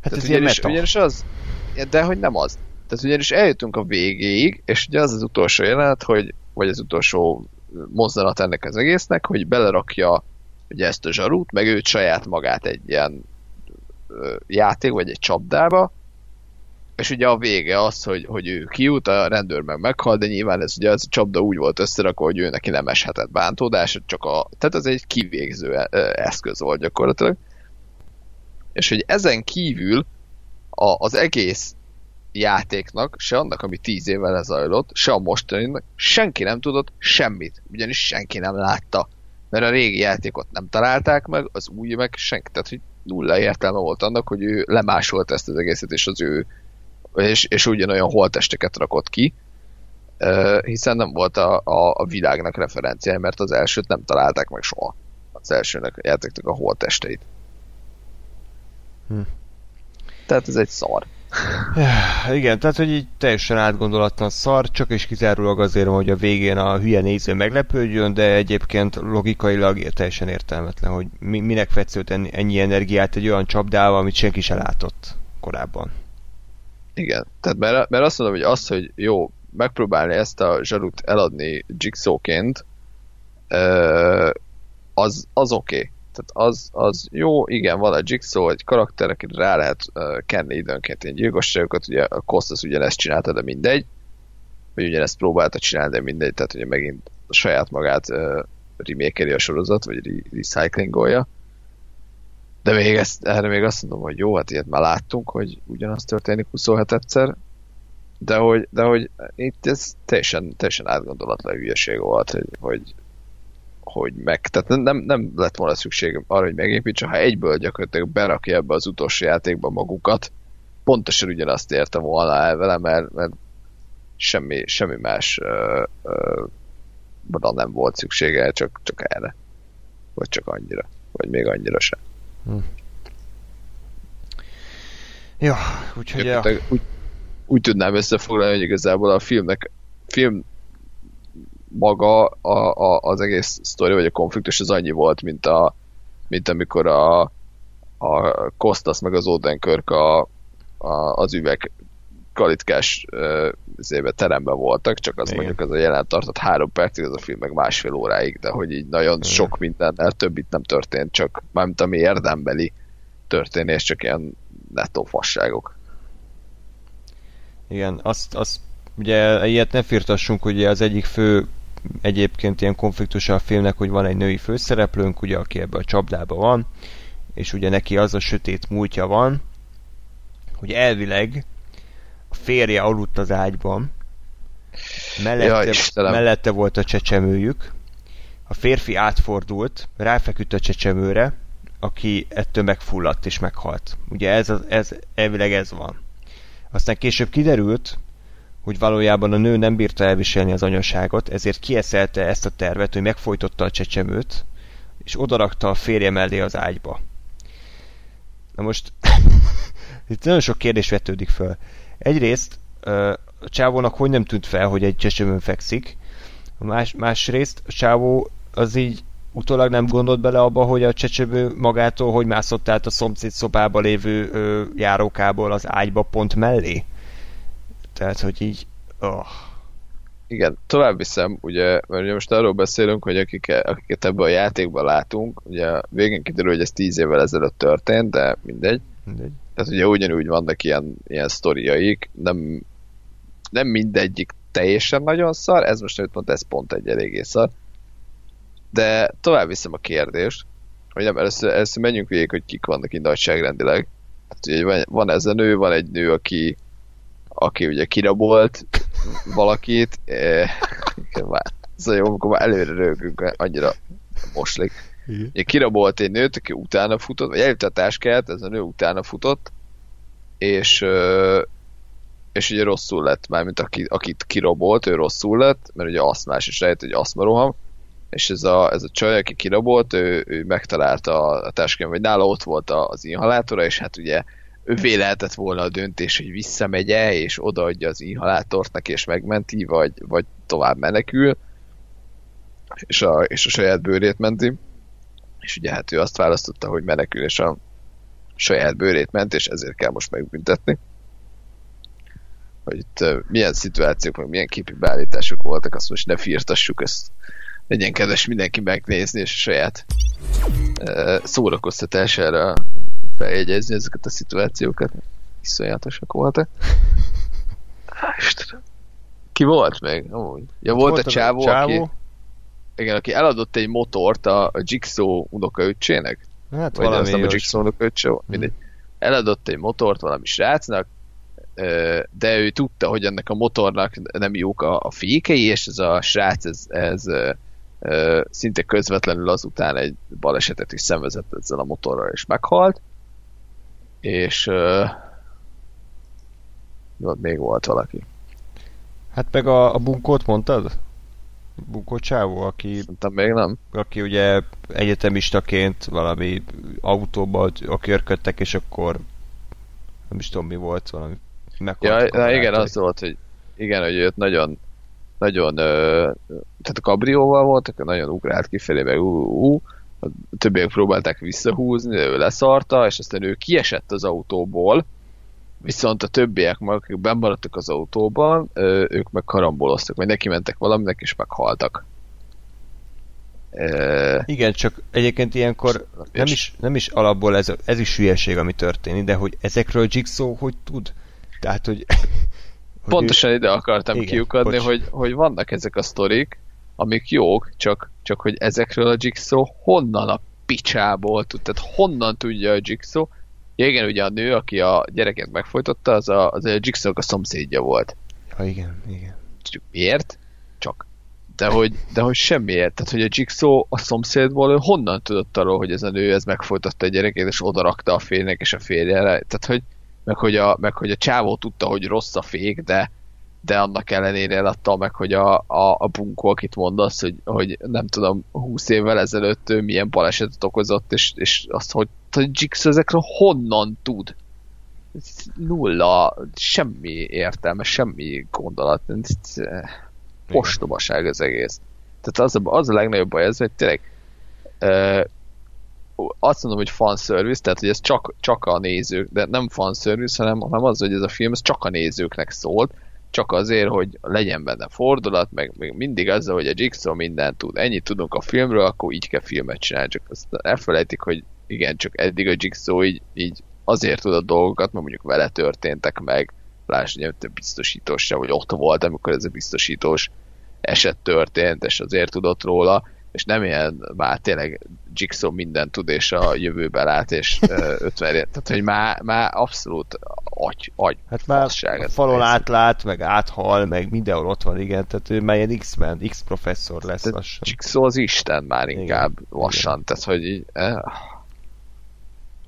Speaker 3: Hát Tehát ez ugyanis, ilyen
Speaker 4: ugyanis az, de hogy nem az. Tehát ugyanis eljutunk a végéig, és ugye az az utolsó jelenet, hogy, vagy az utolsó mozzanat ennek az egésznek, hogy belerakja ugye ezt a zsarút, meg őt saját magát egy ilyen játék, vagy egy csapdába, és ugye a vége az, hogy, hogy ő kijut, a rendőr meg meghal, de nyilván ez ugye az csapda úgy volt összerakva, hogy ő neki nem eshetett bántódás, csak a, tehát ez egy kivégző eszköz volt gyakorlatilag. És hogy ezen kívül a, az egész játéknak, se annak, ami tíz évvel lezajlott, se a mostaninak, senki nem tudott semmit, ugyanis senki nem látta. Mert a régi játékot nem találták meg, az új meg senki. Tehát, hogy nulla értelme volt annak, hogy ő lemásolt ezt az egészet, és az ő és, és ugyanolyan holtesteket rakott ki, hiszen nem volt a, a, a világnak referenciája, mert az elsőt nem találták meg soha. Az elsőnek a játéknak a holtesteit. Hm. Tehát ez egy szar.
Speaker 3: Igen, tehát hogy így teljesen átgondolatlan szar, csak és kizárólag azért, hogy a végén a hülye néző meglepődjön, de egyébként logikailag teljesen értelmetlen, hogy mi, minek fetszőt ennyi energiát egy olyan csapdával, amit senki se látott korábban.
Speaker 4: Igen, tehát mert, mert azt mondom, hogy az, hogy jó, megpróbálni ezt a zsarut eladni Jigsawként, az, az oké. Okay. Tehát az, az jó, igen, van a Jigsaw, egy karakter, akit rá lehet uh, kenni időnként ilyen gyilkosságokat, ugye a Kostas ugyanezt csinálta, de mindegy, vagy ugyanezt próbálta csinálni, de mindegy, tehát ugye megint saját magát uh, remake a sorozat, vagy re- recyclingolja. De még ezt, erre még azt mondom, hogy jó, hát ilyet már láttunk, hogy ugyanaz történik 27 egyszer, de hogy, de hogy itt ez teljesen, teljesen átgondolatlan hülyeség volt, hogy, hogy, hogy meg, tehát nem, nem lett volna szükség arra, hogy megépítse, ha egyből gyakorlatilag berakja ebbe az utolsó játékba magukat, pontosan ugyanazt értem volna el vele, mert, mert semmi, semmi más uh, uh, nem volt szüksége, csak, csak erre. Vagy csak annyira. Vagy még annyira sem. Hm.
Speaker 3: Ja, úgyhogy... Ja.
Speaker 4: Úgy, úgy tudnám összefoglalni, hogy igazából a filmnek film maga a, a, az egész sztori, vagy a konfliktus az annyi volt, mint, a, mint amikor a, a Kostas meg az Odenkirk a, a, az üveg kalitkás uh, teremben voltak, csak az Igen. mondjuk az a jelen tartott három percig, az a film meg másfél óráig, de hogy így nagyon Igen. sok mindennel többit nem történt, csak mármint ami érdembeli történés, csak ilyen nettó fasságok.
Speaker 3: Igen, azt, azt ugye ilyet ne firtassunk, ugye az egyik fő egyébként ilyen konfliktusa a filmnek, hogy van egy női főszereplőnk, ugye, aki ebbe a csapdába van, és ugye neki az a sötét múltja van, hogy elvileg a férje aludt az ágyban, mellette, ja, mellette volt a csecsemőjük, a férfi átfordult, ráfeküdt a csecsemőre, aki ettől megfulladt és meghalt. Ugye ez, ez elvileg ez van. Aztán később kiderült, hogy valójában a nő nem bírta elviselni az anyaságot, ezért kieszelte ezt a tervet, hogy megfojtotta a csecsemőt, és odarakta a férje mellé az ágyba. Na most, itt nagyon sok kérdés vetődik föl. Egyrészt a csávónak hogy nem tűnt fel, hogy egy csecsemőn fekszik, más, másrészt a csávó az így utólag nem gondolt bele abba, hogy a csecsemő magától hogy mászott át a szomszéd szobába lévő ö, járókából az ágyba pont mellé. Tehát, hogy így... Oh.
Speaker 4: Igen, tovább viszem, ugye, mert ugye most arról beszélünk, hogy akik, akiket ebben a játékban látunk, ugye végén kiderül, hogy ez tíz évvel ezelőtt történt, de mindegy. mindegy. Tehát ugye ugyanúgy vannak ilyen, ilyen sztoriaik, nem, nem mindegyik teljesen nagyon szar, ez most, amit mondta, ez pont egy eléggé szar. De tovább viszem a kérdést, hogy nem, először, először menjünk végig, hogy kik vannak így nagyságrendileg. Hát, ugye van, van ez a nő, van egy nő, aki aki ugye kirabolt valakit, eh, szóval jó, amikor már előre rögünk, annyira moslik. Ugye kirabolt egy nőt, aki utána futott, vagy eljutott a táskát, ez a nő utána futott, és és ugye rosszul lett, mármint aki, akit kirabolt, ő rosszul lett, mert ugye aszmás, és rájött, hogy aszmaroham, és ez a, ez a csaj, aki kirabolt, ő, ő megtalálta a, a táskán, vagy nála ott volt az inhalátora, és hát ugye ővé lehetett volna a döntés, hogy visszamegye, és odaadja az inhalátort neki, és megmenti, vagy, vagy tovább menekül, és a, és a saját bőrét menti. És ugye hát ő azt választotta, hogy menekül, és a saját bőrét ment, és ezért kell most megbüntetni. Hogy itt milyen szituációk, meg milyen képi beállítások voltak, azt most ne firtassuk, ezt legyen kedves mindenki megnézni, és a saját szórakoztatására feljegyezni ezeket a szituációkat. Iszonyatosak voltak. Istenem. Ki volt még? Amúgy. Ja, volt, volt a csávó, csávó, aki... Igen, aki eladott egy motort a, a Jigsaw unokaöccsének. Hát Vagy valami nem a Jigsaw unokaöccse, hmm. mindegy. Eladott egy motort valami srácnak, de ő tudta, hogy ennek a motornak nem jók a, a fékei, és ez a srác, ez, ez szinte közvetlenül azután egy balesetet is szenvezett ezzel a motorral, és meghalt és uh, ott még volt valaki.
Speaker 3: Hát meg a, a bunkót mondtad? Bunkó csávó, aki...
Speaker 4: Szerintem még nem.
Speaker 3: Aki ugye egyetemistaként valami autóba a körködtek, és akkor nem is tudom mi volt, valami
Speaker 4: Ja, na igen, az volt, hogy igen, hogy őt nagyon nagyon, ö, tehát a kabrióval voltak, nagyon ugrált kifelé, meg ú, ú, a többiek próbálták visszahúzni, de ő leszarta, és aztán ő kiesett az autóból, viszont a többiek, meg akik bemaradtak az autóban, ők meg karamboloztak, vagy neki mentek valaminek, és meghaltak.
Speaker 3: Igen, csak egyébként ilyenkor nem is, nem is alapból ez, ez is hülyeség, ami történik, de hogy ezekről Jigsaw hogy tud? Tehát, hogy... hogy
Speaker 4: Pontosan ide akartam
Speaker 3: Igen,
Speaker 4: kiukadni,
Speaker 3: bocs.
Speaker 4: hogy, hogy vannak ezek a sztorik, amik jók, csak, csak hogy ezekről a Jigsaw honnan a picsából tud, tehát honnan tudja a Jigsaw. Ja, igen, ugye a nő, aki a gyereket megfojtotta, az a, az a Jigsaw a szomszédja volt.
Speaker 3: Ja, igen, igen.
Speaker 4: Csak miért? Csak. De hogy, de hogy semmiért. Tehát, hogy a Jigsaw a szomszédból ő honnan tudott arról, hogy ez a nő ez megfojtotta a gyerekét, és oda rakta a férjnek és a férjére. Tehát, hogy meg hogy, a, meg hogy a csávó tudta, hogy rossz a fék, de, de annak ellenére eladta meg, hogy a, a, a bunkó, akit mondasz, hogy, hogy nem tudom, 20 évvel ezelőtt ő milyen balesetet okozott, és, és azt, hogy, hogy Jigsaw ezekről honnan tud? Ez Nulla, semmi értelme, semmi gondolat. Ez, eh, Ostobaság az egész. Tehát az a, az a legnagyobb baj ez, hogy tényleg uh, azt mondom, hogy fanservice, tehát hogy ez csak, csak a nézők, de nem fanservice, hanem, hanem az, hogy ez a film ez csak a nézőknek szólt, csak azért, hogy legyen benne fordulat, meg, meg mindig azzal, hogy a Jigsaw mindent tud. Ennyit tudunk a filmről, akkor így kell filmet csinálni. Csak azt elfelejtik, hogy igen, csak eddig a Jigsaw így, így azért tud a dolgokat, mert mondjuk vele történtek meg, lásd, hogy a biztosítós se, vagy ott volt, amikor ez a biztosítós eset történt, és azért tudott róla, és nem ilyen, már tényleg Jigsaw mindent tud, és a jövőbe lát, és ö, 50 év. Tehát, hogy már, már abszolút agy, agy
Speaker 3: Hát már a falon átlát, meg áthal, meg mindenhol ott van, igen, tehát ő már ilyen X-Men, X-professzor lesz
Speaker 4: Tehát
Speaker 3: lassan.
Speaker 4: Jigsaw az Isten már
Speaker 3: Igen,
Speaker 4: inkább lassan,
Speaker 3: igen.
Speaker 4: tehát hogy így, eh.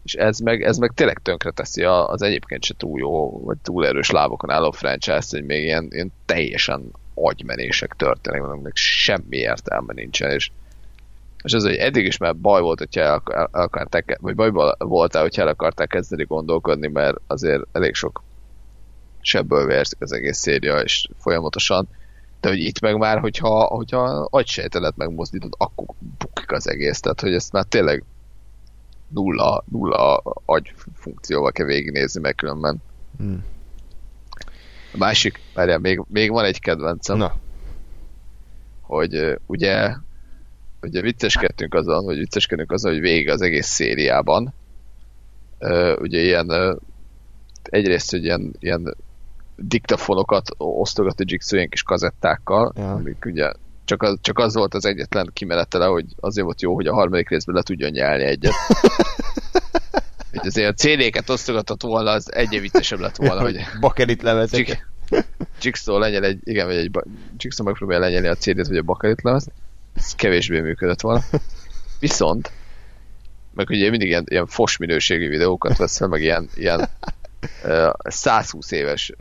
Speaker 4: és ez meg, ez meg tényleg tönkre teszi az egyébként se túl jó, vagy túl erős lábokon álló franchise hogy még ilyen, ilyen teljesen agymenések történnek, aminek semmi értelme nincsen, és és az, hogy eddig is már baj volt, hogyha el, el, akarták, vagy bajban voltál, hogyha el akarták kezdeni gondolkodni, mert azért elég sok sebből vérzik az egész széria, és folyamatosan, de hogy itt meg már, hogyha, hogyha agysejtelet megmozdítod, akkor bukik az egész, tehát hogy ezt már tényleg nulla, nulla agy funkcióval kell végignézni, mert különben
Speaker 3: Hmm.
Speaker 4: A másik, várjál, még, még van egy kedvencem,
Speaker 3: Na,
Speaker 4: hogy ugye ugye vicceskedtünk azon, vagy vicceskedünk azon, hogy végig az egész szériában ugye ilyen egyrészt, hogy ilyen, ilyen diktafonokat osztogat a Jigsaw ilyen kis kazettákkal,
Speaker 3: Ja.
Speaker 4: amik ugye csak az, csak az volt az egyetlen kimenetele, hogy azért volt jó, hogy a harmadik részben le tudjon nyelni egyet. hogy azért a CD-ket osztogatott volna, az egy viccesebb lett volna, hogy
Speaker 3: bakerit lemezek.
Speaker 4: Jig- Jigsaw lenyel egy, igen, vagy egy, Jigsaw megpróbálja lenyelni a CD-t, vagy a bakarit lemez, ez kevésbé működött volna. Viszont, meg ugye mindig ilyen, ilyen fos minőségű videókat vesz fel, meg ilyen, ilyen uh, 120 éves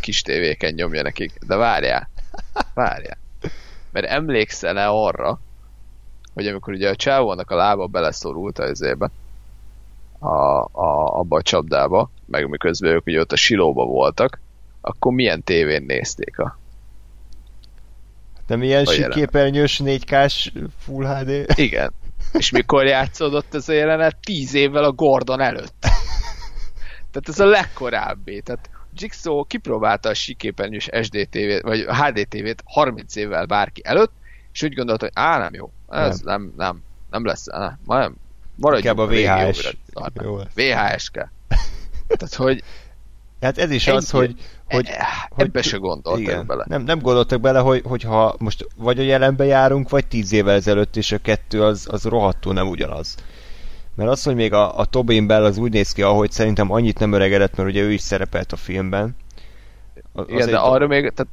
Speaker 4: kis tévéken nyomja nekik. De várjál, várjál. Mert emlékszel-e arra, hogy amikor ugye a csávónak a lába beleszorult az ébe, a, a, abba a csapdába, meg miközben ők ugye ott a silóba voltak, akkor milyen tévén nézték a...
Speaker 3: Nem ilyen síképernyős 4K-s Full HD?
Speaker 4: Igen. És mikor játszódott ez a jelenet? Tíz évvel a Gordon előtt. Tehát ez a legkorábbi. Tehát Jigsaw kipróbálta a síképernyős SD TV-t, vagy HD TV-t 30 évvel bárki előtt, és úgy gondolta, hogy á, nem jó. Ez nem, nem, nem, lesz, nem, nem. Maradjunk
Speaker 3: a VHS.
Speaker 4: óvira.
Speaker 3: Jó lesz.
Speaker 4: VHS kell. Tehát, hogy,
Speaker 3: Hát ez is
Speaker 4: Ennyi.
Speaker 3: az, hogy, hogy
Speaker 4: hogy
Speaker 3: hogy
Speaker 4: ebbe se gondoltak
Speaker 3: igen,
Speaker 4: bele.
Speaker 3: Nem, nem gondoltak bele, hogy, hogyha most vagy a jelenbe járunk, vagy tíz évvel ezelőtt, és a kettő az, az rohadtul nem ugyanaz. Mert az, hogy még a, a Tobin Bell az úgy néz ki, ahogy szerintem annyit nem öregedett, mert ugye ő is szerepelt a filmben. Az
Speaker 4: Igen, de arra még, tehát,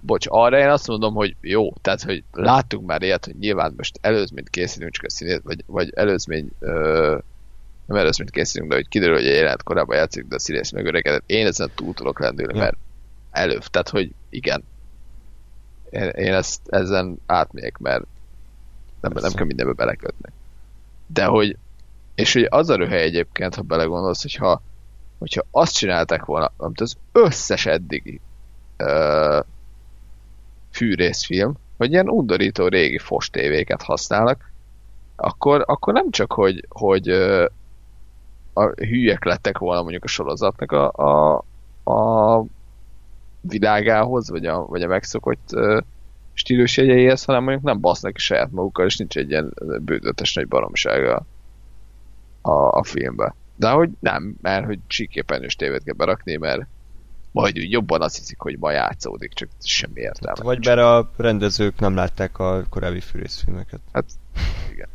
Speaker 4: bocs, arra én azt mondom, hogy jó, tehát, hogy láttunk már ilyet, hogy nyilván most előzményt készítünk, csak a színét, vagy, vagy előzmény, ö, nem előzményt készítünk, de hogy kiderül, hogy a jelenet korábban játszik, de a színész megöregedett. Én ezen túl tudok lendülni,
Speaker 3: Ja.
Speaker 4: mert előbb, tehát, hogy igen. Én, én ezt ezen átmegyek, mert nem, nem kell mindenbe belekötni. De hogy, és hogy az a röhely egyébként, ha belegondolsz, hogyha, hogyha azt csinálták volna, amit az összes eddigi fűrészfilm, hogy ilyen undorító régi fos tévéket használnak, akkor, akkor nem csak, hogy, hogy a hülyek lettek volna mondjuk a sorozatnak a, a, a világához, vagy a, vagy a megszokott stílusjegyeihez, hanem mondjuk nem basznak ki saját magukkal, és nincs egy ilyen bőtötes nagy baromsága a, a filmbe. De hogy nem, mert hogy síképernyős tévét kell berakni, mert majd úgy jobban azt hiszik, hogy ma játszódik, csak semmi értelme.
Speaker 3: Vagy bár a rendezők nem látták a korábbi fűrészfilmeket.
Speaker 4: Hát, igen.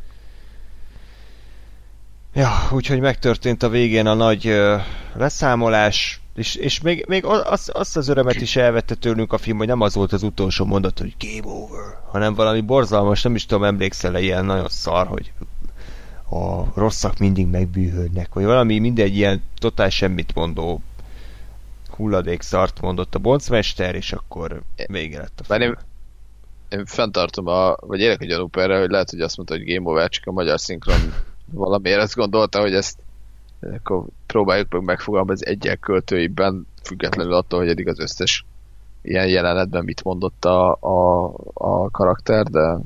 Speaker 3: Ja, úgyhogy megtörtént a végén a nagy uh, leszámolás, és, és még, még azt, azt az örömet is elvette tőlünk a film, hogy nem az volt az utolsó mondat, hogy game over, hanem valami borzalmas, nem is tudom, emlékszel-e ilyen nagyon szar, hogy a rosszak mindig megbűhődnek, vagy valami mindegy ilyen totál semmit mondó hulladék szart mondott a boncmester, és akkor vége lett a film.
Speaker 4: Én, én fenntartom, a, vagy élek egy gyanúp erre, hogy lehet, hogy azt mondta, hogy game over, csak a magyar szinkron valamiért azt gondolta, hogy ezt akkor próbáljuk meg megfogalmazni egyel költőiben, függetlenül attól, hogy eddig az összes ilyen jelenetben mit mondott a, a, a karakter, de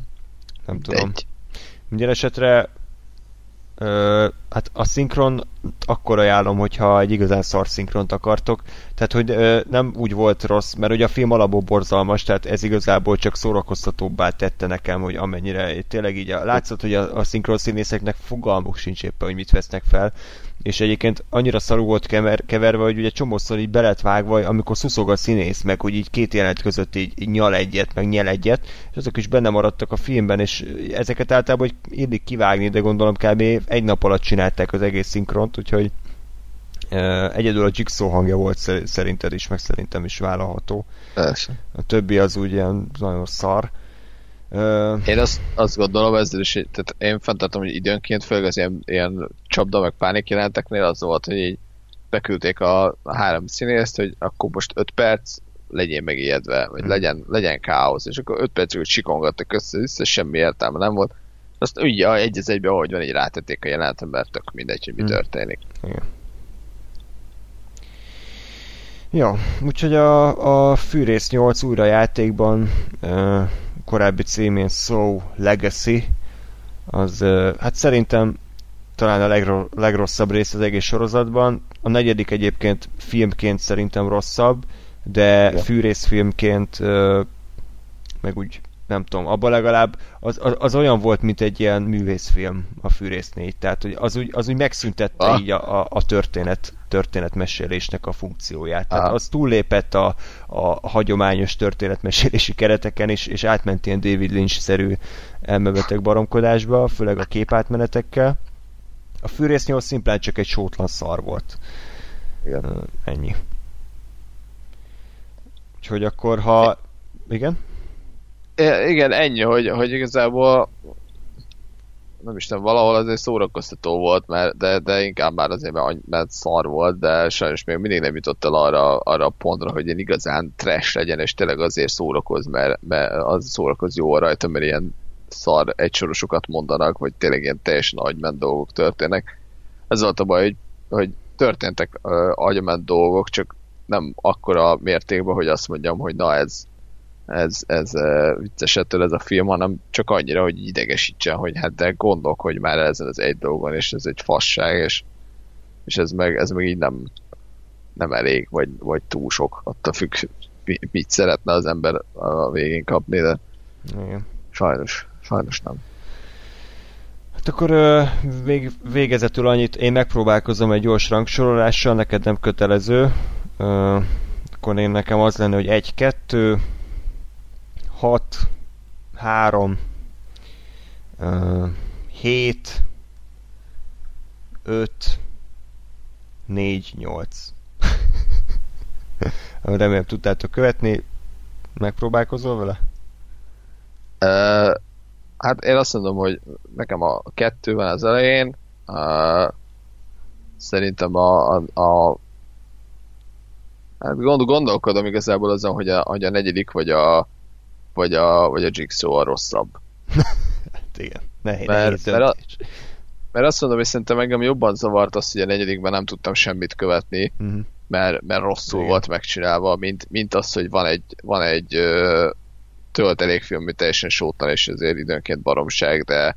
Speaker 3: nem tudom. Egy. Minden esetre Hát a szinkron akkor ajánlom, hogyha egy igazán szar szinkront akartok. Tehát, hogy ö, nem úgy volt rossz, mert ugye a film alapból borzalmas, tehát ez igazából csak szórakoztatóbbá tette nekem, hogy amennyire tényleg így a, látszott, hogy a, a szinkron színészeknek fogalmuk sincs éppen, hogy mit vesznek fel és egyébként annyira szarú volt kever, keverve, hogy ugye csomószor így belet vágva, amikor szuszog a színész, meg hogy így két jelenet között így, így nyal egyet, meg nyel egyet, és azok is benne maradtak a filmben, és ezeket általában hogy illik kivágni, de gondolom kb. egy nap alatt csinálták az egész szinkront, úgyhogy uh, egyedül a Jigsaw hangja volt szerinted is, meg szerintem is vállalható.
Speaker 4: Persze.
Speaker 3: A többi az úgy ilyen nagyon szar.
Speaker 4: Uh, én azt, azt gondolom ezzel is, tehát én fenntartom, hogy időnként, főleg az ilyen, ilyen csapda meg pánik jelenteknél az volt, hogy így beküldték a, három színészt, hogy akkor most öt perc legyen megijedve, vagy hmm. legyen, legyen káosz, és akkor öt percig sikongattak össze, össze semmi értelme nem volt. Azt ugye egy az egyben, ahogy van, így rátették a jelenetet, mert tök mindegy, hogy mi hmm. történik.
Speaker 3: Igen. Ja, úgyhogy a, a Fűrész 8 újra játékban uh, korábbi címén Soul Legacy, az hát szerintem talán a legro- legrosszabb rész az egész sorozatban. A negyedik egyébként filmként szerintem rosszabb, de ja. fűrészfilmként meg úgy nem tudom, abban legalább az, az, az olyan volt, mint egy ilyen művészfilm a Fűrész 4, tehát hogy az, úgy, az úgy megszüntette ah. így a, a, a történet, történetmesélésnek a funkcióját. Tehát ah. az túllépett a, a hagyományos történetmesélési kereteken, és, és átment ilyen David Lynch-szerű elmebeteg baromkodásba, főleg a képátmenetekkel. A Fűrész 8 szimplán csak egy sótlan szar volt. Igen. Ennyi. Úgyhogy akkor, ha... Igen?
Speaker 4: Igen, ennyi, hogy, hogy igazából nem is nem, valahol azért szórakoztató volt, mert, de, de inkább már azért, mert, mert szar volt, de sajnos még mindig nem jutott el arra, arra a pontra, hogy ilyen igazán trash legyen, és tényleg azért szórakoz, mert, mert az szórakoz jó rajta, mert ilyen szar egysorosokat mondanak, vagy tényleg ilyen teljesen agyment dolgok történnek. Ez volt a baj, hogy, hogy történtek uh, agyment dolgok, csak nem akkora mértékben, hogy azt mondjam, hogy na ez, ez, ez vicces ettől ez a film, hanem csak annyira, hogy idegesítsen, hogy hát de gondolkodj már ezen az egy dolgon, és ez egy fasság, és, és ez meg, ez meg így nem, nem elég, vagy, vagy túl sok, attól függ, mit szeretne az ember a végén kapni, de
Speaker 3: Igen.
Speaker 4: sajnos, sajnos nem.
Speaker 3: Hát akkor vég, végezetül annyit, én megpróbálkozom egy gyors rangsorolással, neked nem kötelező, akkor én nekem az lenne, hogy egy-kettő, 6, 3, 7, 5, 4, 8. Remélem tudtátok követni. Megpróbálkozol vele?
Speaker 4: Uh, hát én azt mondom, hogy nekem a kettő van az elején. Uh, szerintem a, a, a hát gond, gondolkodom igazából azon, hogy a, hogy a negyedik vagy a vagy a, vagy a Jigsaw a rosszabb.
Speaker 3: hát igen, nehéz,
Speaker 4: mert,
Speaker 3: nehéz
Speaker 4: mert, a, mert azt mondom, hogy szerintem engem jobban zavart azt, hogy a negyedikben nem tudtam semmit követni, uh-huh. mert, mert rosszul igen. volt megcsinálva, mint, mint az, hogy van egy, van egy ö, töltelékfilm, ami teljesen sótlan, és ezért időnként baromság, de,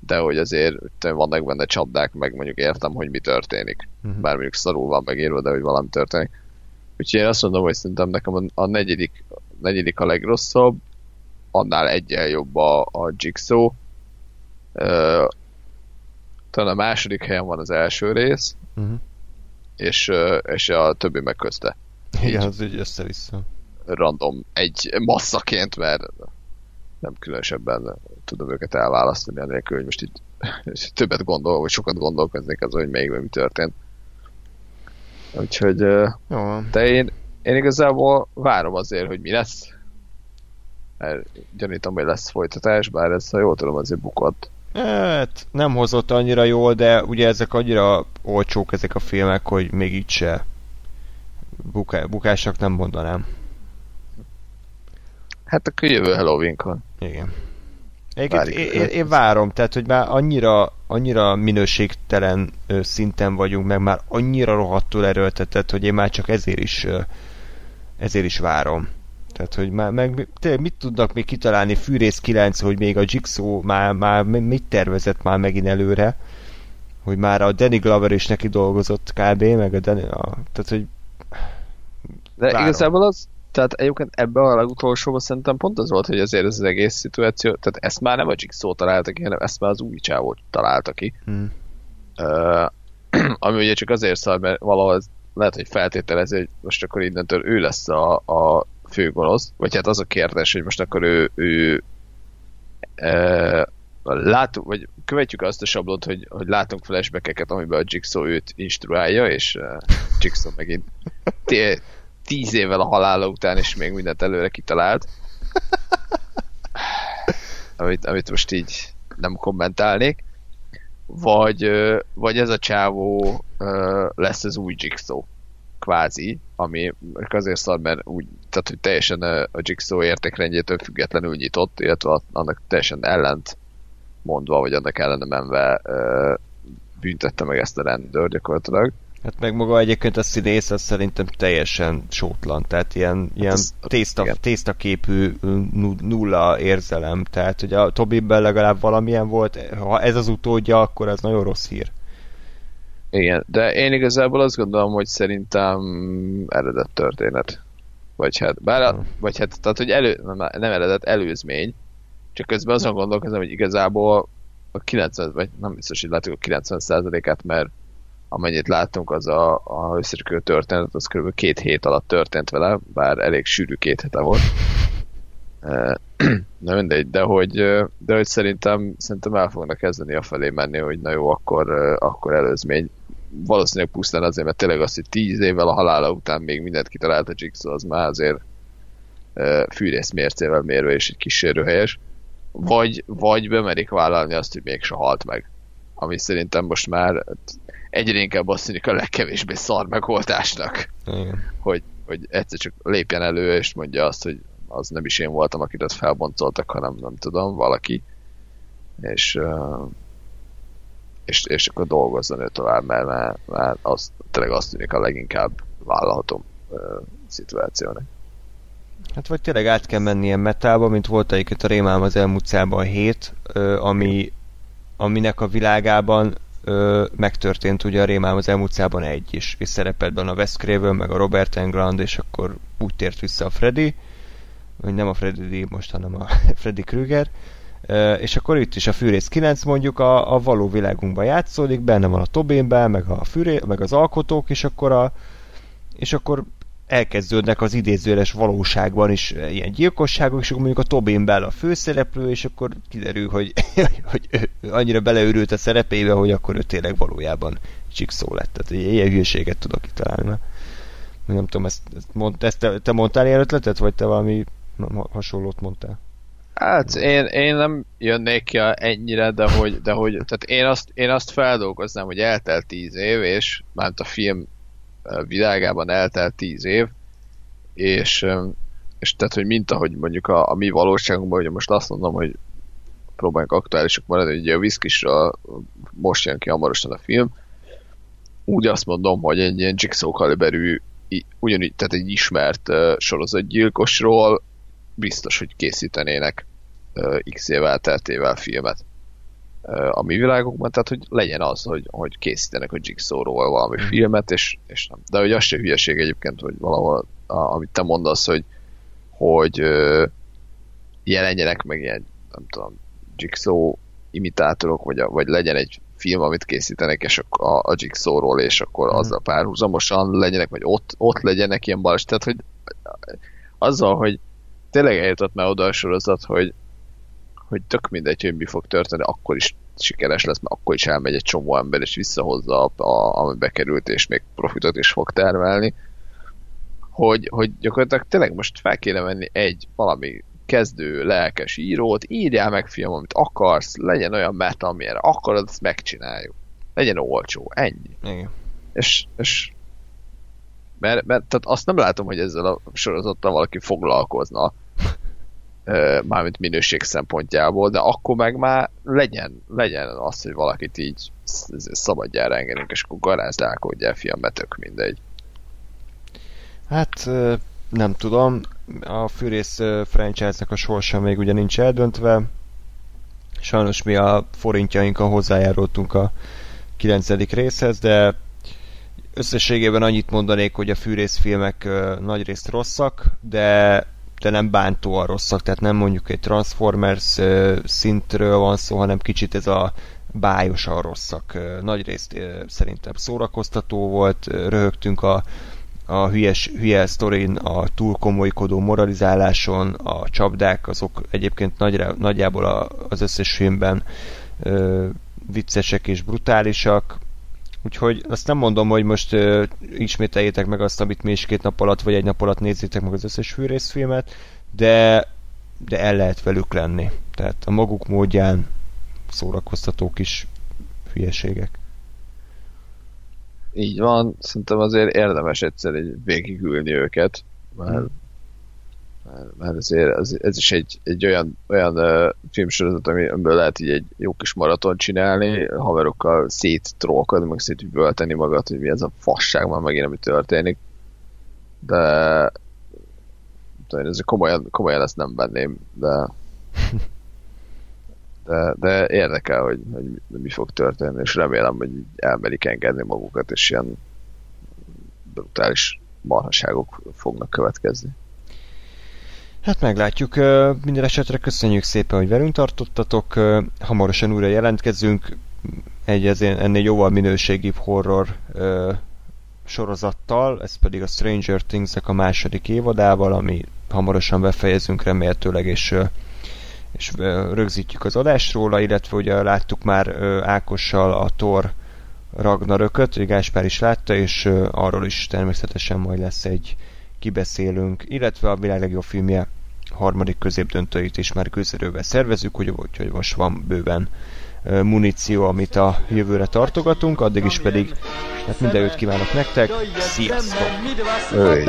Speaker 4: de hogy azért vannak benne csapdák, meg mondjuk értem, hogy mi történik. Uh-huh. Bár mondjuk szarul van megírva, de hogy valami történik. Úgyhogy én azt mondom, hogy szerintem nekem a negyedik, a negyedik a legrosszabb, annál egyen jobb a, a Jigsaw. Uh, talán a második helyen van az első rész, uh-huh. és, uh, és a többi meg közte.
Speaker 3: Igen, az úgy össze-vissza.
Speaker 4: Random, egy masszaként, mert nem különösebben tudom őket elválasztani, anélkül, hogy most itt többet gondol, vagy sokat gondolkoznék az, hogy még mi történt. Úgyhogy, Jó. de én, én igazából várom azért, hogy mi lesz. Mert gyanítom, hogy lesz folytatás, bár ez, ha jól tudom, azért bukott.
Speaker 3: Hát nem hozott annyira jól, de ugye ezek annyira olcsók ezek a filmek, hogy még így se buká, bukásnak nem mondanám.
Speaker 4: Hát akkor jövő Halloween-kon.
Speaker 3: Igen. Egyébként én, én, én, várom, tehát hogy már annyira, annyira minőségtelen ö, szinten vagyunk, meg már annyira rohadtul erőltetett, hogy én már csak ezért is ö, ezért is várom. Tehát, hogy már meg, tényleg mit tudnak még kitalálni Fűrész 9, hogy még a Jigsaw már, már mit tervezett már megint előre, hogy már a Danny Glover is neki dolgozott kb. meg a Danny, a, tehát, hogy
Speaker 4: de várom. igazából az, tehát egyébként ebben a legutolsóban szerintem pont az volt, hogy azért ez az egész szituáció, tehát ezt már nem a Jigsaw találta ki, hanem ezt már az új csávót találta ki. Hmm. Uh, ami ugye csak azért szar, mert valahol lehet, hogy feltételezi, hogy most akkor innentől ő lesz a, a főgonosz, vagy hát az a kérdés, hogy most akkor ő, ő e, látunk, vagy követjük azt a sablont, hogy, hogy látunk flashbackeket, amiben a Jigsaw őt instruálja, és uh, Jigsaw megint tíz évvel a halála után, és még mindent előre kitalált. amit, amit most így nem kommentálnék. Vagy, vagy ez a csávó lesz az új Jigsaw kvázi, ami azért szar, mert úgy, tehát hogy teljesen a Jigsaw értékrendjétől függetlenül nyitott, illetve annak teljesen ellent mondva, vagy annak ellene menve büntette meg ezt a rendőr gyakorlatilag.
Speaker 3: Hát meg maga egyébként a színész az szerintem teljesen sótlan, tehát ilyen, ilyen hát tészta, tészta képű nulla érzelem, tehát hogy a Tobinben legalább valamilyen volt, ha ez az utódja, akkor ez nagyon rossz hír.
Speaker 4: Igen, de én igazából azt gondolom, hogy szerintem eredet történet. Vagy hát, bár, hmm. vagy hát, tehát, hogy elő, nem, nem eredet, előzmény, csak közben azon gondolkozom, hogy igazából a 90, vagy nem biztos, hogy látjuk a 90%-át, mert amennyit láttunk, az a, a összecsükő történet, az kb. két hét alatt történt vele, bár elég sűrű két hete volt. Na mindegy, de hogy, de hogy szerintem, szerintem el fognak kezdeni a felé menni, hogy na jó, akkor, akkor előzmény. Valószínűleg pusztán azért, mert tényleg azt, hogy tíz évvel a halála után még mindent kitalált a Jigsaw, az már azért fűrész mércével mérve és egy kísérő helyes. Vagy, vagy bemerik vállalni azt, hogy még halt meg. Ami szerintem most már egyre inkább azt tűnik a legkevésbé szar megoldásnak. Igen. Hogy, hogy egyszer csak lépjen elő, és mondja azt, hogy az nem is én voltam, akit ott felboncoltak, hanem nem tudom, valaki. És, és, és akkor dolgozzon ő tovább, mert, mert, mert az, tényleg azt tűnik a leginkább vállalható szituációnak.
Speaker 3: Hát vagy tényleg át kell menni ilyen metálba, mint volt egyébként a Rémám az elmúlt a hét, ami, aminek a világában ö, megtörtént ugye a Rémám az elmúlt szában egy is, és szerepelt benne a Wes Craven, meg a Robert Englund, és akkor úgy tért vissza a Freddy, hogy nem a Freddy most, hanem a Freddy Krueger, ö, és akkor itt is a Fűrész 9 mondjuk a, a való világunkban játszódik, benne van a Tobénben, meg, a fűré, meg az alkotók, és akkor a és akkor elkezdődnek az idézőjeles valóságban is ilyen gyilkosságok, és akkor mondjuk a Tobin Bell a főszereplő, és akkor kiderül, hogy, hogy ő annyira beleőrült a szerepébe, hogy akkor ő tényleg valójában csikszó lett. Tehát ilyen hülyeséget tudok kitalálni. Nem tudom, ezt, ezt, mond, ezt te, te mondtál ilyen ötletet, vagy te valami hasonlót mondtál?
Speaker 4: Hát én, én nem jönnék ki ennyire, de hogy, de hogy tehát én azt, én azt feldolgoznám, hogy eltelt tíz év, és már a film világában eltelt tíz év, és, és tehát, hogy mint ahogy mondjuk a, a mi valóságunkban, ugye most azt mondom, hogy próbáljunk aktuálisok maradni, hogy a Viszkisra most jön ki hamarosan a film, úgy azt mondom, hogy egy ilyen Jigsaw kaliberű, ugyanígy, tehát egy ismert uh, sorozatgyilkosról biztos, hogy készítenének x év elteltével filmet. a mi világokban, tehát hogy legyen az, hogy, hogy készítenek a Jigsaw-ról valami mm. filmet, és, és nem. De hogy az se hülyeség egyébként, hogy valahol, a, amit te mondasz, hogy, hogy ö, jelenjenek meg ilyen, nem tudom, Jigsaw imitátorok, vagy, vagy legyen egy film, amit készítenek, és a, a, a Jigsaw-ról, és akkor mm. azzal párhuzamosan legyenek, vagy ott, ott legyenek ilyen balas. Tehát, hogy azzal, hogy tényleg eljutott már oda a sorozat, hogy, hogy tök mindegy, hogy mi fog történni, akkor is sikeres lesz, mert akkor is elmegy egy csomó ember, és visszahozza, a, a, ami bekerült, és még profitot is fog termelni. Hogy, hogy gyakorlatilag tényleg most fel kéne venni egy valami kezdő, lelkes írót, írjál meg film, amit akarsz, legyen olyan meta, amire akarod, azt megcsináljuk. Legyen olcsó, ennyi.
Speaker 3: Igen.
Speaker 4: És, és mert, mert tehát azt nem látom, hogy ezzel a sorozattal valaki foglalkozna, mármint minőség szempontjából, de akkor meg már legyen, legyen az, hogy valakit így szabadjára engedünk, és akkor garázdálkodjál, fiam, mert tök mindegy.
Speaker 3: Hát nem tudom, a fűrész franchise-nak a sorsa még ugye nincs eldöntve, sajnos mi a forintjainkkal hozzájárultunk a 9. részhez, de összességében annyit mondanék, hogy a fűrészfilmek nagy részt rosszak, de de nem bántóan rosszak, tehát nem mondjuk egy Transformers szintről van szó, hanem kicsit ez a bájosan rosszak. Nagy részt szerintem szórakoztató volt, röhögtünk a, a hülyes, hülye sztorin, a túl komolykodó moralizáláson, a csapdák, azok egyébként nagy, nagyjából a, az összes filmben ö, viccesek és brutálisak, Úgyhogy azt nem mondom, hogy most uh, ismételjétek meg azt, amit mi is két nap alatt, vagy egy nap alatt nézzétek meg az összes fűrészfilmet, de, de el lehet velük lenni. Tehát a maguk módján szórakoztató kis hülyeségek.
Speaker 4: Így van, szerintem azért érdemes egyszer egy végigülni őket, mert mert ezért ez, ez is egy, egy olyan, olyan uh, filmsorozat, amiből lehet így egy jó kis maraton csinálni, haverokkal széttrolkodni, meg szétüvölteni magad, hogy mi ez a fasság már megint, ami történik. De tudom, ez komolyan, komolyan ezt nem venném, de de, de érdekel, hogy, hogy mi fog történni, és remélem, hogy elmerik engedni magukat, és ilyen brutális marhaságok fognak következni.
Speaker 3: Hát meglátjuk. Minden esetre köszönjük szépen, hogy velünk tartottatok. Hamarosan újra jelentkezünk egy ennél jóval minőségibb horror sorozattal, ez pedig a Stranger things a második évadával, ami hamarosan befejezünk remélhetőleg, és, és rögzítjük az adást róla, illetve ugye láttuk már Ákossal a Thor Ragnarököt, Gáspár is látta, és arról is természetesen majd lesz egy kibeszélünk, illetve a világ legjobb filmje harmadik középdöntőit is már közelővel szervezünk, hogy, hogy most van bőven muníció, amit a jövőre tartogatunk, addig is pedig hát minden jót kívánok nektek, sziasztok!
Speaker 4: Öy.